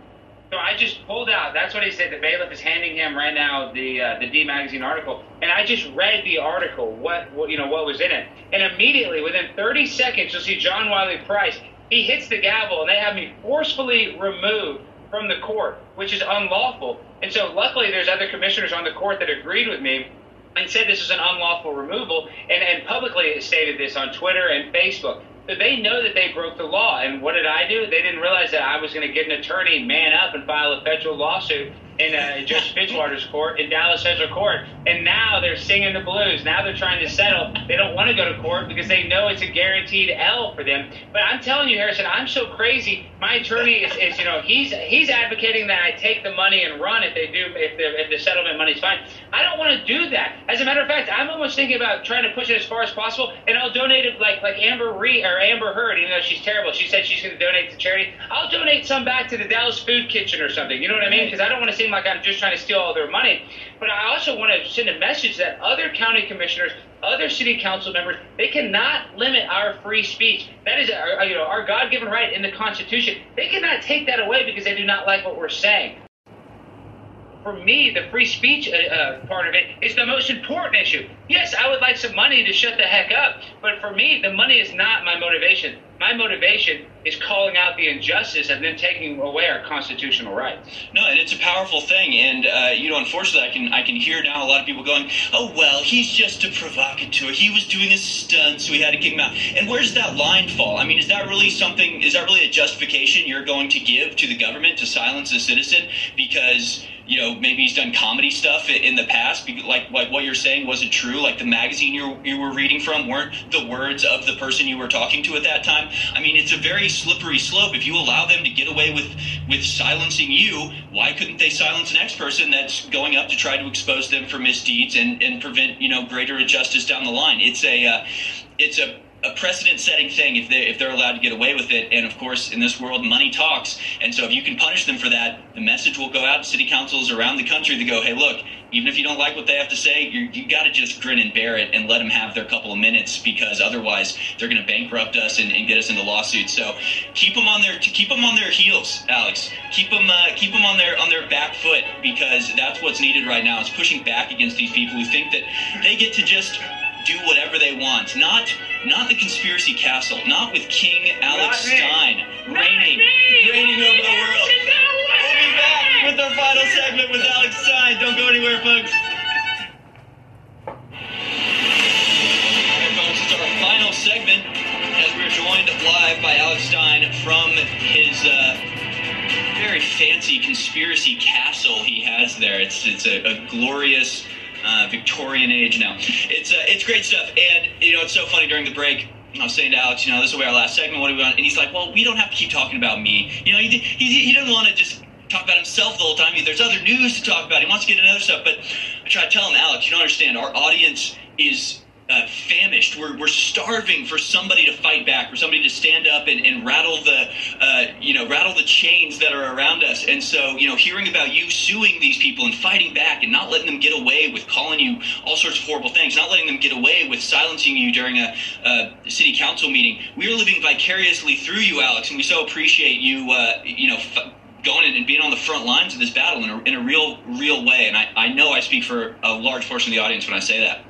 So I just pulled out. That's what he said. The bailiff is handing him right now the uh, the D magazine article, and I just read the article. What, what you know what was in it, and immediately within 30 seconds, you'll see John Wiley Price. He hits the gavel, and they have me forcefully removed from the court, which is unlawful. And so, luckily, there's other commissioners on the court that agreed with me and said this is an unlawful removal, and, and publicly stated this on Twitter and Facebook. They know that they broke the law. And what did I do? They didn't realize that I was going to get an attorney, man up, and file a federal lawsuit in uh, Judge Fitzwater's court in Dallas Central Court. And now they're singing the blues. Now they're trying to settle. They don't want to go to court because they know it's a guaranteed L for them. But I'm telling you, Harrison, I'm so crazy. My attorney is, is you know, he's he's advocating that I take the money and run if they do if the if the settlement money's fine. I don't want to do that. As a matter of fact, I'm almost thinking about trying to push it as far as possible, and I'll donate it like like Amber Reed or Amber Heard, even though she's terrible. She said she's going to donate to charity. I'll donate some back to the Dallas Food Kitchen or something. You know what I mean? Because I don't want to seem like I'm just trying to steal all their money. But I also want to send a message that other county commissioners, other city council members, they cannot limit our free speech. That is our, you know our God-given right in the Constitution. They cannot take that away because they do not like what we're saying for me, the free speech uh, uh, part of it is the most important issue. Yes, I would like some money to shut the heck up, but for me, the money is not my motivation. My motivation is calling out the injustice and then taking away our constitutional rights. No, and it's a powerful thing, and uh, you know, unfortunately, I can I can hear now a lot of people going, "Oh well, he's just a provocateur. He was doing a stunt, so we had to kick him out." And where's that line fall? I mean, is that really something? Is that really a justification you're going to give to the government to silence a citizen because? You know, maybe he's done comedy stuff in the past, like like what you're saying wasn't true. Like the magazine you you were reading from weren't the words of the person you were talking to at that time. I mean, it's a very slippery slope. If you allow them to get away with with silencing you, why couldn't they silence the next person that's going up to try to expose them for misdeeds and and prevent you know greater injustice down the line? It's a uh, it's a a precedent setting thing if they if they're allowed to get away with it. And of course in this world money talks. And so if you can punish them for that the message will go out to city councils around the country to go hey look even if you don't like what they have to say you you got to just grin and bear it and let them have their couple of minutes because otherwise they're going to bankrupt us and, and, get us into lawsuits. So keep them on their keep them on their heels Alex. Keep them uh, keep them on their on their back foot because that's what's needed right now is pushing back against these people who think that they get to just do whatever they want. Not not the conspiracy castle. Not with King Alex Stein reigning reigning over the world. We'll be back with our final segment with Alex Stein. Don't go anywhere, folks. folks, it's our final segment as we're joined live by Alex Stein from his. Uh, very fancy conspiracy castle he has there. It's it's a, a glorious uh, Victorian age now. It's uh, it's great stuff, and you know it's so funny during the break. I was saying to Alex, you know, this will be our last segment. What do we want? And he's like, well, we don't have to keep talking about me. You know, he he, he doesn't want to just talk about himself the whole time. There's other news to talk about. He wants to get into other stuff. But I try to tell him, Alex, you don't understand. Our audience is uh, famished. We're, we're starving for somebody to fight back, for somebody to stand up and, and rattle the uh, you know rattle the chains that are around us. And so you know, hearing about you suing these people and fighting back and not letting them get away with calling you all sorts of horrible things, not letting them get away with silencing you during a, a city council meeting. We are living vicariously through you, Alex, and we so appreciate you. Uh, you know. F- going and being on the front lines of this battle in a, in a real, real way. And I, I know I speak for a large portion of the audience when I say that.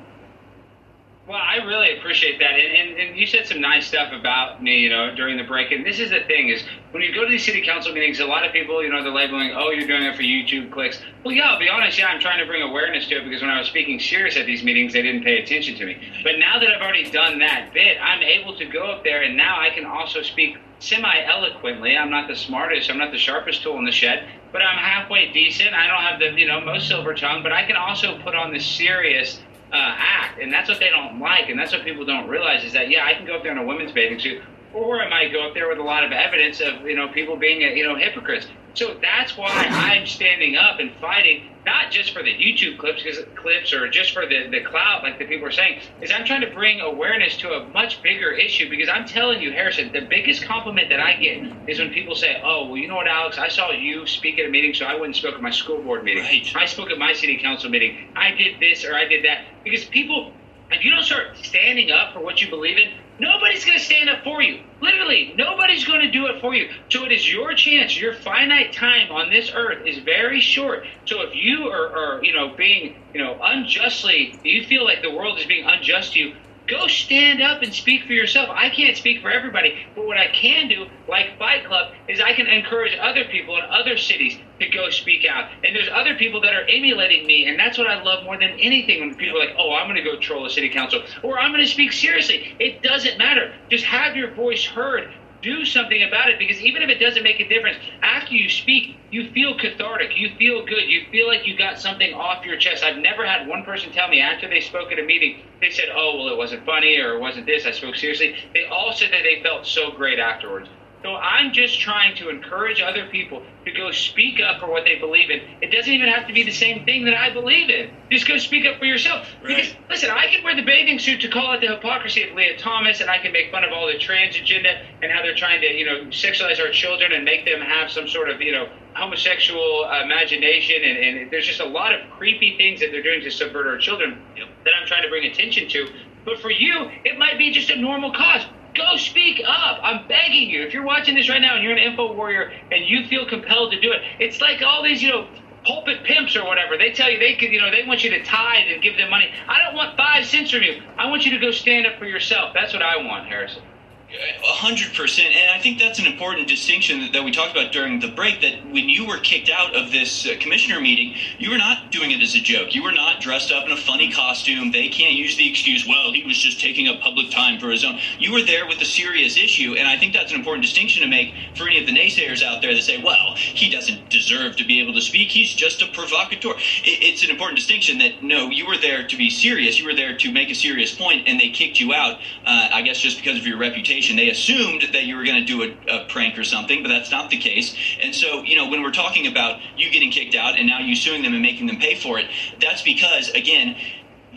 Well, I really appreciate that, and, and, and you said some nice stuff about me, you know, during the break. And this is the thing: is when you go to these city council meetings, a lot of people, you know, they're labeling, "Oh, you're doing it for YouTube clicks." Well, yeah, I'll be honest. Yeah, I'm trying to bring awareness to it because when I was speaking serious at these meetings, they didn't pay attention to me. But now that I've already done that bit, I'm able to go up there, and now I can also speak semi eloquently. I'm not the smartest, I'm not the sharpest tool in the shed, but I'm halfway decent. I don't have the, you know, most silver tongue, but I can also put on the serious uh, act, and that's what they don't like, and that's what people don't realize is that yeah, I can go up there in a women's bathing suit, or I might go up there with a lot of evidence of you know people being you know hypocrites. So that's why I'm standing up and fighting, not just for the YouTube clips, because clips or just for the the clout, like the people are saying, is I'm trying to bring awareness to a much bigger issue. Because I'm telling you, Harrison, the biggest compliment that I get is when people say, "Oh, well, you know what, Alex? I saw you speak at a meeting, so I went and spoke at my school board meeting. Right. I spoke at my city council meeting. I did this or I did that." Because people, if you don't start standing up for what you believe in, Nobody's going to stand up for you. Literally, nobody's going to do it for you. So it is your chance. Your finite time on this earth is very short. So if you are, are you know, being, you know, unjustly, you feel like the world is being unjust to you, Go stand up and speak for yourself. I can't speak for everybody, but what I can do, like Fight Club, is I can encourage other people in other cities to go speak out. And there's other people that are emulating me, and that's what I love more than anything when people are like, oh, I'm going to go troll a city council, or I'm going to speak seriously. It doesn't matter. Just have your voice heard do something about it because even if it doesn't make a difference, after you speak, you feel cathartic. You feel good. You feel like you got something off your chest. I've never had one person tell me after they spoke at a meeting, they said, oh, well, it wasn't funny or it wasn't this. I spoke seriously. They all said that they felt so great afterwards. So I'm just trying to encourage other people to go speak up for what they believe in. It doesn't even have to be the same thing that I believe in. Just go speak up for yourself. Right. Because listen, I can wear the bathing suit to call it the hypocrisy of Lia Thomas, and I can make fun of all the trans agenda and how they're trying to, you know, sexualize our children and make them have some sort of, you know, homosexual imagination. And, and there's just a lot of creepy things that they're doing to subvert our children that I'm trying to bring attention to. But for you, it might be just a normal cause. Go speak up. I'm begging you. If you're watching this right now and you're an info warrior and you feel compelled to do it, it's like all these, you know, pulpit pimps or whatever. They tell you they could, you know, they want you to tithe and give them money. I don't want five cents from you. I want you to go stand up for yourself. That's what I want, Harrison. Hundred percent, and I think that's an important distinction that, that, we talked about during the break. That when you were kicked out of this uh, commissioner meeting, you were not doing it as a joke. You were not dressed up in a funny costume. They can't use the excuse, "Well, he was just taking up public time for his own." You were there with a serious issue, and I think that's an important distinction to make for any of the naysayers out there that say, "Well, he doesn't deserve to be able to speak. He's just a provocateur." It, it's an important distinction that no, you were there to be serious. You were there to make a serious point, and they kicked you out. Uh, I guess just because of your reputation they assumed that you were going to do a, a, prank or something, but that's not the case. And so, you know, when we're talking about you getting kicked out and now you suing them and making them pay for it, that's because, again,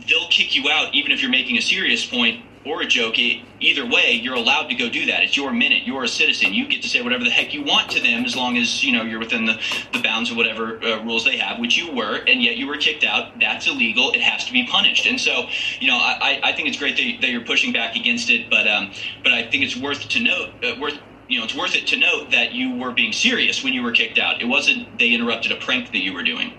they'll kick you out even if you're making a serious point or a joke, either way, you're allowed to go do that. It's your minute. You're a citizen. You get to say whatever the heck you want to them as long as you know you're within the, the bounds of whatever uh, rules they have, which you were, and yet you were kicked out. That's illegal. It has to be punished. And so, you know, I, I think it's great that, that you're pushing back against it, but um, but I think it's worth to note uh, worth you know it's worth it to note that you were being serious when you were kicked out. It wasn't they interrupted a prank that you were doing.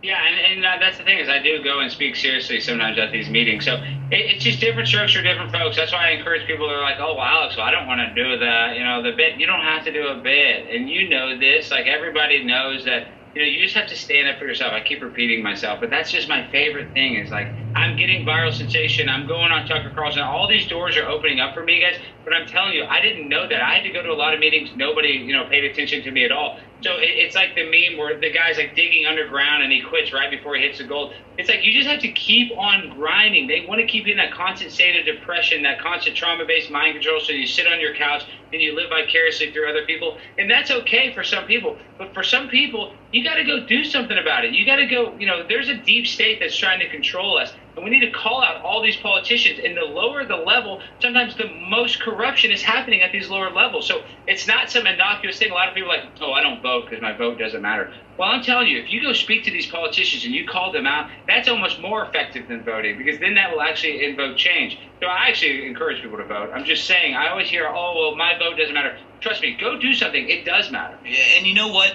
Yeah, and, and uh, that's the thing is I do go and speak seriously sometimes at these meetings. So it, it's just different strokes for different folks. That's why I encourage people that are like, oh, well, Alex, well, I don't want to do the, you know, the bit. You don't have to do a bit, and you know this. Like everybody knows that. You know, you just have to stand up for yourself. I keep repeating myself, but that's just my favorite thing. Is like I'm getting viral sensation. I'm going on Tucker Carlson. All these doors are opening up for me, guys. But I'm telling you, I didn't know that. I had to go to a lot of meetings. Nobody, you know, paid attention to me at all. So it, it's like the meme where the guy's like digging underground and he quits right before he hits the gold. It's like you just have to keep on grinding. They want to keep you in that constant state of depression, that constant trauma-based mind control. So you sit on your couch and you live vicariously through other people, and that's okay for some people. But for some people, you got to go do something about it. You got to go. You know, there's a deep state that's trying to control us. And we need to call out all these politicians. And the lower the level, sometimes the most corruption is happening at these lower levels. So it's not some innocuous thing. A lot of people are like, oh, I don't vote because my vote doesn't matter. Well, I'm telling you, if you go speak to these politicians and you call them out, that's almost more effective than voting because then that will actually invoke change. So I actually encourage people to vote. I'm just saying, I always hear, oh, well, my vote doesn't matter. Trust me, go do something. It does matter. And you know what?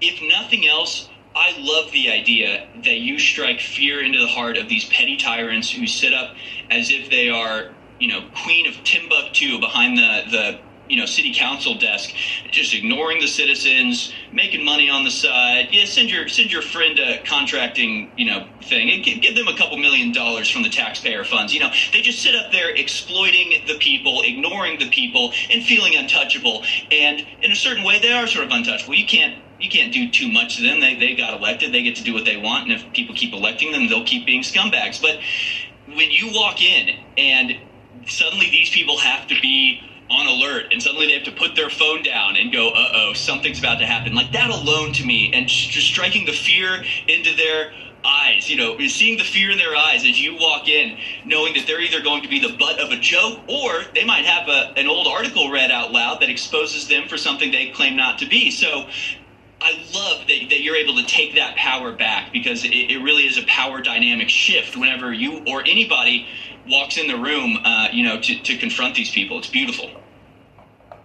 If nothing else, I love the idea that you strike fear into the heart of these petty tyrants who sit up as if they are, you know, queen of Timbuktu behind the, the you know, city council desk, just ignoring the citizens, making money on the side. Yeah, send your send your friend a contracting, you know, thing. Give, give them a couple million dollars from the taxpayer funds. You know, they just sit up there exploiting the people, ignoring the people, and feeling untouchable. And in a certain way, they are sort of untouchable. You can't you can't do too much to them. They they got elected. They get to do what they want, and if people keep electing them, they'll keep being scumbags. But when you walk in and suddenly these people have to be on alert and suddenly they have to put their phone down and go uh-oh something's about to happen like that alone to me and just striking the fear into their eyes you know seeing the fear in their eyes as you walk in knowing that they're either going to be the butt of a joke or they might have a, an old article read out loud that exposes them for something they claim not to be so I love that, that you're able to take that power back because it, it really is a power dynamic shift whenever you or anybody walks in the room, uh, you know, to, to confront these people. It's beautiful.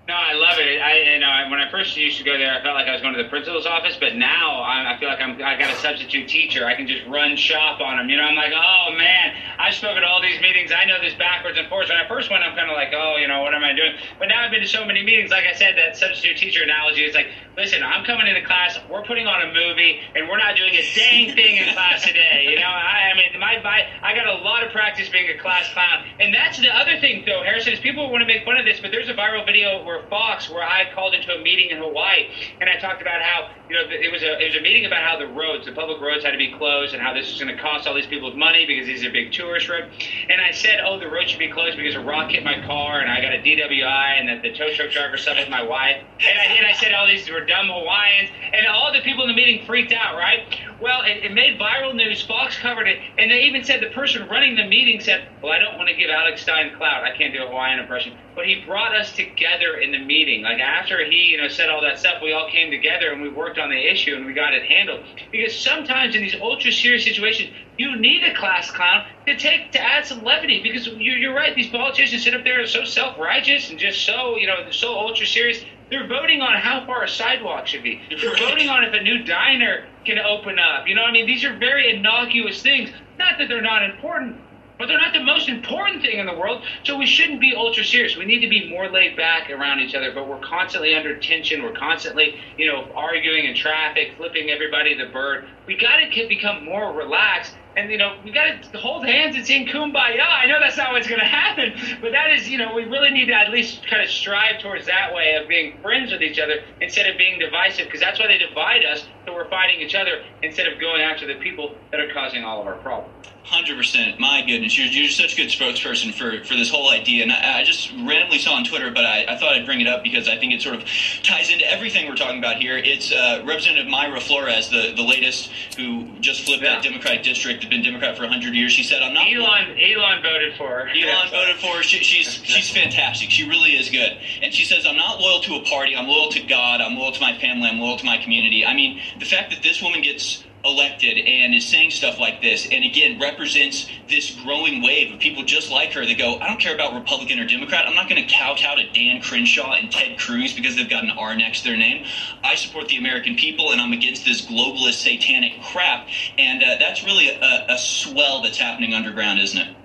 No, I love it. I, you know, when I first used to go there, I felt like I was going to the principal's office, but now I, I feel like I'm, I got a substitute teacher. I can just run shop on them. You know, I'm like, oh man, I've spoken to all these meetings. I know this backwards and forwards. When I first went, I'm kind of like, oh, you know, what am I doing? But now I've been to so many meetings. Like I said, that substitute teacher analogy is like, listen, I'm coming into class, we're putting on a movie, and we're not doing a dang thing in class today. You know, I, I mean, my, my, I got a lot of practice being a class clown. And that's the other thing, though, Harrison, is people want to make fun of this, but there's a viral video where Fox, where I called into a meeting in Hawaii, and I talked about how, you know, it was a, it was a meeting about how the roads, the public roads had to be closed, and how this was going to cost all these people money because these are big tourist roads. And I said, oh, the road should be closed because a rock hit my car, and I got a DWI, and that the tow truck driver slept with my wife. And I, and I said all these were dumb Hawaiians, and all the people in the meeting freaked out, right? Well, it, it made viral news. Fox covered it, and they even said the person running the meeting said, "Well, I don't want to give Alex Stein clout. I can't do a Hawaiian impression." But he brought us together in the meeting. Like after he, you know, said all that stuff, we all came together and we worked on the issue and we got it handled. Because sometimes in these ultra serious situations, you need a class clown to take to add some levity. Because you're, you're right; these politicians sit up there and are so self righteous and just so, you know, so ultra serious They're voting on how far a sidewalk should be. They're voting on if a new diner can open up. You know, what I mean, these are very innocuous things. Not that they're not important, but they're not the most important thing in the world. So we shouldn't be ultra serious. We need to be more laid back around each other. But we're constantly under tension. We're constantly, you know, arguing in traffic, flipping everybody the bird. We got to become more relaxed. And you know, we got to hold hands and sing "Kumbaya." I know that's not what's going to happen, but that is, you know, we really need to at least kind of strive towards that way of being friends with each other instead of being divisive, because that's why they divide us. So we're fighting each other instead of going after the people that are causing all of our problems. Hundred percent. My goodness, you're, you're such a good spokesperson for, for this whole idea, and I, I just randomly saw on Twitter, but I, I thought I'd bring it up because I think it sort of ties into everything we're talking about here. It's uh, Representative Mayra Flores, the, the latest, who just flipped that Democratic district, had been Democrat for hundred years. She said, "I'm not." Elon Elon voted for her. Elon voted for her. She, she's she's fantastic. She really is good. And she says, "I'm not loyal to a party. I'm loyal to God. I'm loyal to my family. I'm loyal to my community." I mean, the fact that this woman gets elected and is saying stuff like this and again represents this growing wave of people just like her that go i don't care about republican or democrat. I'm not going to kowtow to dan crenshaw and ted cruz because they've got an r next to their name. I support the american people and i'm against this globalist satanic crap. And uh, that's really a, a swell that's happening underground isn't it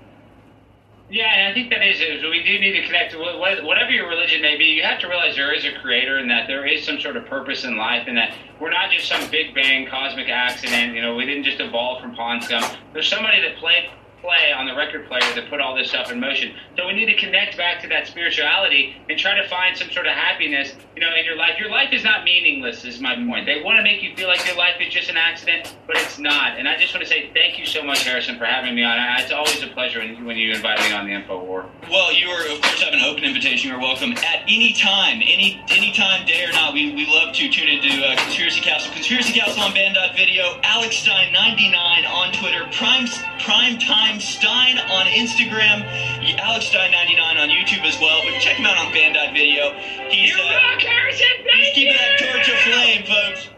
Yeah, I think that is, we do need to connect whatever your religion may be. You have to realize there is a creator and that there is some sort of purpose in life, and that we're not just some big bang cosmic accident. You know, we didn't just evolve from pond scum. There's somebody that played play on the record player that put all this stuff in motion. So we need to connect back to that spirituality and try to find some sort of happiness, you know, in your life. Your life is not meaningless, is my point. They want to make you feel like your life is just an accident, but it's not. And I just want to say thank you so much, Harrison, for having me on. It's always a pleasure when you invite me on the Info War. Well, you are, of course, have an open invitation. You're welcome at any time, any any time, day or not. We, we love to tune into uh, Conspiracy Castle. Conspiracy Castle on Band Video, Alex Stein 99 on Twitter. Prime Prime Time time. Stein on Instagram, Alex Stein99 on YouTube as well. But check him out on Banned.video. He's, uh, rock, Harrison, he's keeping you. that torch aflame, folks.